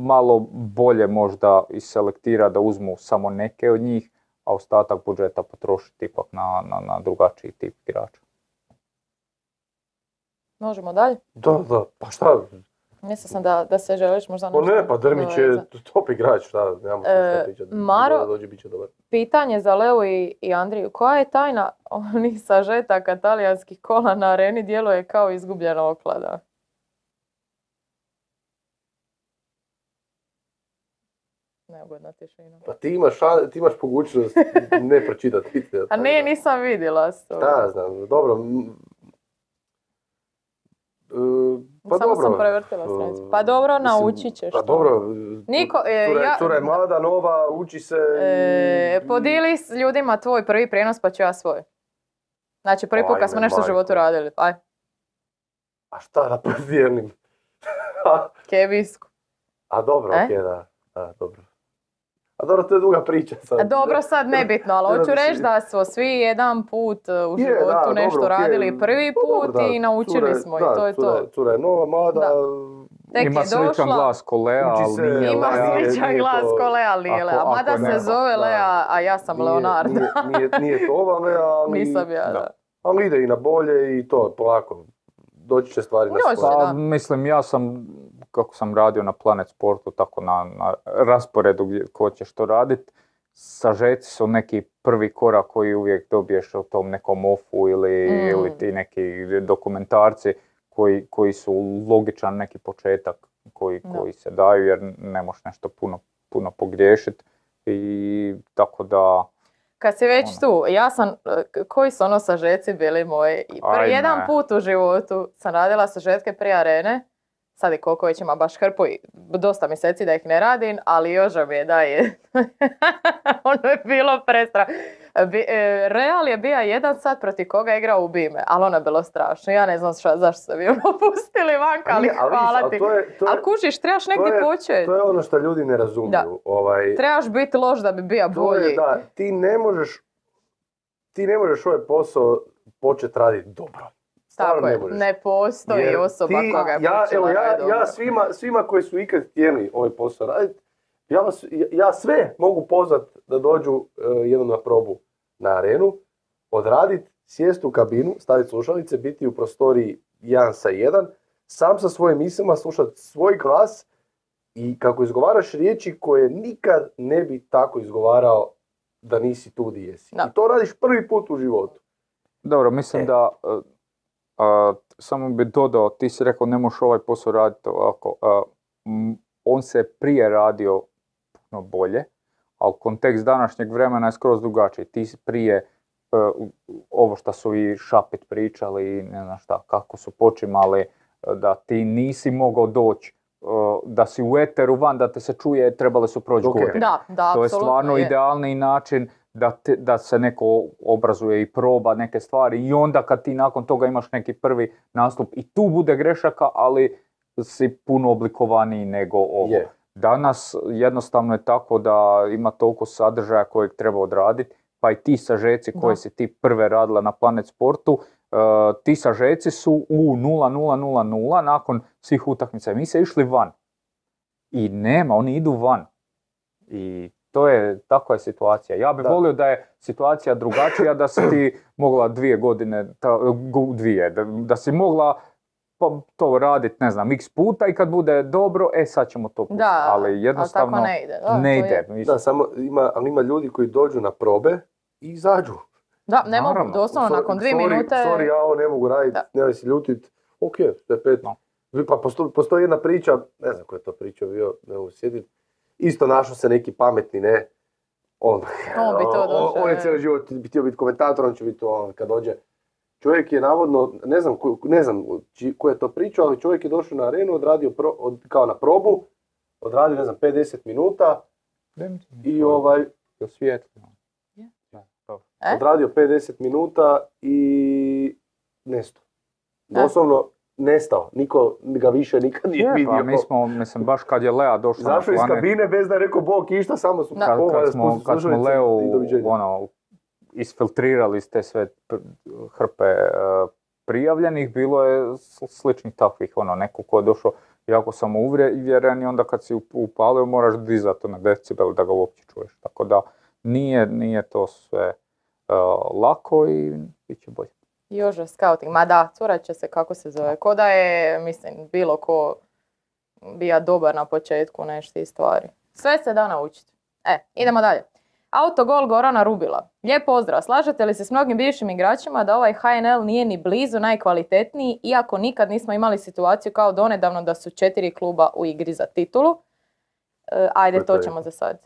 malo bolje možda iselektirati da uzmu samo neke od njih, a ostatak budžeta potrošiti ipak na, na, na drugačiji tip igrača. Možemo dalje? Da, da, pa šta? Mislila sam da, da se želiš možda Pa nešto ne, pa Drmić je top igrač, šta, nemamo E, šta. Maro- Da dođe, bit će dobar. Pitanje za Leo i, i Andriju. Koja je tajna onih sažetaka talijanskih kola na areni djeluje kao izgubljena oklada? Neugodna tišina. Pa ti imaš, ti imaš mogućnost ne pročitati. A ne, nisam vidjela to. Ja znam, dobro. E, Pa Samo dobro. sam prevrtila stranicu. Pa dobro, Mislim, naučit ćeš Pa to. dobro, Niko, e, cura, ja- cura je mlada, nova, uči se. E, i- podijeli s ljudima tvoj prvi prijenos pa ću ja svoj. Znači prvi put kad smo nešto u životu radili. Aj, A šta da podijelim? kebisku. a dobro, E? okej, da. A, dobro. A dobro, to je duga priča sad. A Dobro, sad nebitno, ali hoću reći da smo svi jedan put e, u Je, životu da, dobro, nešto okej. radili prvi put dobro, da, i naučili cura je- smo da, i to je cura, to. Cura je nova, mlada, Da. Tek Ima sličan glas ko Lea, ali se- nije ima Lea, nije- sličan nije glas ko Lea, ali nije Lea. Mada se zove. Lea, a ja sam nije, Leonardo. Nije, nije, nije to ova Lea, ali, Nisam ja, da. da. ali ide i na bolje i to, polako. Doći će stvari na svoje. Pa, mislim, ja sam, kako sam radio na Planet Sportu, tako na, na rasporedu gdje ko će što radit, sažeci su neki prvi korak koji uvijek dobiješ u tom nekom ofu ili, Mm. ili ti neki dokumentarci koji, koji su logičan neki početak koji, Da. koji se daju jer ne možeš nešto puno, puno pogriješiti i tako da Kad si već Ono. tu, ja sam, koji su ono sažeci bili moji? I Prvi jedan put u životu sam radila sažetke prije arene, sad i koliko već ima baš hrpu i dosta mjeseci da ih ne radim, ali joža mi je da je. ono je bilo prestra. Bi- e, Real je bio jedan sat protiv koga je igrao u Bime, ali ono je bilo strašno. Ja ne znam šta, zašto se vi ono pustili vanka, ali ali hvala ali ti. je- je- Ali kužiš, trebaš negdje je- početi. To je ono što ljudi ne razumiju. Da. Ovaj, Trebaš biti loš da bi bio bolji. je da, ti ne možeš, ti ne možeš ovaj posao početi raditi dobro. Tako ne je, ne postoji Jer osoba ti- koga je ja, počela evo, ja, ja svima, svima koji su ikad htjeli ovaj posao raditi, ja, vas, ja, sve mogu pozvat da dođu eh, jednom na probu na arenu, odraditi, sjesti u kabinu, staviti slušalice, biti u prostoriji jedan sa jedan, sam sa svojim mislima slušati svoj glas i kako izgovaraš riječi koje nikad ne bi tako izgovarao da nisi tu di jesi. Da. I to radiš prvi put u životu. Dobro, mislim E. da, e, a, samo bi dodao, ti si rekao ne možeš ovaj posao raditi ovako. a, m, on se prije radio puno bolje, ali kontekst današnjeg vremena je skroz drugačiji. Ti si prije e, u- ovo što su i Šapit pričali i ne znam šta, kako su počimali, e, da ti nisi mogao doći, e, da si u eteru van, da te se čuje, trebale su proći Ok. godine. Da, da, To je stvarno je. idealni način da, te- da se neko obrazuje i proba neke stvari i onda kad ti nakon toga imaš neki prvi nastup i tu bude grešaka, ali si puno oblikovaniji nego ovo. Je. Danas jednostavno je tako da ima toliko sadržaja kojeg treba odraditi, pa i ti sažeci koje Da. si ti prve radila na Planet Sportu, uh, ti sažeci su u 0-0-0-0 nakon svih utakmica. Mi se išli van. I nema, oni idu van. I to je, takva je situacija. Ja bih volio da je situacija drugačija, da si ti mogla dvije godine, ta, gu- dvije, da, da si mogla pa, to raditi, ne znam, x puta i kad bude dobro, e sad ćemo to pustiti. Da, ali jednostavno ali tako ne ide. Da, ne ide. je. Mislim, Da, samo ima, ali ima ljudi koji dođu na probe i izađu. Da, ne mogu, doslovno nakon dvije sorry- minute... Sorry, ja ovo ne mogu raditi, nemoj se ljutit. Ok, to je pet. No. Pa postoji, postoji jedna priča, ne znam ko je to priča bio, ne mogu sjediti. Isto našao se neki pametni, ne. On, On bi to on- došao, on je je. cijeli život htio biti komentator, on će biti on kad dođe. Čovjek je navodno, ne znam, ne znam či- ko je to pričao, ali čovjek je došao na arenu, odradio pro- od, kao na probu, odradio, ne znam, 5-10 minuta i ovaj, u svijetu. Je. Da, dobro. E? odradio 50 minuta i nestao. Da. Doslovno nestao. Niko ga više nikad nije Je, vidio. pa mi smo, mislim, baš kad je Lea došla Zašao iz kabine bez da je rekao bok išta, samo su kad, kad smo, kad smo Leo ono, isfiltrirali iz te sve hrpe e, prijavljenih, bilo je sličnih takvih, ono, neko ko je došao jako sam uvjeren i onda kad si up- upalio moraš dizati na decibel da ga uopće čuješ. Tako da nije, nije to sve e, lako i bit će bolje. Jože scouting, ma da, curat će se kako se zove. Ko da je, mislim, bilo ko bija dobar na početku nešto stvari. Sve se da naučiti. E, idemo dalje. Autogol Gorana Rubila. Lijep pozdrav. Slažete li se s mnogim bivšim igračima da ovaj HNL nije ni blizu najkvalitetniji, iako nikad nismo imali situaciju kao donedavno da su četiri kluba u igri za titulu? E, ajde, to ćemo za sad.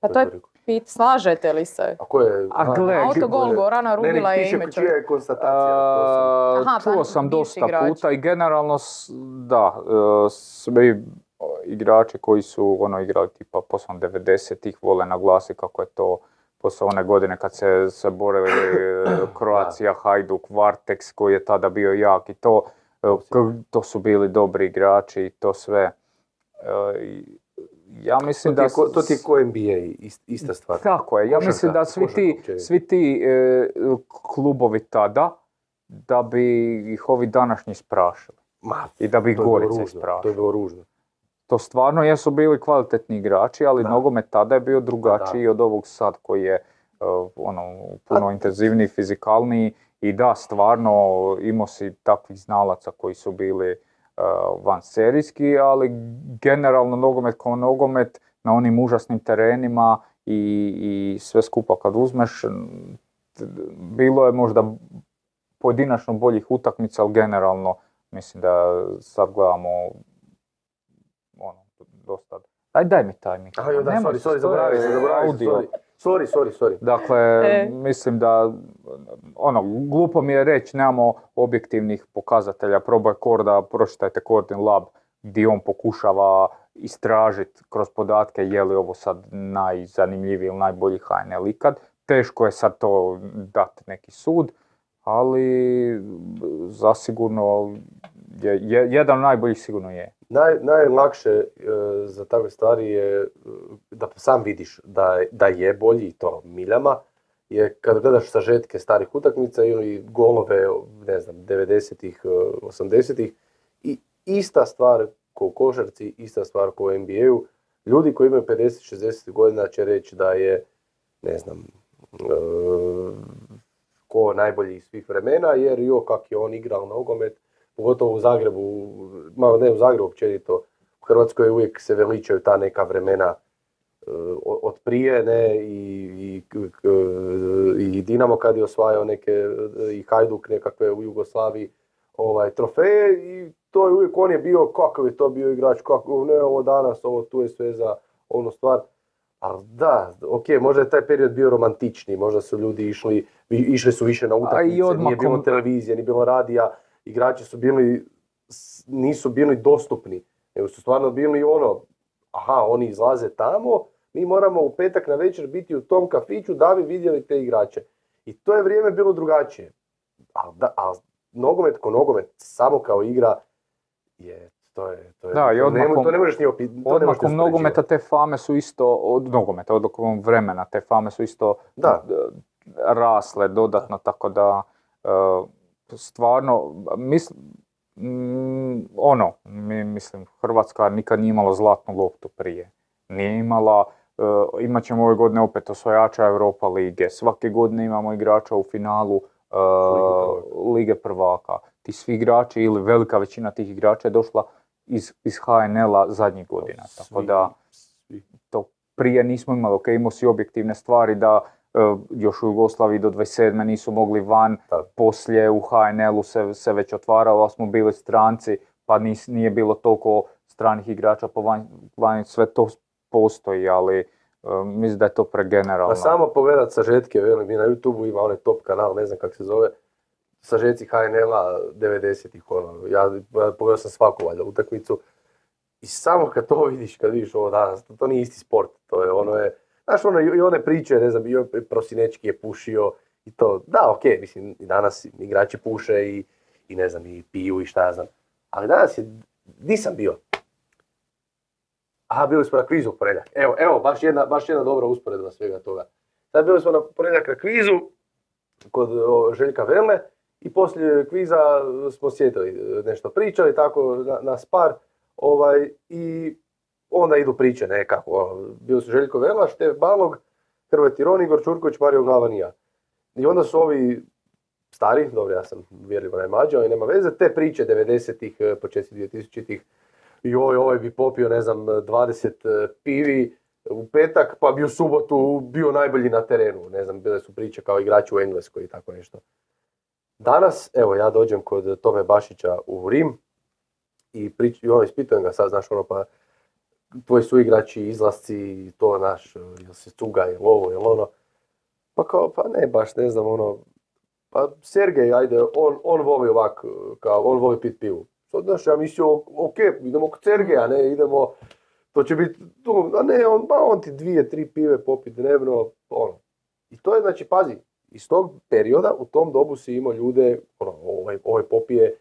Pa to je? Pit, slažete li se? A ko je? A gle, Autogol Gorana Ne, Rubila nek je piše ime je konstatacija. to sam- Aha, pa Čuo sam dosta igrač. puta i generalno da, e, svi igrači koji su ono igrali tipa poslije 90-ih vole naglasiti kako je to poslije one godine kad se, se borili e, Croatia, Hajduk, Vartex koji je tada bio jak i to, e, to su bili dobri igrači i to sve. E, i Ja To mislim ti da... ko- to ti je ko NBA, ist- ista stvar. tako je, ja Košarka, mislim da svi ti, svi ti e, klubovi tada, da bi ih ovi današnji sprašili. Ma, I da bi ih ružno, isprašila. To je bilo ružno. To stvarno jesu bili kvalitetni igrači, ali Da. nogomet tada je bio drugačiji od ovog sad koji je uh, ono, puno intenzivniji, fizikalniji i da, stvarno imao si takvih znalaca koji su bili uh, van serijski, ali generalno nogomet kao nogomet na onim užasnim terenima i, i sve skupa kad uzmeš, bilo je možda pojedinačno boljih utakmica, ali generalno mislim da sad gledamo ono, dosta. Daj, daj mi taj mikrofon. Jo, da, sorry, sorry, zaboravio je sam, zaboravio sorry. Sorry, sorry, sorry. Dakle, E. mislim da, ono, glupo mi je reći, nemamo objektivnih pokazatelja. Probaj Korda, pročitajte Kordin Lab, gdje on pokušava istražiti kroz podatke je li ovo sad najzanimljiviji ili najbolji HNL ikad. Teško je sad to dati neki sud, ali zasigurno je, je, jedan od najboljih sigurno je. Naj, najlakše e, za takve stvari je e, da sam vidiš da, da je bolji to miljama, je kad gledaš sažetke starih utakmica ili golove, ne znam, 90-ih, e, 80-ih i ista stvar ko u košarci, ista stvar ko u NBA-u. Ljudi koji imaju 50-60 godina će reći da je, ne znam, e, ko najbolji iz svih vremena, jer jo, kak je on igrao nogomet, pogotovo u Zagrebu, ma ne u Zagrebu općenito, u Hrvatskoj uvijek se veličaju ta neka vremena od prije, ne, i, i, k- i Dinamo kad je osvajao neke, e, i Hajduk nekakve u Jugoslaviji, ovaj, trofeje i to je uvijek, on je bio, kakav je to bio igrač, kako, ne, ovo danas, ovo tu je sve za onu stvar. Ali da, ok, možda je taj period bio romantičniji, možda su ljudi išli, išli su više na utakmice, nije odmakom- bilo televizije, nije bilo radija, igrači su bili, nisu bili dostupni, nego su stvarno bili ono, aha, oni izlaze tamo, mi moramo u petak na večer biti u tom kafiću da bi vidjeli te igrače. I to je vrijeme bilo drugačije. A, da, a nogomet ko nogomet, samo kao igra, je, to je, to je, Da, i to, ne, odmakom- to ne možeš ni opi, to ne možeš ni Odmakom nogometa te fame su isto, od nogometa, odmakom vremena, te fame su isto Da. d- rasle dodatno, tako da e, stvarno, mislim, ono, mi, mislim, Hrvatska nikad nije imala zlatnu loptu prije. Nije imala, e, imat ćemo ove godine opet osvajača Europa lige, svake godine imamo igrača u finalu e, Lige prvaka. Ti svi igrači ili velika većina tih igrača je došla iz, iz HNL-a zadnjih godina. Tako Svi- da svi. to prije nismo imali, ok, imao si objektivne stvari da e, još u Jugoslaviji do 27. nisu mogli van, Da. poslije u HNL-u se, se već otvaralo, ali smo bili stranci, pa nis, nije bilo toliko stranih igrača po van, vani, sve to postoji, ali e, mislim da je to pregeneralno. Pa samo pogledat sažetke, mi na YouTube ima onaj top kanal, ne znam kako se zove, sažeci HNL-a 90-ih, ono, ja, ja pogledao sam svaku valjda utakmicu i samo kad to vidiš, kad vidiš ovo danas, to, to nije isti sport, to je ono je, znaš ono, i one priče, ne znam, i ovaj Prosinečki je pušio i to, da, ok, mislim, i danas igrači puše i, i ne znam, i piju i šta ja znam, ali danas je, di sam bio? Aha, bili smo na kvizu u. Evo, evo, baš jedna, baš jedna dobra usporedba svega toga. Sad bili smo na ponedjeljak na kvizu kod Željka Vele i poslije kviza smo sjetili e, nešto pričali, tako na, na spar. Ovaj, I onda idu priče nekako. ono, Bili su Željko Vela, Štef Balog, Hrvoje Tironi, Igor Čurković, Mario Glavan i onda su ovi stari, dobro ja sam uvjerljivo najmlađi, ali nema veze, te priče 90-ih, eh, početci 2000-ih, joj, ovaj bi popio, ne znam, 20 pivi u petak, pa bi u subotu bio najbolji na terenu. Ne znam, bile su priče kao igrači u Engleskoj i tako nešto. Danas, evo, ja dođem kod Tome Bašića u Rim i, prič, i ono, ispitujem ga sad, znaš, ono, pa tvoji su igrači, izlasci, to, naš, jel se cuga, jel ovo, jel ono. Pa kao, pa ne, baš ne znam, ono, pa Sergej, ajde, on, on voli ovak, kao, on voli pit pivu. Sad, znaš, ja mislio, ok, idemo kod Sergeja, ne, idemo, to će biti, a ne, on, ba, on ti dvije, tri pive popi dnevno, ono. I to je, znači, pazi, iz tog perioda, u tom dobu si imao ljude, ono, ovaj, ovaj popije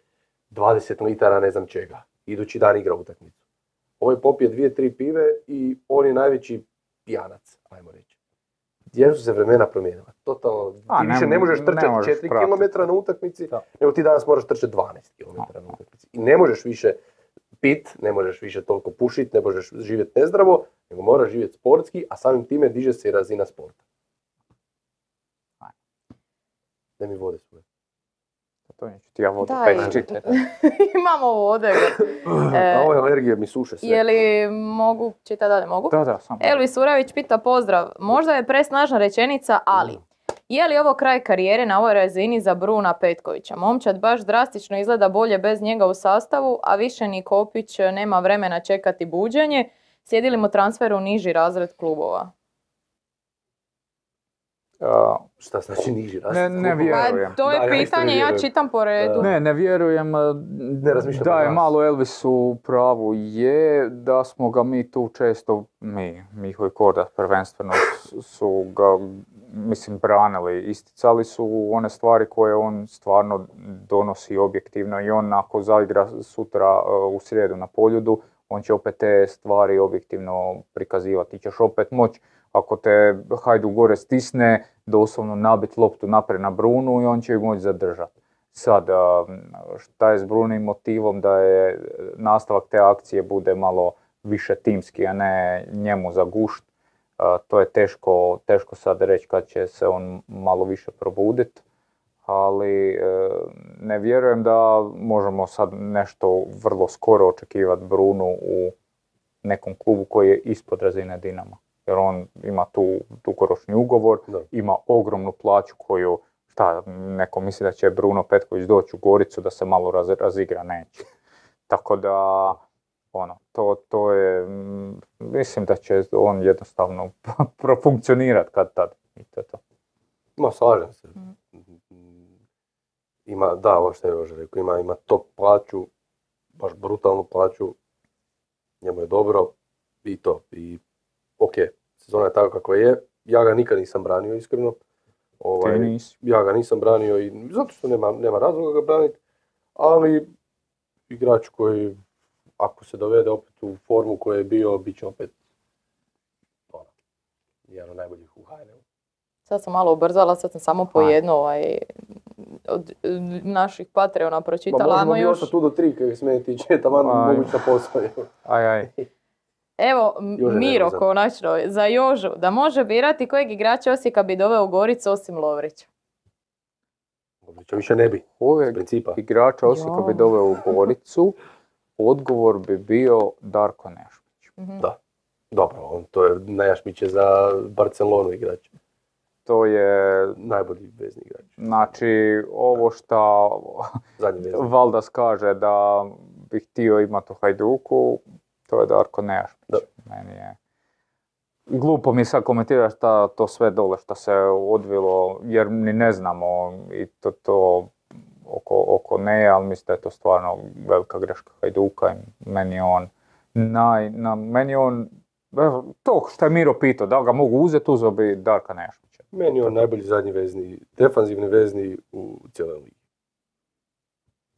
20 litara ne znam čega, idući dan igra utakmicu. Ovaj popije dvije, tri pive i on je najveći pijanac, ajmo reći. Gdje su se vremena promijenila? Totalno, ti A, više ne mo- možeš ne trčati možeš 4 pratiti. km na utakmici, Da. nego ti danas moraš trčati 12 km na utakmici. I ne možeš više pit, ne možeš više toliko pušit, ne možeš živjeti nezdravo, nego moraš živjeti sportski, a samim time diže se i razina sporta. Ne mi vode svoje. To neću ti ja vodu Daj. peć čitaj. Imamo vode. E, A ove alergije mi suše sve. Je li mogu čitati dalje? Mogu? Da, da, samo. Elvis Uravić pita pozdrav. Možda je presnažna rečenica, ali je li ovo kraj karijere na ovoj razini za Bruna Petkovića? Momčad baš drastično izgleda bolje bez njega u sastavu, a više ni Kopić nema vremena čekati buđenje. Slijedi li mu transfer u niži razred klubova? A, Šta znači niži rast? Ne, ne vjerujem. Pa to je Da, ja ne pitanje, ja vjerujem. čitam po redu. Ne, ne vjerujem. razmišljam Da je nas. malo Elvis u pravu je da smo ga mi tu često, mi, Miho i Korda prvenstveno su ga, mislim, branili. Isticali su one stvari koje on stvarno donosi objektivno i on ako zaigra sutra u srijedu na poljudu, on će opet te stvari objektivno prikazivati. Ti ćeš opet moći, ako te Hajdu gore stisne, doslovno nabit loptu naprijed na Brunu i on će ju moći zadržati. Sad, a, šta je s Brunim motivom da je e, nastavak te akcije bude malo više timski, a ne njemu za gušt, a, to je teško, teško sad reći kad će se on malo više probudit, ali e, ne vjerujem da možemo sad nešto vrlo skoro očekivati Brunu u nekom klubu koji je ispod razine Dinama. Jer on ima tu dugoročni ugovor, Da. ima ogromnu plaću koju, šta, neko misli da će Bruno Petković doći u Goricu da se malo raz, razigra, neće. Tako da, ono, to, to je, mm, mislim da će on jednostavno profunkcionirati kad tad. I to to. Ma, slažem se. Ima, da, ovo što je Jože rekao, ima, ima top plaću, baš brutalnu plaću, njemu je dobro i to. I ok, sezona je tako kako je, ja ga nikad nisam branio iskreno. Ovaj, Ti nisi. ja ga nisam branio i zato što nema, nema razloga ga braniti, ali igrač koji ako se dovede opet u formu koju je bio, bit će opet ono, jedan od najboljih u HNL. Sad sam malo ubrzala, sad sam samo po jedno ovaj, od naših Patreona Ma pročitala. možemo ajmo mi još. tu do tri, kaj se mene tiče, mogući na posao. Aj, aj. Evo, Jože Miro nervozan. konačno, za Jožu, da može birati kojeg igrača Osijeka bi doveo u Goricu osim Lovrića. Oblića više ne bi, principa. igrača Osijeka bi doveo u Goricu, odgovor bi bio Darko Nešmić. Mhm. Da. Dobro, on to je najjašmić je za Barcelonu igrač. To je, Najbolji vezni igrač. znači, ovo vezni. Valdas kaže da bi htio imati u Hajduku, to je Darko Nejašmić. Da. Meni je... Glupo mi sad komentirati šta to sve dole što se odvilo, jer ni ne znamo i to, to oko, oko Neja, ali mislim da je to stvarno velika greška Hajduka i meni je on naj, na, meni je on, to što je Miro pitao, da li ga mogu uzeti, uzeo bi Darka Nešmića. Meni je on najbolji zadnji vezni, defanzivni vezni u cijeloj ligi.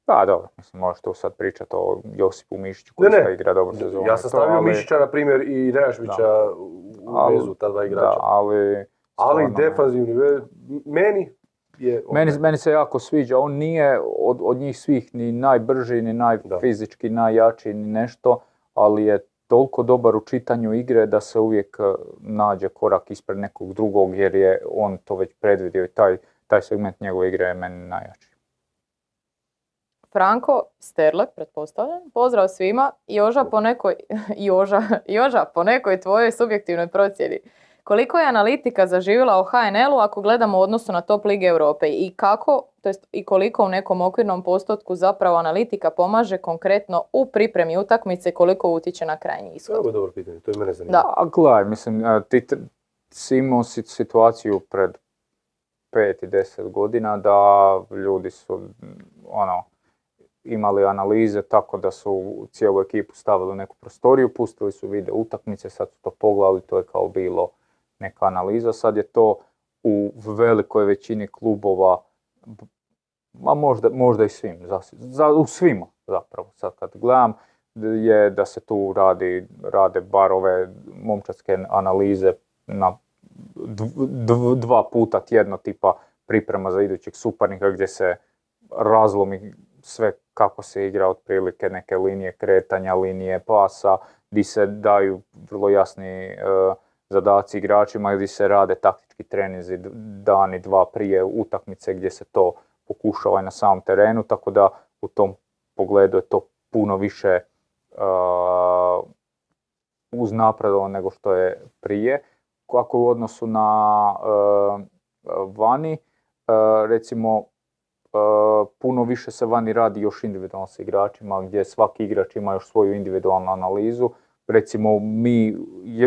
Da, dobro, mislim, možeš tu sad pričati o Josipu Mišiću koji ne. igra dobro sezonu. Ja sam stavio ali- Mišića, na primjer, i Nejašmića u Ali- vezu, ta dva Da, igrača. ali Ali Stvarno. defanzivni, ve- meni je... Meni, meni se jako sviđa, on nije od, od njih svih ni najbrži, ni najfizički najjači, ni nešto, ali je toliko dobar u čitanju igre da se uvijek e, nađe korak ispred nekog drugog jer je on to već predvidio i taj, taj segment njegove igre je meni najjači. Franko Sterle, pretpostavljam. Pozdrav svima. Joža po nekoj, Joža, Joža, po nekoj tvojoj subjektivnoj procjeni. Koliko je analitika zaživjela u HNL-u ako gledamo u odnosu na top lige Europe i kako, to jest i koliko u nekom okvirnom postotku zapravo analitika pomaže konkretno u pripremi utakmice, koliko utječe na krajnji ishod? Ovo je dobro pitanje, to je mene zanima. Da. A gledaj, mislim, ti imao si situaciju pred 5 i 10 godina da ljudi su ono, imali analize tako da su cijelu ekipu stavili u neku prostoriju, pustili su video utakmice, sad su to pogledali, to je kao bilo neka analiza. Sad je to u velikoj većini klubova, ma možda, možda i svim, zas- za, u svima zapravo. Sad kad gledam je da se tu radi, rade bar ove momčadske analize na dv- dv- dva puta tjedno tipa priprema za idućeg suparnika gdje se razlomi sve kako se igra otprilike neke linije kretanja, linije pasa, gdje se daju vrlo jasni e, zadaci igračima gdje se rade taktički treninzi d- dan i dva prije utakmice gdje se to pokušava na samom terenu, tako da u tom pogledu je to puno više uh, uznapredovalo nego što je prije. Kako u odnosu na uh, vani, uh, recimo puno više se vani radi još individualno sa igračima gdje svaki igrač ima još svoju individualnu analizu. Recimo mi,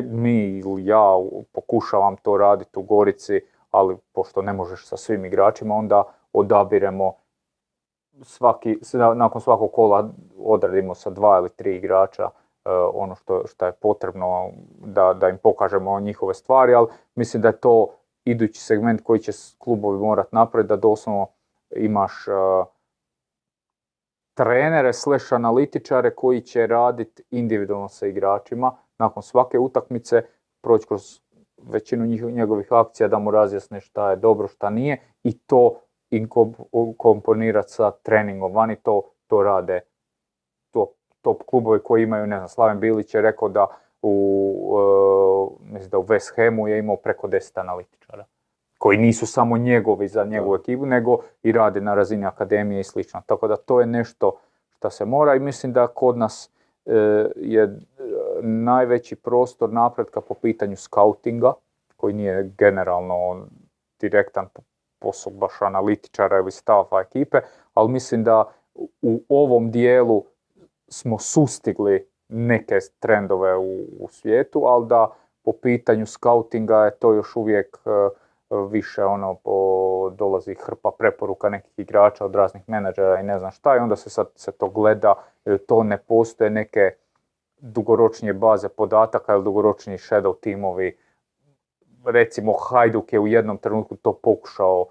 mi ili ja pokušavam to raditi u Gorici, ali pošto ne možeš sa svim igračima, onda odabiremo svaki, nakon svakog kola odradimo sa dva ili tri igrača e, ono što, što je potrebno da, da im pokažemo njihove stvari, ali mislim da je to idući segment koji će klubovi morati napraviti, da doslovno imaš e, trenere slash analitičare koji će raditi individualno sa igračima nakon svake utakmice, proći kroz većinu njegovih akcija da mu razjasne šta je dobro, šta nije i to inkomponirati sa treningom. Vani to, to rade top, top klubovi koji imaju, ne znam, Slaven Bilić je rekao da u, e, mislim da u West Hamu je imao preko 10 analitičara koji nisu samo njegovi za njegovu ekipu, nego i rade na razini akademije i slično. Tako da to je nešto što se mora i mislim da kod nas e, je e, najveći prostor napretka po pitanju skautinga, koji nije generalno direktan po- posao baš analitičara ili stava ekipe, ali mislim da u ovom dijelu smo sustigli neke trendove u, u svijetu, ali da po pitanju skautinga je to još uvijek e, više ono po, dolazi hrpa preporuka nekih igrača od raznih menadžera i ne znam šta i onda se sad se to gleda jer to ne postoje neke dugoročnije baze podataka ili dugoročniji shadow timovi. Recimo Hajduk je u jednom trenutku to pokušao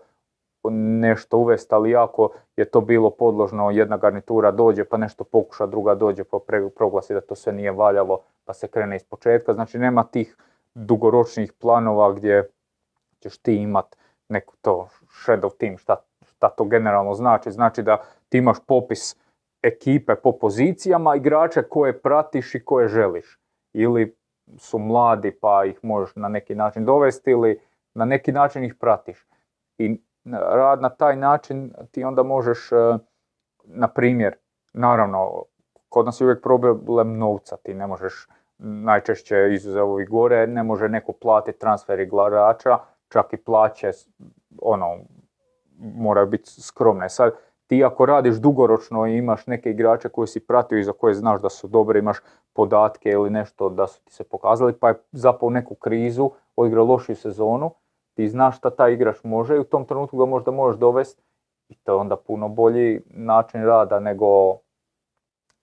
nešto uvesti, ali jako je to bilo podložno, jedna garnitura dođe pa nešto pokuša, druga dođe pa proglasi da to sve nije valjalo pa se krene iz početka. Znači nema tih dugoročnih planova gdje ćeš ti imat neku to shadow team, šta, šta to generalno znači. Znači da ti imaš popis ekipe po pozicijama, igrače koje pratiš i koje želiš. Ili su mladi pa ih možeš na neki način dovesti ili na neki način ih pratiš. I rad na taj način ti onda možeš, e, na primjer, naravno, kod nas je uvijek problem novca, ti ne možeš najčešće izuzev ovih gore, ne može neko platiti transfer igrača, čak i plaće ono, moraju biti skromne. Sad, ti ako radiš dugoročno i imaš neke igrače koje si pratio i za koje znaš da su dobri, imaš podatke ili nešto da su ti se pokazali, pa je zapao neku krizu, odigrao lošiju sezonu, ti znaš šta taj igrač može i u tom trenutku ga možda možeš dovesti i to je onda puno bolji način rada nego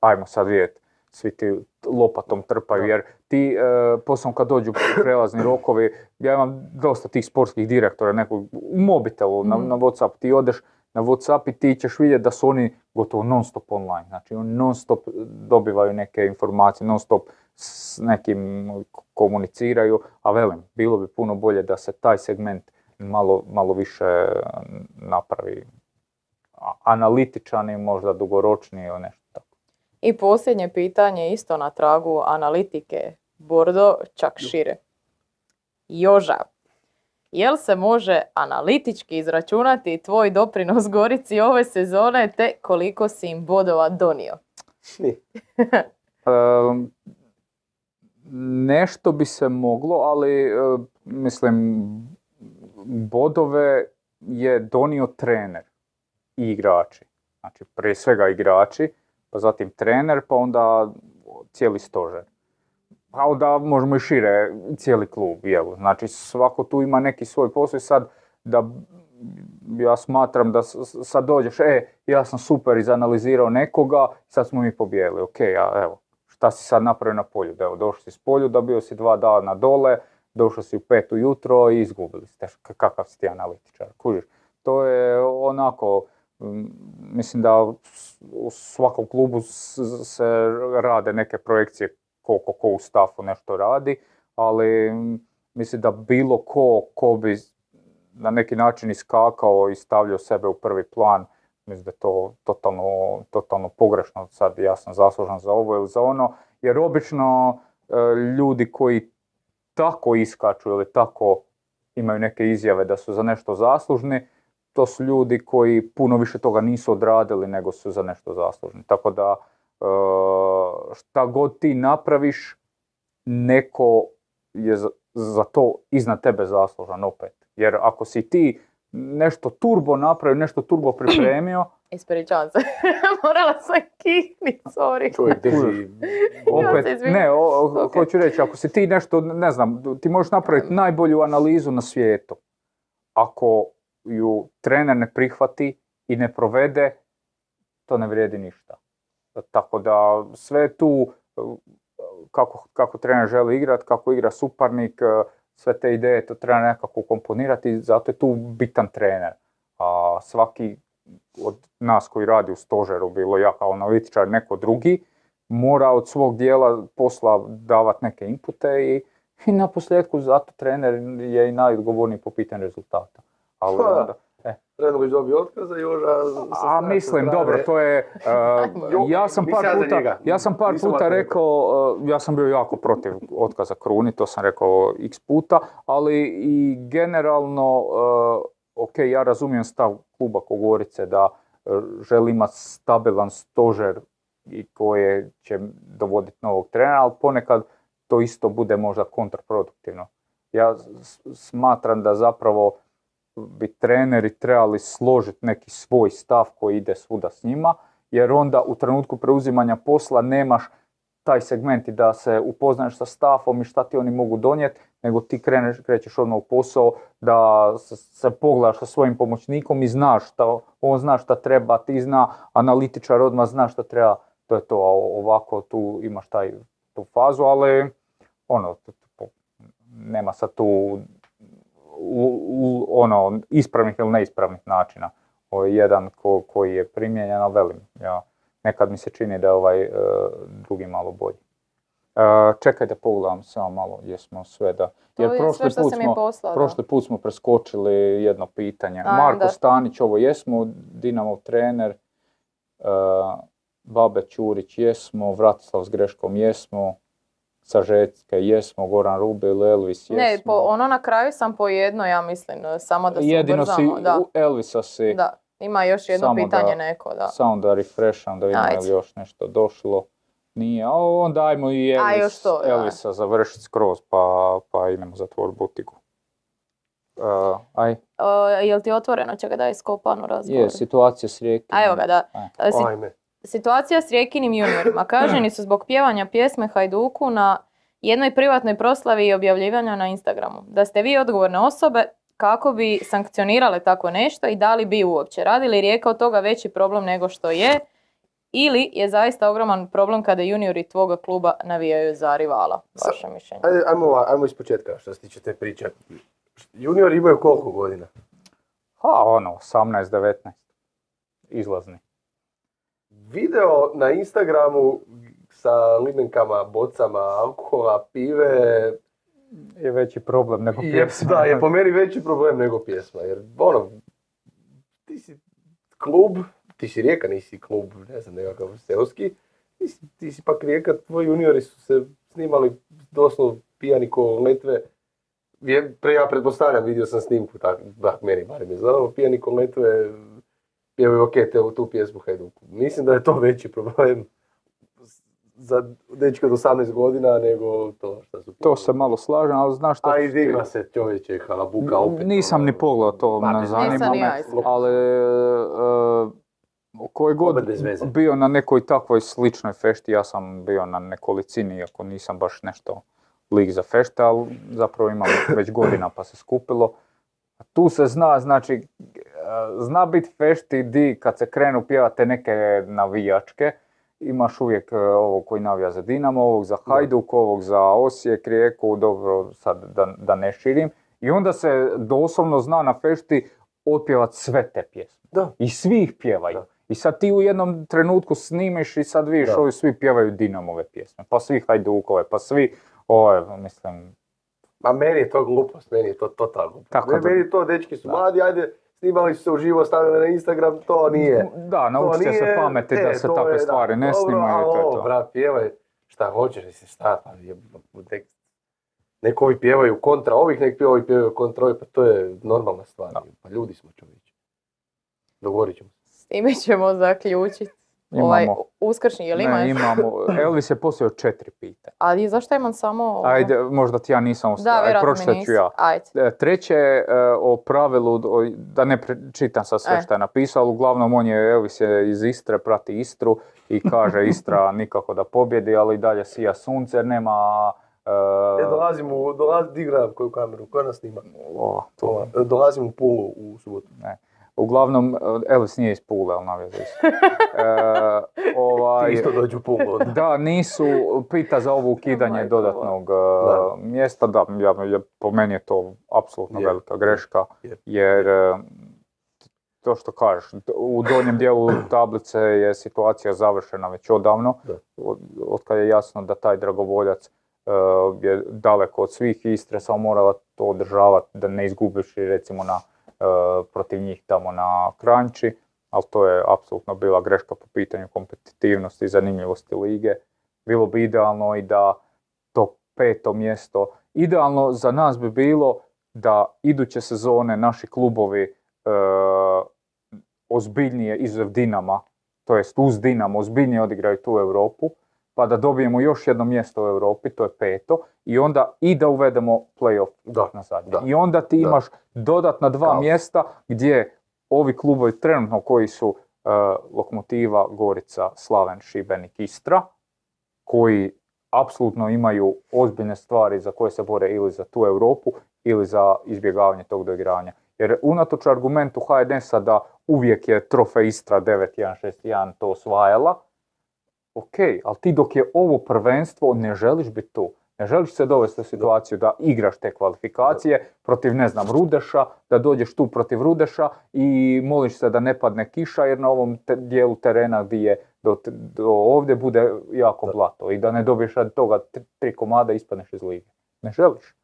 ajmo sad vidjeti svi ti lopatom trpaju, jer ti, e, poslom kad dođu prelazni rokovi, ja imam dosta tih sportskih direktora nekog u mobitelu, na, Mhm. na Whatsapp, ti odeš na Whatsapp i ti ćeš vidjeti da su oni gotovo non stop online. Znači oni non stop dobivaju neke informacije, non stop s nekim komuniciraju, a velim, bilo bi puno bolje da se taj segment malo, malo više napravi analitičan i možda dugoročniji ili nešto. I posljednje pitanje isto na tragu analitike Bordo, čak šire. Joža, jel se može analitički izračunati tvoj doprinos Gorici ove sezone te koliko si im bodova donio? Ni. Ehm, nešto bi se moglo, ali e, mislim bodove je donio trener i igrači. Znači prije svega igrači, pa zatim trener, pa onda cijeli stožer. Pa onda možemo i šire cijeli klub, jel? Znači svako tu ima neki svoj posao i sad da ja smatram da sad dođeš, e, ja sam super izanalizirao nekoga, sad smo mi pobijedili, ok, a evo, šta si sad napravio na polju? Da, evo, došao si s polju, dobio si dva dana dole, došao si u pet ujutro i izgubili ste. Kakav si ti analitičar, kužiš? To je onako, mislim da u svakom klubu se rade neke projekcije koliko ko u stafu nešto radi, ali mm, mislim da bilo ko, ko bi na neki način iskakao i stavljao sebe u prvi plan, mislim da je to totalno, totalno pogrešno. Sad ja sam zaslužan za ovo ili za ono, jer obično e, ljudi koji tako iskaču ili tako imaju neke izjave da su za nešto zaslužni, to su ljudi koji puno više toga nisu odradili nego su za nešto zaslužni. Tako da e, šta god ti napraviš, neko je za, to iznad tebe zaslužan opet. Jer ako si ti nešto turbo napravio, nešto turbo pripremio, Ispričavam se, morala sam kihnit, sorry. Čovjek drži... opet, ne, o, hoću reći, ako si ti nešto, ne znam, ti možeš napraviti najbolju analizu na svijetu. Ako ju trener ne prihvati i ne provede, to ne vrijedi ništa. Tako da sve tu kako, kako trener želi igrat, kako igra suparnik, sve te ideje to treba nekako komponirati, zato je tu bitan trener. A svaki od nas koji radi u stožeru, bilo ja kao analitičar, neko drugi, mora od svog dijela posla davati neke inpute i, i na posljedku zato trener je i najodgovorniji po pitanju rezultata. Ali Pa, onda, e. Rednović dobio otkaz, a Joža... A mislim, strane- dobro, to je... uh, Jo, ja sam par puta, ja sam par Nisam puta rekao, uh, ja sam bio jako protiv otkaza Kruni, to sam rekao x puta, ali i generalno, uh, ok, ja razumijem stav kluba Kogorice da želi imati stabilan stožer i koje će dovoditi novog trenera, ali ponekad to isto bude možda kontraproduktivno. Ja smatram da zapravo bi treneri trebali složiti neki svoj stav koji ide svuda s njima, jer onda u trenutku preuzimanja posla nemaš taj segment i da se upoznaješ sa stafom i šta ti oni mogu donijeti, nego ti kreneš, krećeš odmah u posao da se, se pogledaš sa svojim pomoćnikom i znaš šta, on zna šta treba, ti zna, analitičar odmah zna šta treba, to je to, a ovako tu imaš taj, tu fazu, ali ono, nema sad tu u, u- ono, ispravnih ili neispravnih načina. Ovo je jedan ko, koji je primijenjen, ali velim, ja, nekad mi se čini da je ovaj e, drugi malo bolji. E, čekaj da pogledam samo malo, jesmo sve da... To Jer je prošli put smo, poslao, prošli put smo preskočili jedno pitanje. A, Marko da. Stanić, ovo jesmo, Dinamo trener, e, Babe Ćurić jesmo, Vratislav s greškom jesmo, Sažetke jesmo, Goran Rubil, Elvis jesmo. Ne, po, ono na kraju sam po jedno, ja mislim, samo da se Jedino si, ubrzamo. Da, u Elvisa si, da. Ima još jedno Samo pitanje da- neko, da. samo da refresham, da vidimo je li još nešto došlo. Nije, a onda ajmo i Elvis, A, još to, da. Elvisa završiti skroz, pa, pa idemo zatvoriti butiku. Uh, aj, E, jel ti otvoreno će ga da iskopanu razgovor? je, situacija s Rijekinom. A evo ga, da. Aj. E, si- Ajme. Situacija s Rijekinim juniorima. Kaženi su zbog pjevanja pjesme Hajduku na jednoj privatnoj proslavi i objavljivanja na Instagramu. Da ste vi odgovorne osobe, kako bi sankcionirale tako nešto i da li bi uopće? Radi li Rijeka od toga veći problem nego što je? Ili je zaista ogroman problem kada juniori tvoga kluba navijaju za rivala? Vaše mišljenje. Ajmo, ajmo iz početka što se tiče te priče. Juniori imaju koliko godina? Ha, ono, 18-19. izlazni. Video na Instagramu sa limenkama, bocama, alkohola, pive, Je veći problem nego je, pjesma. da, je po meni veći problem nego pjesma. Jer, ono, ti si klub, ti si Rijeka, nisi klub, ne znam, nekakav seoski, ti si, ti si pak Rijeka, tvoji juniori su se snimali doslovno pijani ko letve. Je, pre, ja pretpostavljam, vidio sam snimku, tak, tak meni barem je znao, pijani ko letve, pjevaju ok, te tu pjesmu Hajduku. Mislim da je to veći problem za dečka od 18 godina nego to što su To se malo slažem, ali znaš što... a i digra se čovječe halabuka opet. Nisam ni ono, pogledao to, ne zanima ni me, ali e, koji god bio na nekoj takvoj sličnoj fešti, ja sam bio na nekolicini, iako nisam baš nešto lik za fešte, ali zapravo imam već godina pa se skupilo. Tu se zna, znači, e, zna biti fešti di kad se krenu pjevate neke navijačke, imaš uvijek e, ovog koji navija za Dinamo, ovog za Hajduk, ovog za Osijek, Rijeku, dobro, sad da, da ne širim. I onda se doslovno zna na fešti otpjevat sve te pjesme. Da. I svi ih pjevaju. Da. I sad ti u jednom trenutku snimiš i sad vidiš Da. ovi svi pjevaju Dinamove pjesme, pa svi Hajdukove, pa svi, ove, mislim, Ma meni je to glupost, meni je to totalno. Kako Ne, to? Meni to, dečki su mladi, ajde, snimali su se uživo, stavili na Instagram, to nije. da, naučite se pameti e, da se to takve je, da, stvari ne dobro, snimaju to je to. brat, pjevaj šta hoćeš, šta, pa je, nek, nek ovi pjevaju kontra ovih, nek ovi pjevaju kontra ovih, pa to je normalna stvar. Da. Pa ljudi smo čovječi. Dogovorit ćemo se. S time ćemo zaključiti. Ovaj Imamo. uskršnji, jel ima? Ne, imamo. Elvis je poslio četiri pitanja. Ali zašto imam samo... Ajde, možda ti ja nisam mi pročitat ću ja. Ajde. E, Treće e, o pravilu, da ne čitam sad sve E. što je napisao, ali uglavnom on je, Elvis je iz Istre, prati Istru i kaže Istra nikako da pobjedi, ali i dalje sija sunce, nema... e, E, dolazim u, dolazim, koju kameru, koja nas snima? ova, to, Ova, Dolazim u Pulu u subotu. ne. Uglavnom, Elvis nije iz Pule, ali isto. E, ovaj, isto dođu Pulu. onda. Da, nisu, pita za ovo ukidanje dodatnog e, Da. mjesta, da, ja, ja- po meni je to apsolutno velika greška, je. jer e, to što kažeš, u donjem dijelu tablice je situacija završena već odavno, Da. od, je jasno da taj dragovoljac e, je daleko od svih Istre, samo morala to održavati da ne izgubiš recimo na, protiv njih tamo na Kranjči, ali to je apsolutno bila greška po pitanju kompetitivnosti i zanimljivosti lige. Bilo bi idealno i da to peto mjesto, idealno za nas bi bilo da iduće sezone naši klubovi e, ozbiljnije izuzev Dinama, to jest uz Dinamo, ozbiljnije odigraju tu Europu, pa da dobijemo još jedno mjesto u Europi, to je peto, i onda i da uvedemo playoff Da, na zadnje. da, I onda ti da. imaš dodatna dva Kao. mjesta gdje ovi klubovi trenutno koji su e, Lokomotiva, Gorica, Slaven, Šibenik, Istra, koji apsolutno imaju ozbiljne stvari za koje se bore ili za tu Europu ili za izbjegavanje tog doigranja. Jer unatoč argumentu HNS-a da uvijek je trofej Istra 9-1-6-1 to osvajala, ok, ali ti dok je ovo prvenstvo ne želiš biti tu. Ne želiš se dovesti u situaciju da igraš te kvalifikacije protiv, ne znam, Rudeša, da dođeš tu protiv Rudeša i moliš se da ne padne kiša jer na ovom te- dijelu terena gdje je do, do ovdje bude jako blato i da ne dobiješ radi toga tri, tri komada i ispadneš iz lige. Ne želiš.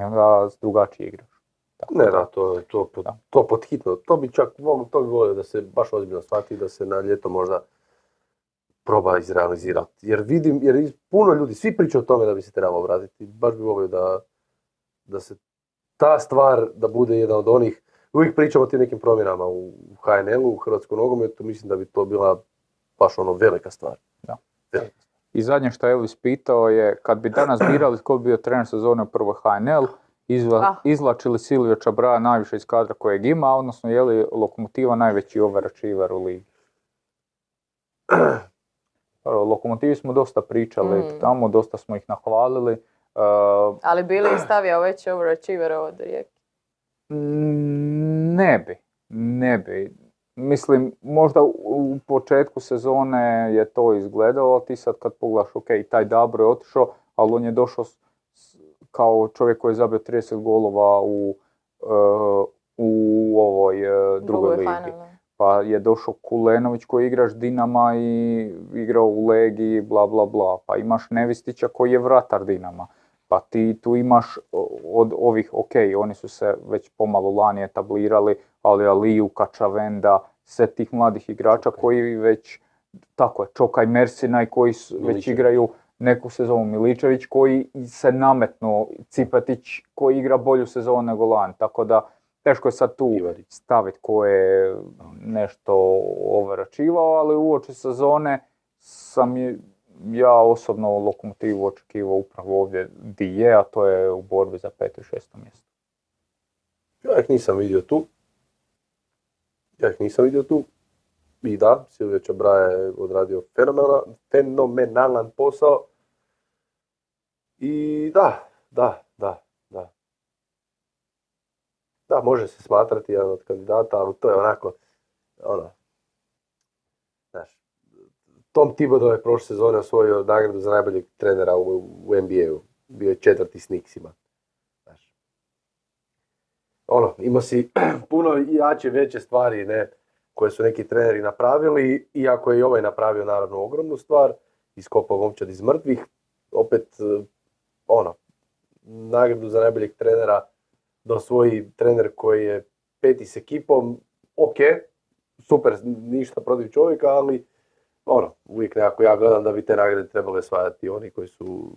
I onda drugačije igraš. Tako Ne, da, to, to, to pod hitno. To bi čak to bi volio da se baš ozbiljno shvati da se na ljeto možda proba izrealizirati. Jer vidim, jer puno ljudi, svi pričaju o tome da bi se trebalo vratiti. Baš bi volio da, da se ta stvar da bude jedan od onih, uvijek pričamo o tim nekim promjenama u HNL-u, u Hrvatskom nogometu, mislim da bi to bila baš ono velika stvar. Da. Velika. I zadnje što je Elvis pitao je, kad bi danas birali tko bi bio trener sezone u prvoj HNL, izva, Ah. izvlači li Silvio Čabraja najviše iz kadra kojeg ima, odnosno je li Lokomotiva najveći overachiever u ligi? Lokomotivi smo dosta pričali Mm. tamo, dosta smo ih nahvalili. Uh, Ali bili i stavio veće overachiever od Rijeke. Ne bi, ne bi. Mislim, možda u- početku sezone je to izgledalo, ti sad kad pogledaš, ok, taj Dabro je otišao, ali on je došao s- kao čovjek koji je zabio 30 golova u, e, u ovoj drugoj Drugoj ligi. Pa je došao Kulenović koji igraš Dinama i igrao u Legiji, bla bla bla. Pa imaš Nevistića koji je vratar Dinama. Pa ti tu imaš od ovih, ok, oni su se već pomalo lani etablirali, ali Aliju, Kačavenda, sve tih mladih igrača koji već, tako je, Čokaj Mersinaj koji s- već igraju neku sezonu Miličević koji se nametnuo, Cipetić koji igra bolju sezonu nego lani, tako da teško je sad tu staviti ko je nešto overačivao, ali uoči sezone sam je, ja osobno lokomotivu očekivao upravo ovdje di je, a to je u borbi za peto i šesto mjesto. Ja ih nisam vidio tu. Ja ih nisam vidio tu. I da, Silvio Čabra je odradio fenomenalan, fenomenalan posao. I da, da, da, da. Može se smatrati jedan od kandidata, ali to je onako, ono, znaš, Tom Thibodeau je prošle sezone osvojio nagradu za najboljeg trenera u, u NBA-u. Bio je četvrti s Knicksima. Znaš. Ono, imao si puno jače, veće stvari, ne, koje su neki treneri napravili, iako je i ovaj napravio naravno ogromnu stvar, iskopao momčad iz mrtvih, opet, ono, nagradu za najboljeg trenera da osvoji trener koji je peti s ekipom, ok, super, ništa protiv čovjeka, ali ono, uvijek nekako ja gledam da bi te nagrade trebale osvajati oni koji su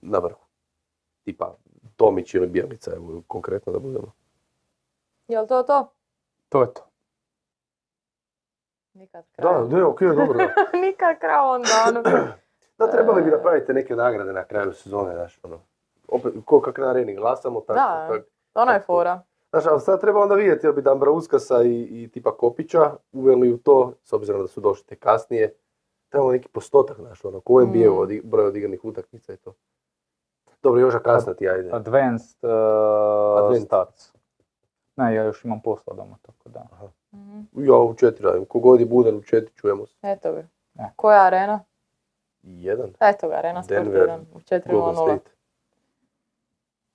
na vrhu. Tipa Tomić ili Bjelica, evo konkretno da budemo. Jel to to? To je to. Nikad kraj. Da, ne, ok, dobro. Nikad kraj on danu. da trebali bi napraviti neke nagrade na kraju sezone, znaš, ono. Opet, ko kak na areni glasamo, tako, Da. tak. Ono je fora. Znaš, ali sad treba onda vidjeti, jel bi Dambrauskasa i, i tipa Kopića uveli u to, s obzirom da su došli te kasnije, trebamo neki postotak, znaš, ono, ko u NBA-u Mm. odi- broj odigranih utakmica i to. Dobro, Joža kasna ti, ajde. Advanced uh, Advanced. stats. Ne, ja još imam posla doma, tako da. Mhm. Ja u četiri radim, kogod je budan u četiri čujemo se. Eto ga. Ne. Koja arena? Jedan, Eto ga, arena Sport Denver, 1 u Golden 4.00. State.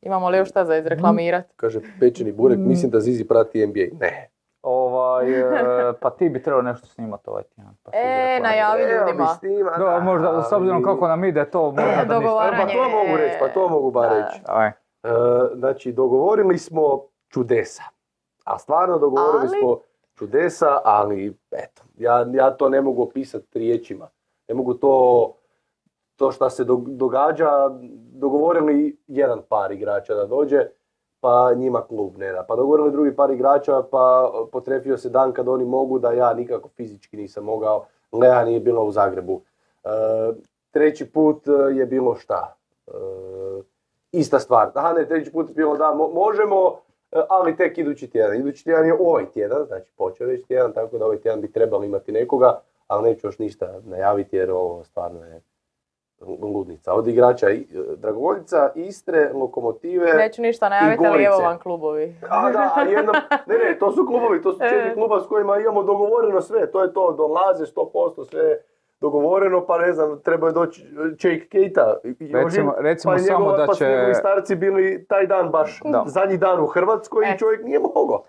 Imamo li još šta za izreklamirat? Kaže, pečeni burek, Mm. mislim da Zizi prati NBA. Ne. Ovaj, e, pa ti bi trebao nešto snimati ovaj tjedan. Pa E, najavi ljudima. snima, Da, možda, s obzirom ali- kako nam ide to, možda da ništa. Dogovaranje. Pa to mogu reći, pa to mogu bar reći. Aj, E, znači, dogovorili smo čudesa. A stvarno dogovorili Ali? smo čudesa, ali eto, ja, ja to ne mogu opisati riječima. Ne mogu to, to što se dog- događa, dogovorili jedan par igrača da dođe, pa njima klub ne da. Pa dogovorili drugi par igrača, pa potrefio se dan kad oni mogu, da ja nikako fizički nisam mogao. Lea nije bila u Zagrebu. E, treći put e, je bilo šta? E, ista stvar. Aha, ne, treći put je bilo da mo- možemo, e, ali tek idući tjedan. Idući tjedan je ovaj tjedan, znači počeo već tjedan, tako da ovaj tjedan bi trebali imati nekoga, ali neću još ništa najaviti jer ovo stvarno je ludnica. Od igrača i- e, Dragovoljica, Istre, Lokomotive, Neću ništa najaviti, ali evo vam klubovi. a da, jedno, ne, ne, to su klubovi, to su četiri E. kluba s kojima imamo dogovoreno sve, to je to, dolaze 100% sve dogovoreno, pa ne znam, treba je doći Jake Keita, Recimo- recimo pa, je samo da pa će- njegovi starci bili taj dan baš, Da. zadnji dan u Hrvatskoj E. i čovjek nije mogao.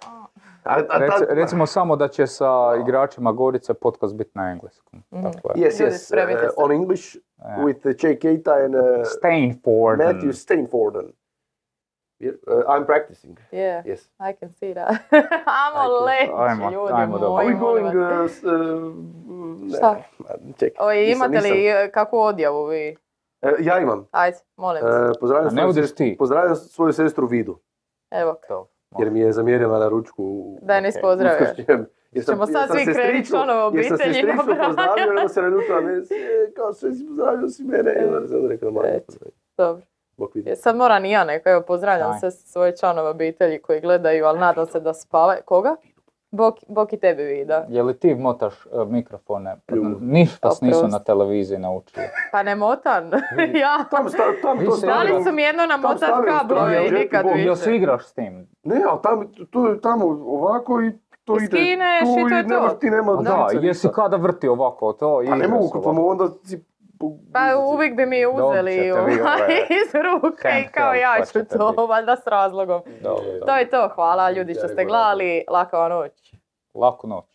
A, a recimo samo da će sa igračima Gorice podcast biti na engleskom. Dakle, Yes, yes, uh, on English e, with uh, Jake Keita and uh, Stainford. Matthew Stainforden. Uh, I'm practicing, Yeah, yes. I can see that. Ajmo leći, Ajmo, ljudi ajmo. Are we going... vas. Uh, uh, Šta? Čekaj. Oj, nisam- imate li nisam. kakvu odjavu vi? E, ja imam. Ajde, molim. te. E, pozdravljam, A ne svoju ti? pozdravljam svoju sestru Vidu, Evo, To, jer mi je zamjerila na ručku. u- da je nis ok. pozdravio. Uskršnjem. Jer Ćemo sad sam svi sestričnu- krenut članova jer sam obitelji sestričnu nabrajati. pozdravio, onda se naljutila meni, e, kao sve si pozdravio si mene, i onda sam rekao, ma, Eto. Dobro. E, Sad moram i ja neko, evo pozdravljam sve svoje članove obitelji koji gledaju, ali nadam se da spavaju. Koga? Bok, Bok i tebi vida. Je li ti motaš e, mikrofone? Ništa vas nisu na televiziji naučili. Pa ne motan. ja. Tam, sta, tam to Dali su mi jedno namotat kablove i nikad bok. Jel se više. igraš s tim? Ne, ali tam, tu, tamo ovako i to I ide. skineš i to je to. nemaš, ti nema Da, jesi kada vrti ovako to i Pa ne mogu, pa onda si... Pa uvijek bi mi uzeli ovaj, ove iz ruke i kao ja pa ću to, valjda s razlogom. Dobro. To je to, hvala ljudi što ste gledali, laka vam noć. Laku noć.